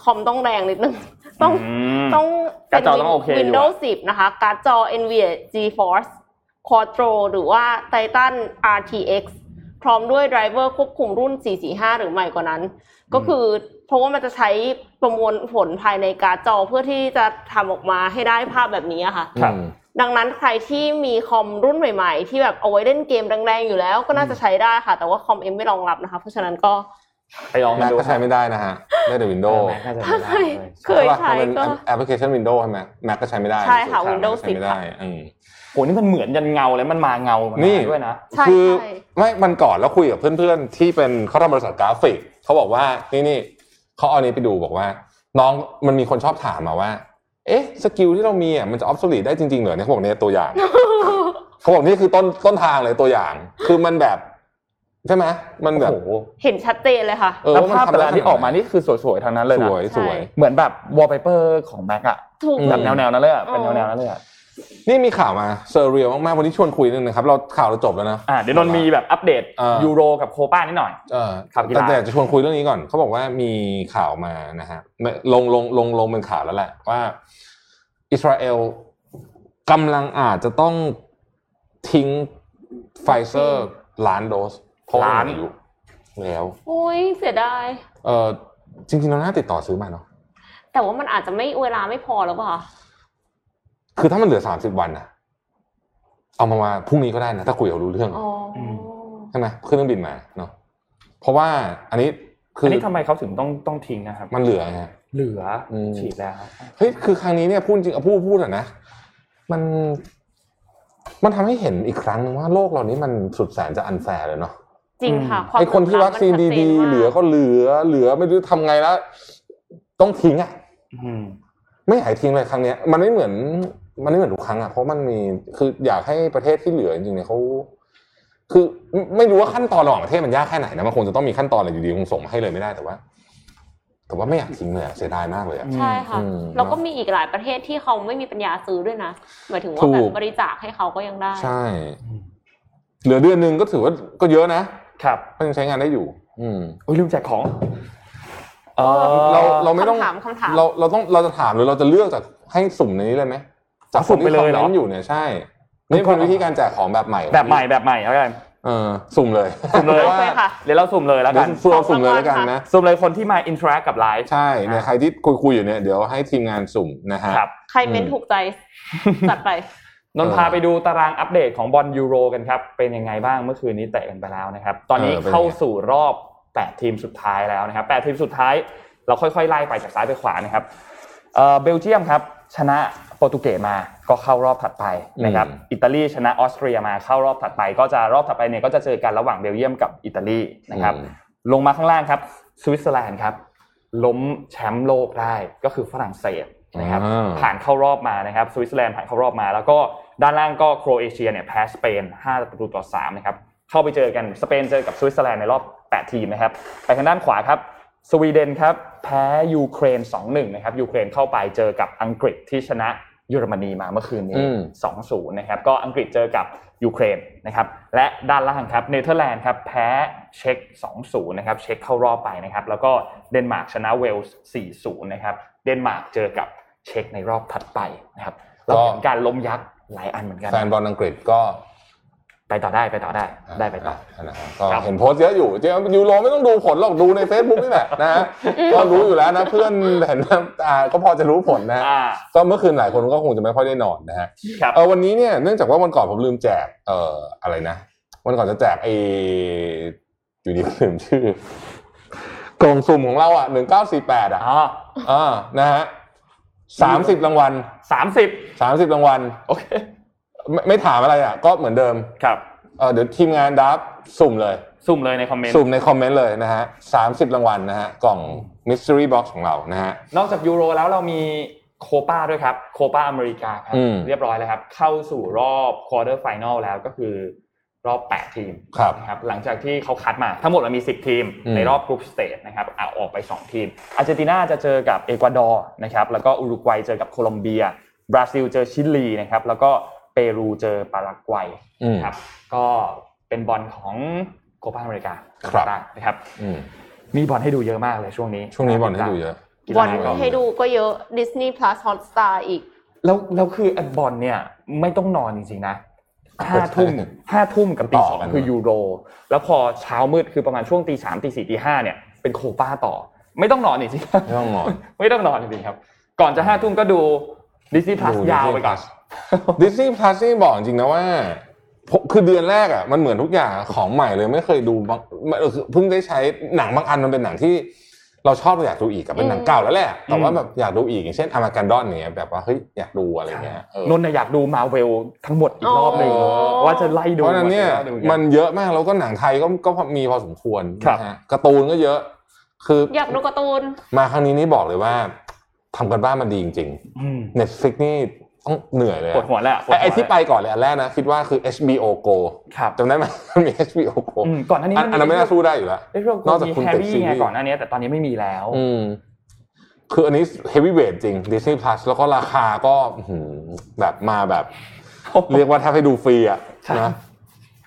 Speaker 3: คอมต้องแรงนิดนึง ต้อง
Speaker 2: ม
Speaker 3: ต้อง
Speaker 2: การ์ดจอต้องโอเคอยู่อะ
Speaker 3: Windows 10 นะคะ การ์ดจอ NVIDIA GeForce Quadro หรือว่า Titan RTX พร้อมด้วยไดรเวอร์ควบคุมรุ่น 445 หรือใหม่กว่านั้น ก็คือเพราะว่ามันจะใช้ประมวลผลภายในการ์ดจอเพื่อที่จะทำออกมาให้ได้ภาพแบบนี้อะค่ะ
Speaker 2: ครับ
Speaker 4: อืม
Speaker 3: ดังนั้นใครที่มีคอมรุ่นใหม่ ๆ ที่แบบเอาไว้เล่นเกมแรงๆอยู่แล้วก็น่าจะใช้ได้ค่ะ แต่ว่าคอม Mac ไม่รองรับนะคะ เพราะฉะนั้นก็
Speaker 2: ไปลอง
Speaker 4: Mac มา
Speaker 2: ดู
Speaker 4: ก็ใช้ไม่ได้นะฮะได้แต่ Windows
Speaker 2: เออ Mac น่าจะไม่ได้
Speaker 3: เคย
Speaker 2: เลย
Speaker 3: ใช้
Speaker 4: เพราะว่ามันเป็น
Speaker 3: ก็
Speaker 4: แอปพลิเคชัน Windows ใช่ไหม Mac ก็ใช้ไม่ได้
Speaker 3: ใช่ค่ะ
Speaker 4: สุดท้าย
Speaker 3: Windows
Speaker 4: ใช้ไม่ได้อืม
Speaker 2: โหนี่มันเหมือนยันเงาเลยมันมาเงามา
Speaker 4: นี่
Speaker 2: ด้วยนะ
Speaker 3: ใช่
Speaker 4: คือ
Speaker 3: ใช่
Speaker 4: ไม่มันก่อนแล้วคุยกับเพื่อนๆ ที่เป็นเขาทำบริษัทกราฟิกเขาบอกว่านี่นี่เขาเอาอันนี้ไปดูบอกว่า น้องมันมีคนชอบถามมาว่า เอ๊ะสกิลที่เรามีอะมันจะออฟ o ลีได้จริงๆเหรอเนี่ยเขาบอกเนี่ยตัวอย่างเขาบอกนี่คือต้นต้นทางเลยตัวอย่าง คือมันแบบ ใช่ไหมมันแบบ
Speaker 2: โอ้โห
Speaker 3: เห็นชัดเจนเลยค่ะ
Speaker 4: เออ
Speaker 2: แล้ว
Speaker 4: มัน
Speaker 2: ภาพ
Speaker 4: ทำ
Speaker 2: แต่
Speaker 4: ได้
Speaker 2: ละที่ออกมานี่คือสวยๆทั้งนั้นเลย
Speaker 4: ส
Speaker 2: นะ
Speaker 4: วยสวย
Speaker 2: เหมือนแบบวอลเปเปอร์ของแม็กอะ
Speaker 3: ถูก
Speaker 2: แบบแนวๆนั้นเลยอะ
Speaker 3: อ๋อ
Speaker 2: เป็นแนวๆนั้นเลยอะ
Speaker 4: นี่มีข่าวมา sur real มากๆวันนี้ชวนคุยนิดนึงนะครับเราข่าวเราจบแล้วนะ
Speaker 2: อ่าเดี๋ยวนนท์มีแบบอัปเดต
Speaker 4: เออ
Speaker 2: ยูโรกับโคป้านิดหน่อย
Speaker 4: เออ
Speaker 2: ข่าวกีฬา
Speaker 4: แต่แต่จะชวนคุยเรื่องนี้ก่อนเขาบอกว่ามีข่าวมานะฮะไม่ลงลงลงลงเป็นข่าวแล้วแหละว่า อิสราเอลกำลังอาจจะต้องทิ้งไฟเซอร์ล้านโดสเพราะว่า
Speaker 2: ล้าน
Speaker 4: หมดอายุแล้ว
Speaker 3: โอ้ยเสียดาย
Speaker 4: เออจริงๆเราน่าติดต่อซื้อมาเนาะ
Speaker 3: แต่ว่ามันอาจจะไม่เวลาไม่พอหรือเปล่า
Speaker 4: คือถ้ามันเหลือสามสิบวันนะเอามามาพรุ่งนี้ก็ได้นะถ้าคุยกับรู้เรื่อง
Speaker 3: อ๋ออ
Speaker 2: ม
Speaker 4: ใช่ไหมขึ้นเครื่องบินมาเนาะเพราะว่าอันนี้คือ
Speaker 2: อัน
Speaker 4: อ
Speaker 2: นี้ทำไมเขาถึงต้องต้องทิ้งนะครับ
Speaker 4: มันเหลือไง
Speaker 2: เหลืออ
Speaker 4: ม
Speaker 2: ฉีดแล้ว
Speaker 4: เฮ้ยคือครั้งนี้เนี่ยพูดจริงเอาพูดพูดอะนะมันมันทำให้เห็นอีกครั้งนึงว่าโลกเรานี้มันสุดแสนจะอันแฟร์เลยเนาะ
Speaker 3: จริงค่ะวาม
Speaker 4: ไอคนที่
Speaker 3: เหลื่
Speaker 4: วั
Speaker 3: อ
Speaker 4: ค
Speaker 3: ม
Speaker 4: ซีน
Speaker 3: ล้ำมัชัจ
Speaker 4: ดี
Speaker 3: น
Speaker 4: ๆ
Speaker 3: มาก
Speaker 4: เหลือก็เหลือ เหลือไม่รู้ทำไงแล้วต้องทิ้งอะ
Speaker 2: อืม
Speaker 4: ไม่อยากให้ทิ้งเลยครั้งเนี้ยมันไม่เหมือน มันไม่เหมือนทุกครั้งอะเพราะมันมีคืออยากให้ประเทศที่เหลือจริงๆเนี่ยเขาคือไม่ไม่รู้ว่าขั้นตอนระหว่างประเทศมันยากแค่ไหนนะมันคงจะต้องมีขั้นตอนอะไรอยู่ดีคงส่งมาให้เลยไม่ได้แต่ว่าแต่ว่าไม่อยากทิ้งเลยอะเสียดายมากเลยอะ
Speaker 3: ใช่ค่ะ
Speaker 4: อืม
Speaker 3: แล้วก็มีอีกหลายประเทศที่เขาไม่มีปัญญาซื้อด้วยนะหมายถึงว่า
Speaker 4: ถูก
Speaker 3: แบบบริจาคให้เขาก็ยังได้
Speaker 4: ใช่ เหลือเดือนหนึ่งก็ถือว่าก็เยอะนะ ครับก็ยังใช้งานได้อยู่ อืม
Speaker 2: อุ้ยลืมแจกของเออ
Speaker 4: เราเราไม่ต้อง
Speaker 3: คำถามคำถาม
Speaker 4: เราเราต้องเราจะถามหรือเราจะเลือกจากให้สุ่มในนี้เลยไหมจาก
Speaker 2: สุ่มไปเลยเหรอ
Speaker 4: คนที่คอมมนต์อยู่เนี่ยใช่นี่เป็นวิธีการแจกของแบบใหม่
Speaker 2: แบบใหม่แบบใหม่แล้วกัน
Speaker 4: เออสุ่มเลย
Speaker 2: สุ่มเลย
Speaker 3: โอเคค่ะ
Speaker 2: เดี๋ยวเราสุ่มเลยแล้ว
Speaker 4: เดี๋
Speaker 2: กั
Speaker 4: ยวนสุ่มสุ่มเลยแล้วกันนะ
Speaker 2: สุ่มเลยคนที่มาอินทรากับไลฟ์
Speaker 4: ใช่เนี่ยใครที่คุยคุยอยู่เนี่ยเดี๋ยวให้ทีมงานสุ่มนะฮะ
Speaker 2: ครับ
Speaker 3: ใครเม้น
Speaker 4: อืม
Speaker 3: ถูกใจจัดไป
Speaker 2: นนท์
Speaker 4: เออ
Speaker 2: พาไปดูตารางอัปเดตของบอลยูโรกันครับ เป็นยังไงบ้างเมื่อคืนนี้เตะกันไปแล้วนะครับ ตอนนี้
Speaker 4: เออเป็นไง
Speaker 2: เข้าสู่รอบ 8 ทีมสุดท้ายแล้วนะครับ 8 ทีมสุดท้ายเราค่อยๆ ไล่ไปจากซ้ายไปขวานะครับเอ่อเบลเยียมครับ ชนะโปรตุเกสมาก็เข้ารอบถัดไปนะครับ อิตาลีชนะออสเตรียมาเข้ารอบถัดไป ก็จะรอบถัดไปเนี่ยก็จะเจอกันระหว่างเบลเยียมกับอิตาลีนะครับ
Speaker 4: อืม
Speaker 2: ลงมาข้างล่างครับสวิตเซอร์แลนด์ครับล้มแชมป์โลกได้ก็คือฝรั่งเศส นะครับ
Speaker 4: อ่า
Speaker 2: ผ่านเข้ารอบมานะครับสวิตเซอร์แลนด์ผ่านเข้ารอบมา แล้วก็ด้านล่างก็โครเอเชียเนี่ยแพ้สเปน5ประตูต่อ3นะครับเข้าไปเจอกันสเปนเจอกับสวิตเซอร์แลนด์ในรอบ 8 ทีมนะครับไปทางด้านขวาครับสวีเดนครับแพ้ยูเครน 2-1นะครับยูเครนเข้าไปเจอกับอังกฤษที่ชนะเยอรมนีมาเมื่อคืนนี้
Speaker 4: อืม
Speaker 2: 2-0นะครับก็อังกฤษเจอกับยูเครนนะครับและด้านล่างครับเนเธอร์แลนด์ครับแพ้เช็ก2-0นะครับเช็กเข้ารอบไปนะครับแล้วก็เดนมาร์กชนะเวลส์4-0นะครับเดนมาร์กเจอกับ เช็กในรอบถัดไปนะครับเราเห็นการล้มยักษ์หลายอันเหมือนกัน
Speaker 4: แฟนบอลอังกฤษก็
Speaker 2: ไปต่อได้ไปต่อได้ได้ไปต่อ
Speaker 4: นะฮะก็
Speaker 2: ครับ
Speaker 4: เห็นโพสต์เยอะอยู่จริงๆยูโรไม่ต้องดูผลหรอกดูใน Facebook นี่แหละนะฮะก็รู้อยู่แล้วนะเพื่อนเห็นว่าอ่าก็พอจะรู้ผลนะฮะ
Speaker 2: อ่า
Speaker 4: ก็เมื่อคืนหลายคนก็คงจะไม่ค่อยได้นอนนะฮะ
Speaker 2: ครับ
Speaker 4: เออวันนี้เนี่ยเนื่องจากว่าวันก่อนผมลืมแจกเอ่ออะไรนะวันก่อนจะแจกไออยู่ดีก็ลืมชื่อกล่องสุ่มของเราอะหนึ่งเก้าสี่แปดอะ
Speaker 2: อ๋อ
Speaker 4: อ่านะฮะ สามสิบรางวัล
Speaker 2: สามสิบ
Speaker 4: สามสิบรางวัล
Speaker 2: โอเค
Speaker 4: ไม่ไม่ถามอะไรอะ ก็เหมือนเดิม
Speaker 2: ครับ
Speaker 4: เออเดี๋ยวทีมงานดับสุ่มเลย
Speaker 2: สุ่มเลยในคอมเมนต์
Speaker 4: สุ่มในคอมเมนต์เลยนะฮะสามสิบรางวัลนะฮะกล่อง mystery box ของเรานะฮะ
Speaker 2: นอกจากยูโรแล้วเรามีโคปาด้วยครับโคปาอเมริกาครับ
Speaker 4: อืม
Speaker 2: เรียบร้อยแล้วครับ เข้าสู่รอบ quarter final แล้วก็คือ รอบ 8 ทีม
Speaker 4: ครับ
Speaker 2: นะครับหลังจากที่เขาคัดมาทั้งหมดมันมี 10 ทีม
Speaker 4: อืม
Speaker 2: ในรอบ group stage นะครับเอาออกไป 2 ทีม อาร์เจนตินาจะเจอกับเอกวาดอร์นะครับแล้วก็อุรุกวัยเจอกับโคลอมเบีย บราซิลเจอชิลีนะครับแล้วก็เปรูเจอปารากวัย
Speaker 4: อืม
Speaker 2: นะครับก็เป็นบอลของโคปาอเมริกา
Speaker 4: ครับ
Speaker 2: นะครับ
Speaker 4: อืม
Speaker 2: มีบอลให้ดูเยอะมากเลยช่วงนี้
Speaker 4: ช่วงนี้บอลให้ดูเยอะ
Speaker 2: กี
Speaker 3: บ
Speaker 2: ฬา
Speaker 3: อล
Speaker 2: ก็
Speaker 3: ให้ดูก็เยอะ Disney Plus Hotstar อีก
Speaker 2: แล้วแล้วคือไอ้บอลเนี่ยไม่ต้องนอนจริงๆนะ ห้าทุ่มห้าทุ่มกับตี
Speaker 4: ต่อ
Speaker 2: สอง
Speaker 4: กัน
Speaker 2: คือยูโร แล้วพอเช้ามืดคือประมาณช่วงตีสามตีสี่ตีห้าเนี่ยเป็นโคป้าต่อ ไม่ต้องนอนจริงๆ
Speaker 4: ไม่ต้องนอน
Speaker 2: ไม่ต้องนอนจริงๆครับ ก่อนจะห้าทุ่มก็ดูดิซี่พลัส
Speaker 4: ดู
Speaker 2: ยาวไปก่อน
Speaker 4: ดิสนีย์พลัสนี่บอกจริงนะว่าผมคือเดือนแรกอะมันเหมือนทุกอย่างของใหม่เลยไม่เคยดูบางไม่เออคือเพิ่งได้ใช้หนังบางอันมันเป็นหนังที่ เราชอบเราอยากดูอีกกับเป็นหนังเก่าแล้วแหละแต่ว่าแบบอยากดูอีกอย่างเช่นอามากันดอนเนี่ยแบบว่าเฮ้ยอยากดูอะไรเงี้ยเออน
Speaker 2: นท์น่ะอยากดูมาเวลทั้งหมดอีกรอบหนึ่ง
Speaker 3: อ๋อ
Speaker 2: ว่าจะไล่ดู
Speaker 4: เพราะฉะนั้นเนี่ย
Speaker 2: ว่าจะไล่ดู
Speaker 4: มันเยอะมากแล้วก็หนังไทยก็ก็มีพอสมควร
Speaker 2: ครับ
Speaker 4: นะฮะการ์ตูนก็เยอะ คือ
Speaker 3: อยากดูการ์ตูน
Speaker 4: มาครั้งนี้นี่บอกเลยว่าทำกันบ้านมาดีจริง
Speaker 2: อืม
Speaker 4: ๆ Netflix นี่ ต้องเหนื่อยเลย
Speaker 2: ปวด
Speaker 4: อะ
Speaker 2: หัวแหละปวด
Speaker 4: ไอ้
Speaker 2: หัว
Speaker 4: ไอ้ที่ไปก่อนเลยอันแรกนะ คิดว่าคือ HBO Go
Speaker 2: ครับ
Speaker 4: จำได้ไหมมันมี HBO Go
Speaker 2: อืมก่อนหน้านี้
Speaker 4: อันอันนั้นไม่น่าสู้ได้อยู่แล้ว
Speaker 2: ไอ้เรื่อง
Speaker 4: นอกจาก
Speaker 2: มี
Speaker 4: คุณ
Speaker 2: แฮ
Speaker 4: ติ
Speaker 2: ร์
Speaker 4: ด
Speaker 2: รี่
Speaker 4: ซีรีส์
Speaker 2: ไงก่อนหน้านี้แต่ตอนนี้ไม่มีแล้ว
Speaker 4: อืมคืออันนี้ heavyweight จริง Disney Plus แล้วก็ราคาก็อื้อหือแบบมาแบบ เรียกว่าแทบให้ดูฟรีอะ
Speaker 2: ใช่
Speaker 4: นะ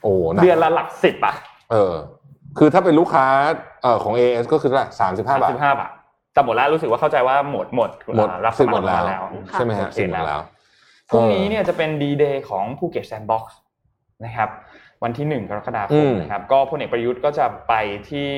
Speaker 4: โอ้หนัก
Speaker 2: เดือนละหลักสิบอะ
Speaker 4: เออ คือถ้าเป็นลูกค้าเอ่อของ AS ก็คือเท่าไหร่สามสิบห้าบาท
Speaker 2: สิบห้าบาทแต่หมดแล้วรู้สึกว่าเข้าใจว่าหมดหมด
Speaker 4: หมด
Speaker 2: อ่ารับส
Speaker 4: สิบ
Speaker 2: มั
Speaker 4: หม
Speaker 2: ค
Speaker 4: ด
Speaker 2: ร
Speaker 4: แล้ว
Speaker 2: มาแล้ว
Speaker 4: ใช่ไหมฮะ
Speaker 2: โอเค
Speaker 4: สิบหมด
Speaker 2: แล้
Speaker 4: แล้วว
Speaker 2: พรุ่งนี้เนี่ยจะเป็นดีเดย์ของภูเก็ตแซนด์บ็อกซ์นะครับวันที่หนึ่งกรกฎาค
Speaker 4: อื
Speaker 2: ม
Speaker 4: ม
Speaker 2: นะครับก็พลเอกประยุทธ์ก็จะไปที่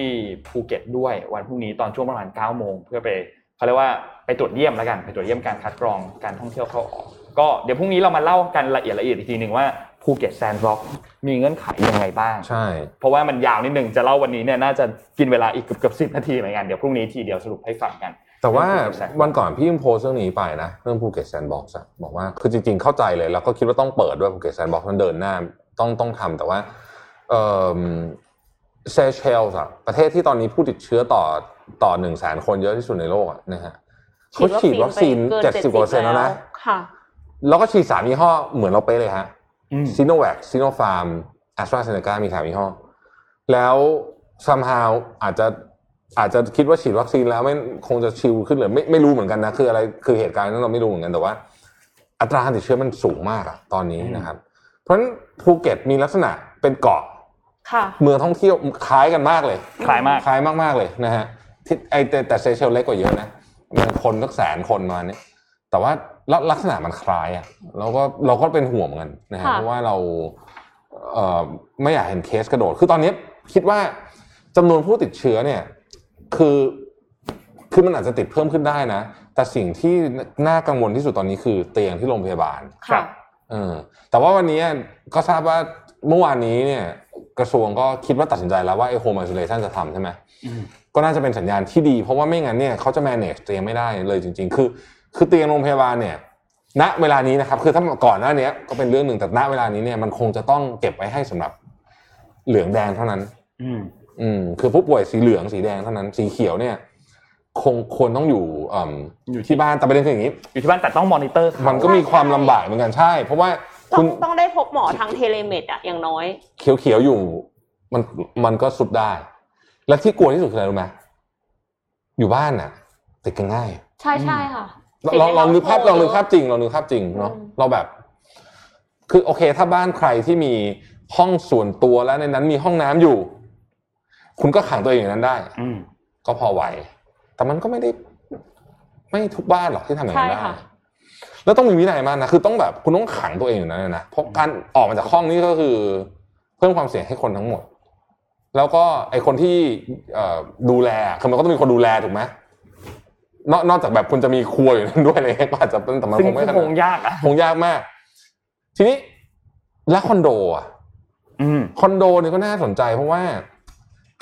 Speaker 2: ภูเก็ตด้วยวันพรุ่งนี้ตอนช่วงประมาณ9ก้าโมงเพื่อไปเขาเรียกว่าไปตรวจเยี่ยมแล้วกันไปตรวจเยี่ยมการคัดกรองการท่องเที่ยวเข้าออก ก็เดี๋ยวพรุ่งนี้เรามาเล่ากันละเอียดละเอียดอีกทีหนึ่งว่าภูเก็ตแซนด์บ็อกซ์มีเงื่อนไขยังไงบ้าง
Speaker 4: ใช่
Speaker 2: เพราะว่ามันยาวนิดนึงจะเล่าวันนี้เนี่ยน่าจะกินเวลาอีกเกือบเกือบสิบนาทีเหมือนกันเดี๋ยวพรุ่งนี้ทีเดียวสรุปให้ฟังกัน
Speaker 4: แต่ว่า
Speaker 2: เรื่อง Phuket Sandbox
Speaker 4: วันก่อนพี่ยังโพสต์เรื่องนี้ไปนะเรื่องภูเก็ตแซนด์บ็อกซ์บอกว่าคือจริงๆเข้าใจเลย แล้วก็คิดว่าต้องเปิดด้วยภูเก็ตแซนด์บ็อกซ์มันเดินหน้าต้องต้องทำแต่ว่าเอ่อเซเชลส์อะประเทศที่ตอนนี้ผู้ติดเชื้อต่อต่อหนึ่งแสนคนเยอะที่สุดในโลกอะนะฮะเขาฉีดวัคซีน
Speaker 3: ไป
Speaker 4: เจ็ดสิบกว่าเปอร์เซ็นต์แล้วนะ
Speaker 3: ค่ะ
Speaker 4: แล้วก็ฉีดสามยี่ห้อเหมือนเราเป๊ะเลยฮะ
Speaker 2: อืม
Speaker 4: ซีโนแวคซีโนฟาร์มแอสตราเซเนกามีสามยี่ห้อ แล้ว somehow อาจจะ อาจจะคิดว่าฉีดวัคซีนแล้วไม่คงจะชิลขึ้นหรือไม่ไม่รู้เหมือนกันนะคืออะไรคือเหตุการณ์นั้นเราไม่รู้เหมือนกันแต่ว่า อัตราการติดเชื้อมันสูงมากอะตอนนี้นะครับ เพราะฉะนั้นภูเก็ตมีลักษณะเป็นเกาะ
Speaker 3: ค่ะ
Speaker 4: เมืองท่องเที่ยวคล้ายกันมากเลย
Speaker 2: คล้ายมาก
Speaker 4: คล้ายมากๆเลยนะฮะที่ไอแต่แต่เซเชลเล็กกว่าเยอะนะมันคนสักแสนคนมาเนี่ยแต่ว่าลักลักษณะมันคล้ายอะเราก็เราก็เป็นห่วงเหมือนกันนะฮะ
Speaker 3: ค่ะ
Speaker 4: เพราะว่าเราเอ่อไม่อยากเห็นเคสกระโดด คือตอนนี้คิดว่าจำนวนผู้ติดเชื้อเนี่ย คือคือมันอาจจะติดเพิ่มขึ้นได้นะ แต่สิ่งที่น่ากังวลที่สุดตอนนี้คือเตียงที่โรงพยาบาล
Speaker 2: ครับ
Speaker 4: เออแต่ว่าวันนี้ก็ทราบว่าเมื่อวานนี้เนี่ยกระทรวงก็คิดว่าตัดสินใจแล้วว่าไอ้ home isolation จะทำใช่ไหม
Speaker 2: อืม
Speaker 4: ก็น่าจะเป็นสัญญาณที่ดี เพราะว่าไม่งั้นเนี่ยเขาจะ manage เตียงไม่ได้เลยจริง ๆ คือ คือเตียงโรงพยาบาลเนี่ย ณเวลานี้นะครับ คือถ้าก่อนหน้านี้ก็เป็นเรื่องหนึ่งแต่ณเวลานี้เนี่ยมันคงจะต้องเก็บไว้ให้สำหรับเหลืองแดงเท่านั้น
Speaker 2: อืม
Speaker 4: อืมคือผู้ป่วยสีเหลืองสีแดงเท่านั้นสีเขียวเนี่ย คงควรต้องอยู่อืม
Speaker 2: อยู่ที่
Speaker 4: ที่บ้านแต่ประเด็นคืออย่างนี้
Speaker 2: อยู่ที่บ้านแต่ต้องมอนิเตอร์เขา
Speaker 4: มันก็มีความลำบากเหมือนกันใช่ เพราะว่า
Speaker 3: ต้อ
Speaker 4: คุ
Speaker 3: ง
Speaker 4: ณ
Speaker 3: ต้องได้พบหมอทาง telemed อะอย่างน้อย
Speaker 4: เขียวๆอยู่มันมันก็สุดได้ และที่กลัวที่สุดคืออะไรรู้ไหมอยู่บ้านน่ะติดกันง่าย
Speaker 3: ใช่ใช่ค่ะ
Speaker 4: ลองลองนึกภาพ
Speaker 3: ติด
Speaker 4: ลอง
Speaker 3: ใน
Speaker 4: นึกภาพจริงลองนึกภาพจริงเนาะ
Speaker 3: อืม
Speaker 4: เราแบบ คือโอเค ถ้าบ้านใครที่มีห้องส่วนตัวแล้วในนั้นมีห้องน้ำอยู่ คุณก็ขังตัวเองอย่างนั้นได้
Speaker 2: อืม
Speaker 4: ก็พอไหว แต่มันก็ไม่ได้ ไม่ทุกบ้านหรอกที่ทำอย่างนั้น
Speaker 3: ใช่
Speaker 4: ได้
Speaker 3: ค่ะ
Speaker 4: แล้วต้องมีวินัยมากนะคือต้องแบบคุณต้องขังตัวเองอยู่นั้นเลยนะเพราะการออกมาจากห้องนี้ก็คือ เพิ่มความเสี่ยงให้คนทั้งหมด แล้วก็ไอคนที่เอ่อดูแลคือมันก็ต้องมีคนดูแลถูกไหมนอกนอกจากแบบคุณจะมีครัวอยู่นั้นด้วยอะไรเลยก็อาจจะเป็นแต่มัน
Speaker 2: ซึ่ง
Speaker 4: คงไม่ขนาดค
Speaker 2: งยากอะ
Speaker 4: คงยากมาก ทีนี้แล้วคอนโดอะ
Speaker 2: อืม
Speaker 4: คอนโดเนี่ยก็น่าสนใจเพราะว่า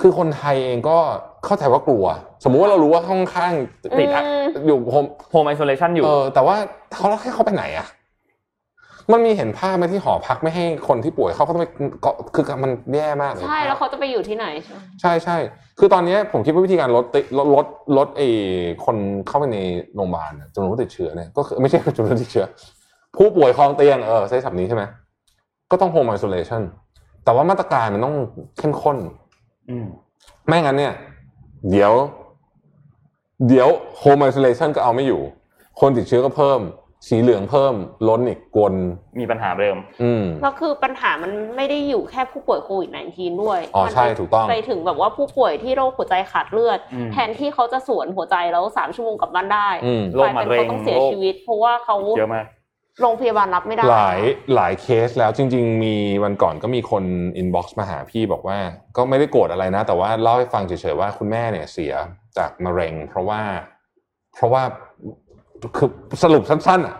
Speaker 4: คือคนไทยเองก็เข้าใจว่ากลัว สมมุติว่าเรารู้ว่าห้องข้าง
Speaker 2: ติดอะ
Speaker 3: อืม
Speaker 4: อยู่
Speaker 2: home home isolation อยู่
Speaker 4: เออแต่ว่าเขาให้เขาไปไหนอะมันมีเห็นภาพไหมที่หอพักไม่ให้คนที่ป่วยเข้าเขาต้องไปเกาะคือมันแย่มากเลย
Speaker 3: ใช่แล้วเขาจะไปอยู่ที่ไหน ใช่ไหม
Speaker 4: ใช่ใช่คือตอนนี้ผมคิดว่าวิธีการลดติลดลดลดไอ้คนเข้าไปในโรงพยาบาลเนี่ยจำนวนผู้ติดเชื้อเนี่ยก็คือไม่ใช่จำนวนผู้ติดเชื้อ ผู้ป่วยคลองเตียงเออใช้ศัพท์นี้ใช่ไหมก็ต้อง home isolation แต่ว่ามาตรการมันต้องเข้มข้น
Speaker 2: อืม
Speaker 4: ไม่งั้นเนี่ย เดี๋ยว เดี๋ยว home isolation ก็เอาไม่อยู่ คนติดเชื้อก็เพิ่ม สีเหลืองเพิ่ม ล้นอีกกวน
Speaker 2: มีปัญหาเดิม
Speaker 4: อืม
Speaker 3: แล้วคือปัญหามันไม่ได้อยู่แค่ผู้ป่วยโควิด -19 ด้วย
Speaker 4: อ๋อ
Speaker 3: มัน
Speaker 4: ใช่ถูกต้อง
Speaker 3: ไปถึงแบบว่าผู้ป่วยที่โรคหัวใจขาดเลือด
Speaker 2: อืม
Speaker 3: แทนที่เขาจะสวนหัวใจแล้วสามชั่วโมงกลับบ้านได้
Speaker 4: อืม
Speaker 2: โร
Speaker 3: ก
Speaker 2: ค
Speaker 3: ลาย
Speaker 2: มะ
Speaker 3: เป็น
Speaker 2: เร็ง
Speaker 3: เขาต้องเสีย
Speaker 2: โรค
Speaker 3: ชีวิต เพราะว่าเขา
Speaker 2: เยอะมาก
Speaker 3: โรงพยาบาลรับไม่ได้
Speaker 4: หลายหลายเคสแล้วจริง ๆ มีวันก่อนก็มีคนอินบ็อกซ์มาหาพี่บอกว่า ก็ไม่ได้โกรธอะไรนะ แต่ว่าเล่าให้ฟังเฉยๆว่าคุณแม่เนี่ยเสียจากมะเร็ง เพราะว่า เพราะว่าคือสรุปสั้นๆอะ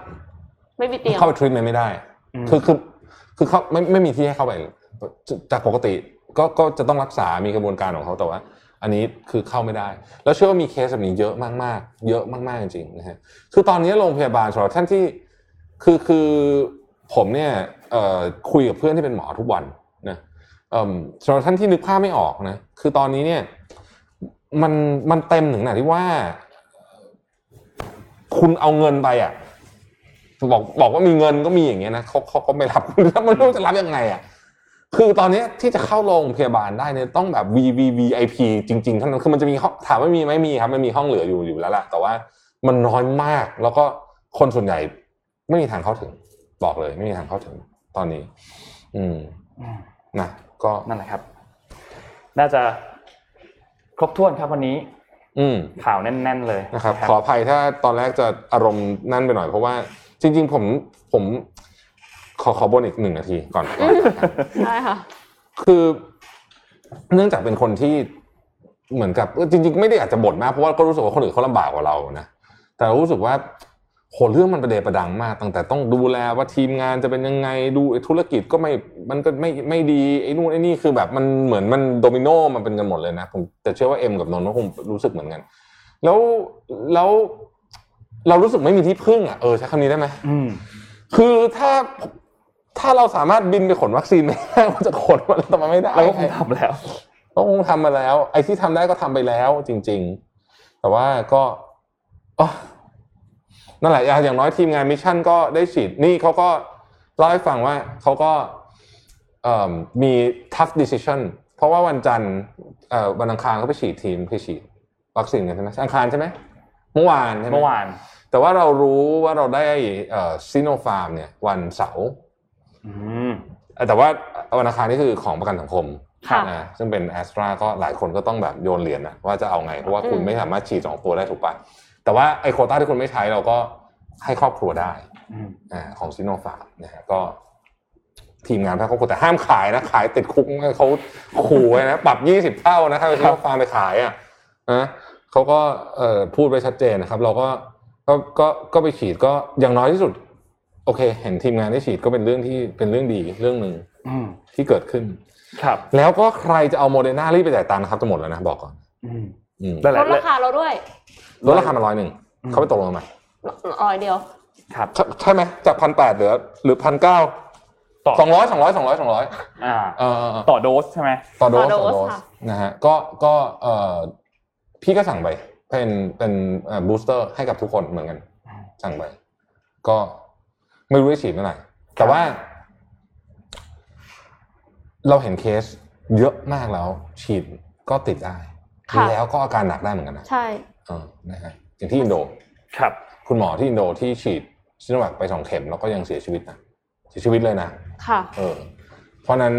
Speaker 3: ไม่มีเตียง
Speaker 4: เข้าไปทรีทเมนต์ไม่ได้
Speaker 2: อืม
Speaker 4: คือคือคือเขาไม่ไม่มีที่ให้เข้าไปจากปกติก็ก็จะต้องรักษา มีกระบวนการของเขาแต่ว่า อันนี้คือเข้าไม่ได้ แล้วเชื่อว่ามีเคสแบบนี้เยอะมากๆ เยอะมากๆจริงๆนะฮะคือตอนนี้โรงพยาบาลสำหรับท่านที่ คือคือผมเนี่ยคุยกับเพื่อนที่เป็นหมอทุกวันนะสำหรับท่านที่นึกภาพไม่ออกนะคือตอนนี้เนี่ยมันมันเต็มถึงขนาดที่ว่า คุณเอาเงินไปอะบอกบอกว่ามีเงินก็มีอย่างเงี้ยนะเขาเขาก็ไม่รับแล้วมันไม่รู้จะรับยังไงอะคือตอนนี้ที่จะเข้าโรงพยาบาลได้เนี่ยต้องแบบ V V V I P จริงๆเท่านั้นคือมันจะมีห้องถามว่ามีไหมมีครับมันมีห้องเหลืออยู่อยู่แล้วแหละแต่ว่ามันน้อยมากแล้วก็คนส่วนใหญ่ ไม่มีทางเข้าถึง บอกเลย ไม่มีทางเข้าถึงตอนนี้อืม
Speaker 2: อืม
Speaker 4: นะก็
Speaker 2: นั่นแหละครับ น่าจะครบถ้วนครับวันนี้
Speaker 4: อืม
Speaker 2: ข่าวแน่น ๆ เลย
Speaker 4: นะครับ ขออภัยถ้าตอนแรกจะอารมณ์นั่นไปหน่อยเพราะว่าจจริง ๆ ผมผม ขอขอบนอีกหนึ่งนาทีก่อนก่อน
Speaker 3: ใช่ค่ะ
Speaker 4: คือเนื่องจากเป็นคนที่เหมือนกับเออจริง ๆ ไม่ได้อยากจะบ่นมากเพราะว่าก็รู้สึกว่าคนอื่นเขาลำบากกว่าเรานะแต่เรารู้สึกว่า โหเรื่องมันประเดประดังมาก ตั้งแต่ต้องดูแลว่าทีมงานจะเป็นยังไงดูไอ้ธุรกิจก็ไม่มันก็ไม่ไม่ดีไอ้นู่นไอ้นี่คือแบบมันเหมือนมันโดมิโนมันเป็นกันหมดเลยนะผมแต่เชื่อว่าเอ็มกับนนท์ก็คงรู้สึกเหมือนกัน แล้วแล้วเรารู้สึกไม่มีที่พึ่งอะเออใช้คำนี้ได้ไหม
Speaker 2: อืม
Speaker 4: คือถ้าถ้าเราสามารถบินไปขนวัคซีนไม่ได้มันจะขนมันแต่มันไม่ได้
Speaker 2: เราก็คงทำแล้ว
Speaker 4: ก็คงทำมาแล้ว ไอ้ที่ทำได้ก็ทำไปแล้ว จริง ๆ แต่ว่าก็อ๋อ นั่นแหละอย่างอย่างน้อยทีมงาน Mission ก็ได้ฉีดนี่เขาก็เล่าให้ฟังว่าเขาก็เอิ่มมี tough decision เพราะว่าวันจันทร์เอ่อวันอังคารเขาไปฉีดทีมไปฉีดวัคซีนกันใช่ไหมอังคารใช่ไหมเมื่อวานใช่ไหม
Speaker 2: เมื่อวาน
Speaker 4: แต่ว่าเรารู้ว่าเราได้ซีโนฟาร์มเนี่ย วันเสาร์
Speaker 2: อืม
Speaker 4: แต่ว่าวันอังคารนี่คือของประกันสังคม
Speaker 3: ค่ะ
Speaker 4: นะซึ่งเป็นแอสตราก็หลายคนก็ต้องแบบโยนเหรียญนะว่าจะเอาไง เพราะว่าคุณ
Speaker 3: อืม
Speaker 4: ไม่สามารถฉีดสองตัวได้ถูกปะ แต่ว่าไอ้โควต้าที่คุณไม่ใช้เราก็ให้ครอบครัวได้
Speaker 2: อืม
Speaker 4: อ่าของซีโนฟาร์มนะฮะก็ทีมงานแพทย์ครอบครัวแต่ห้ามขายนะ ขายติดคุกเขาขู่ไว้นะปรับยี่สิบเท่านะถ้าเอาซีโนฟาร์มไปขายอะนะเขาก็เอ่อพูดไว้ชัดเจนนะครับ เราก็ก็ก็ก็ไปฉีดก็อย่างน้อยที่สุด โอเค เห็นทีมงานได้ฉีดก็เป็นเรื่องที่เป็นเรื่องดีเรื่องหนึ่ง
Speaker 2: อืม
Speaker 4: ที่เกิดขึ้น
Speaker 2: ครับ
Speaker 4: แล้วก็ใครจะเอาโมเดอร์นารีบไปจ่ายตังค์นะครับจะหมดแล้วนะบอกก่อน
Speaker 2: อืม
Speaker 4: อืม
Speaker 2: แล้วแล้วล
Speaker 3: ดราคาเราด้วย
Speaker 4: ลดราคามาร้อยหนึ่ง
Speaker 2: อืม
Speaker 4: เขาไปตกลงกันใหม่
Speaker 3: ร้อยเดียว
Speaker 2: ครับ
Speaker 4: ใช่ใช่ไหมจากพันแปดเหลือหรือพันเก้า
Speaker 2: ต่อ
Speaker 4: สองร้อยสองร้อยสองร้อยสองร้อย
Speaker 2: อ่า
Speaker 4: เออเออเออ
Speaker 2: ต่อโดสใช่ไหม
Speaker 4: ต่อโดส
Speaker 3: ต่อ
Speaker 4: ต่
Speaker 3: อโดส
Speaker 4: โด
Speaker 3: สค่ะ
Speaker 4: นะฮะก็ก็เออพี่ก็สั่งไปเป็นเป็น booster ให้กับทุกคนเหมือนกัน สั่งไป ก็ไม่รู้จะฉีดเมื่อไหร่แต่ว่า เราเห็นเคสเยอะมากแล้ว ฉีดก็ติดได้
Speaker 3: ค่ะ
Speaker 4: แล้วก็อาการหนักได้เหมือนกันนะ
Speaker 3: ใช่
Speaker 4: เออ นะฮะอย่างที่อินโด
Speaker 2: ครับ
Speaker 4: คุณหมอที่อินโดที่ฉีดซิโนแวคไปสองเข็มแล้วก็ยังเสียชีวิตนะเสียชีวิตเลยนะ
Speaker 3: ค่ะ
Speaker 4: เออเพราะฉะนั้น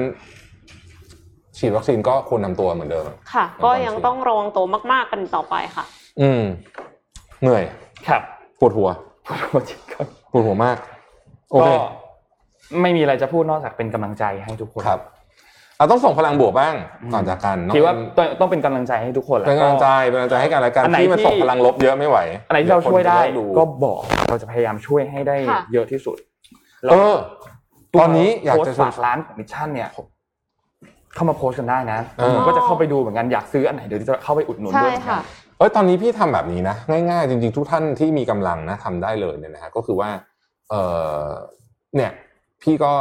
Speaker 4: ฉีดวัคซีนก็ควรนำตัวเหมือนเดิมอะ
Speaker 3: ค่ะ ก็ยังต้องระวังตัวมาก ๆ กันต่อไปค่ะ
Speaker 4: อืม เหนื่อย
Speaker 2: ครับ
Speaker 4: ปวดหัว
Speaker 2: ขอโทษทีครับ
Speaker 4: ปวดหัวมากก็โอเค
Speaker 2: ไม่มีอะไรจะพูดนอกจากเป็นกำลังใจให้ทุกคน
Speaker 4: ครับ เอาต้องส่งพลังบวกบ้างก่อนจากกันน้อง
Speaker 2: คิดว่า
Speaker 4: เอ็ม
Speaker 2: ต้องต้องเป็นกำลังใจให้ทุกคนแหละ
Speaker 4: เป็นกำลังใจเป็นกำลังใจให้กันและกัน
Speaker 2: อันไหน
Speaker 4: ที่มัน
Speaker 2: ที่
Speaker 4: ส่งพลังลบเยอะไม่ไหว
Speaker 2: อันไหนที่เราช่วยได้
Speaker 4: เคนจะ
Speaker 2: ก็บอกเราจะพยายามช่วยให้ได้
Speaker 3: ค่ะ
Speaker 2: เยอะที่สุด
Speaker 4: เออตอนนี้อยากจะ
Speaker 2: โพสต์ฝากร้านของ Mission เนี่ยเข้ามาโพสต์กันได้นะ
Speaker 4: เออ
Speaker 2: ผมก็จะเข้าไปดูเหมือนกันอยากซื้ออันไหนเดี๋ยวจะเข้าไปอุดหนุน
Speaker 3: ใช่
Speaker 2: ด้วยเหมือนกั
Speaker 3: ค่ะ
Speaker 2: น
Speaker 4: เอ้ยตอนนี้พี่ทำแบบนี้นะ ง่ายๆ จริงๆ ทุกท่านที่มีกำลังนะทำได้เลยเนี่ยนะฮะก็คือว่าเออเนี่ยพี่ก็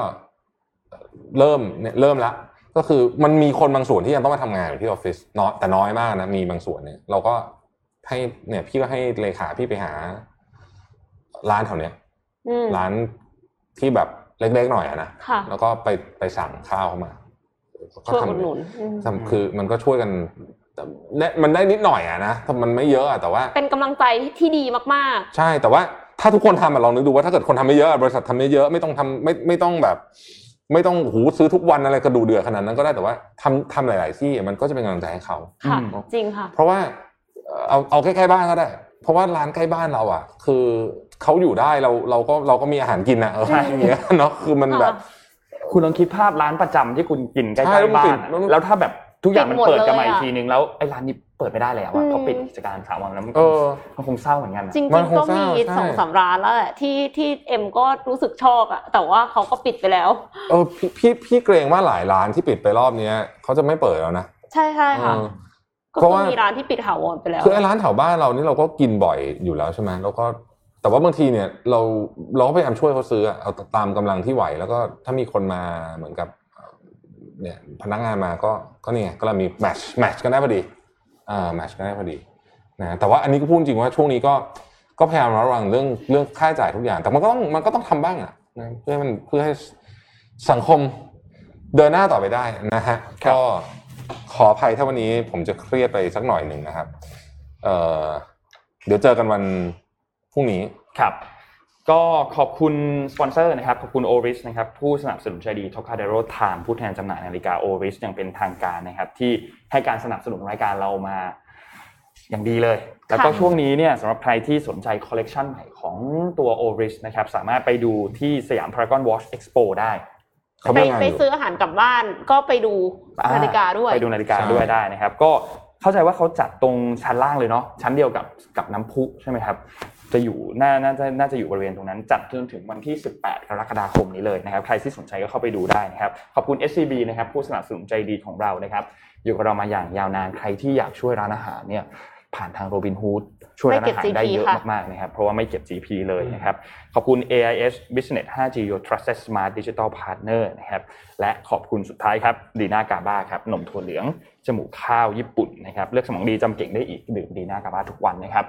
Speaker 4: เริ่มเนี่ยเริ่มละ ก็คือมันมีคนบางส่วนที่ยังต้องมาทำงานอยู่ที่ออฟฟิศน้อยแต่น้อยมากนะมีบางส่วนเนี่ย เราก็ให้เนี่ย พี่ก็ให้เลขาพี่ไปหา ร้านแถวเนี้ย
Speaker 3: อืม
Speaker 4: ร้านที่แบบเล็กๆหน่อยอะนะ
Speaker 3: ค่ะ
Speaker 4: แล้วก็ไปไปสั่งข้าวเข้ามาก็
Speaker 3: ช่วย
Speaker 4: ทำ
Speaker 3: อุดหนุนอืม
Speaker 4: ทำคือมันก็ช่วยกันแต่เนี่ยมันได้นิดหน่อยอะนะถ้ามันไม่เยอะอะแต่ว่า
Speaker 3: เป็นกำลังใจที่ดีมาก
Speaker 4: ใช่แต่ว่าถ้าทุกคนทำอะลองนึกดูว่าถ้าเกิดคนทำไม่เยอะอะบริษัททำไม่เยอะไม่ต้องทำไม่ไม่ต้องแบบ ไม่ต้องหูซื้อทุกวันอะไรกระดูเดือดขนาดนั้นก็ได้แต่ว่าทำทำหลาย ๆ ที่มันก็จะเป็นกำลังใจให้เขา
Speaker 3: ๆค่ะ
Speaker 2: อืม
Speaker 3: จริงค่ะ
Speaker 4: เพราะว่าเอ่อเอาเอาใกล้ๆบ้านก็ได้ เพราะว่าร้านใกล้บ้านเราอะ คือเขาอยู่ได้เราเราก็เราก็มีอาหารกินนะเออ
Speaker 3: ใช่
Speaker 4: อย่างเงี้ยเนาะคือมันแบบ
Speaker 2: คุณลองคิดภาพร้านประจำที่คุณกินใก
Speaker 4: ใช่
Speaker 2: ล้ๆบ้าน
Speaker 4: แล้วมันปิด
Speaker 2: แล้วถ้าแบบ ทุกอย่างมัน
Speaker 3: ปิดหมด
Speaker 2: เปิดกันมา
Speaker 3: เลย
Speaker 2: อีก
Speaker 3: อะ
Speaker 2: ทีนึงแล้วไอ้ร้านนี้เปิดไม่ได้แล้ว
Speaker 3: อื
Speaker 2: อะ
Speaker 3: ม
Speaker 2: เขาปิดกิจการสามวันแล้วมัน
Speaker 4: เออ
Speaker 2: มันคงเศร้าเหมือนกันอะ
Speaker 3: จริง
Speaker 4: มัน
Speaker 3: ๆ
Speaker 4: คง
Speaker 3: ก็
Speaker 4: เศร้า
Speaker 3: มี
Speaker 4: ใช่
Speaker 3: สองสามร้านแล้วแหละที่ที่เอ็มก็รู้สึกชอบอะแต่ว่าเขาก็ปิดไปแล้ว
Speaker 4: เออพี่พี่พี่เกรงว่าหลายร้านที่ปิดไปรอบเนี้ยเขาจะไม่เปิดแล้วนะ
Speaker 3: ใช่ใช่ค่ะ
Speaker 4: เออ
Speaker 3: ก็
Speaker 4: เพราะ
Speaker 3: คือ
Speaker 4: ว่า
Speaker 3: มีร้านที่ปิดถาวรไปแล้ว
Speaker 4: คือไอ้ร้านแถวบ้านเรานี่เราก็กินบ่อยอยู่แล้วใช่ไหมแล้วก็แต่ว่าบางทีเนี่ยเราเราก็พยายามช่วยเขาซื้ออะเอาตามกำลังที่ไหว แล้วก็ถ้ามีคนมาเหมือนกับ เอ่อเนี่ยพนักงานมาก็ก็เนี่ยก็เรามีแมทช์แมทช์กันได้พอดีอ่าแมทช์กันได้พอดีนะแต่ว่าอันนี้ก็พูดจริงว่าช่วงนี้ก็ก็พยายามระวังเรื่องเรื่องค่าใช้จ่ายทุกอย่าง แต่มันก็ต้องมันก็ต้องทำบ้างอะนะเพื่อให้มันเพื่อให้สังคมเดินหน้าต่อไปได้นะฮะก็ขออภัยถ้าวันนี้ผมจะเครียดไปสักหน่อยหนึ่งนะครับเอ่อเดี๋ยวเจอกันวันพรุ่งนี้
Speaker 2: ครับ ก็ขอบคุณสปอนเซอร์นะครับ ขอบคุณ Oris นะครับผู้สนับสนุนใจดี Trocadero Time ผู้แทนจำหน่ายนาฬิกา Oris อย่างเป็นทางการนะครับ ที่ให้การสนับสนุนรายการเรามาอย่างดีเลย แล้วก็
Speaker 3: ค่ะ
Speaker 2: ช่วงนี้เนี่ยสำหรับใครที่สนใจคอลเลกชันใหม่ของตัว o r i s นะครับสามารถไปดูที่สยามพารากอนวอชเอ็กซ์โปได้
Speaker 4: เขา
Speaker 3: ไป
Speaker 4: ไม่งาน
Speaker 3: ไป
Speaker 4: อยู่
Speaker 3: ซื้ออาหารกลับบ้านก็ไปดูนาฬิกาด้วย
Speaker 2: ไปดูนาฬิกา
Speaker 4: ใช่
Speaker 2: ด้วยได้นะครับ ก็เข้าใจว่าเขาจัดตรงชั้นล่างเลยเนาะชั้นเดียวกับกับน้ำพุใช่ไหมครับ จะอยู่น่าน่าจะน่าจะอยู่บริเวณตรงนั้น จัดจนถึงวันที่ 18 กรกฎาคมนี้เลยนะครับ ใครที่สนใจก็เข้าไปดูได้นะครับ ขอบคุณ SCB นะครับ ผู้สนับสนุนใจดีของเรานะครับ อยู่กับเรามาอย่างยาวนาน ใครที่อยากช่วยร้านอาหารเนี่ยผ่านทางโรบินฮูดช่วยร้านอาหารได้เยอะ
Speaker 3: ไม่เก็บ GP
Speaker 2: มากๆนะครับ เพราะว่าไม่เก็บ GP เลยนะครับ ขอบคุณ AIS Business 5G Your Trusted Smart Digital Partner นะครับ และขอบคุณสุดท้ายครับดีน่ากาบ้าครับนมถั่วเหลือง จมูกข้าวญี่ปุ่นนะครับ เลือกสมองดีจำเก่งได้อีกดื่มดีน่ากาบ้าทุกวันนะครับ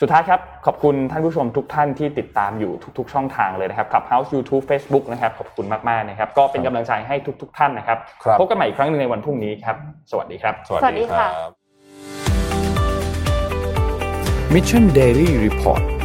Speaker 2: สุดท้ายครับ ขอบคุณท่านผู้ชมทุกท่านที่ติดตามอยู่ทุก ๆ ช่องทางเลยนะครับ Clubhouse YouTube Facebook นะครับขอบคุณมากๆนะครับ ก็เป็นกำลังใจให้ทุก ๆ ท่านนะครับ
Speaker 4: ครับ
Speaker 2: พบกันใหม่อีกครั้งหนึงในวันพรุ่งนี้ครับ สวัสดีครับ
Speaker 4: สวัส
Speaker 3: สวัสดี
Speaker 4: ดีค
Speaker 3: ค่ะ
Speaker 4: รับ
Speaker 1: Mission Daily Report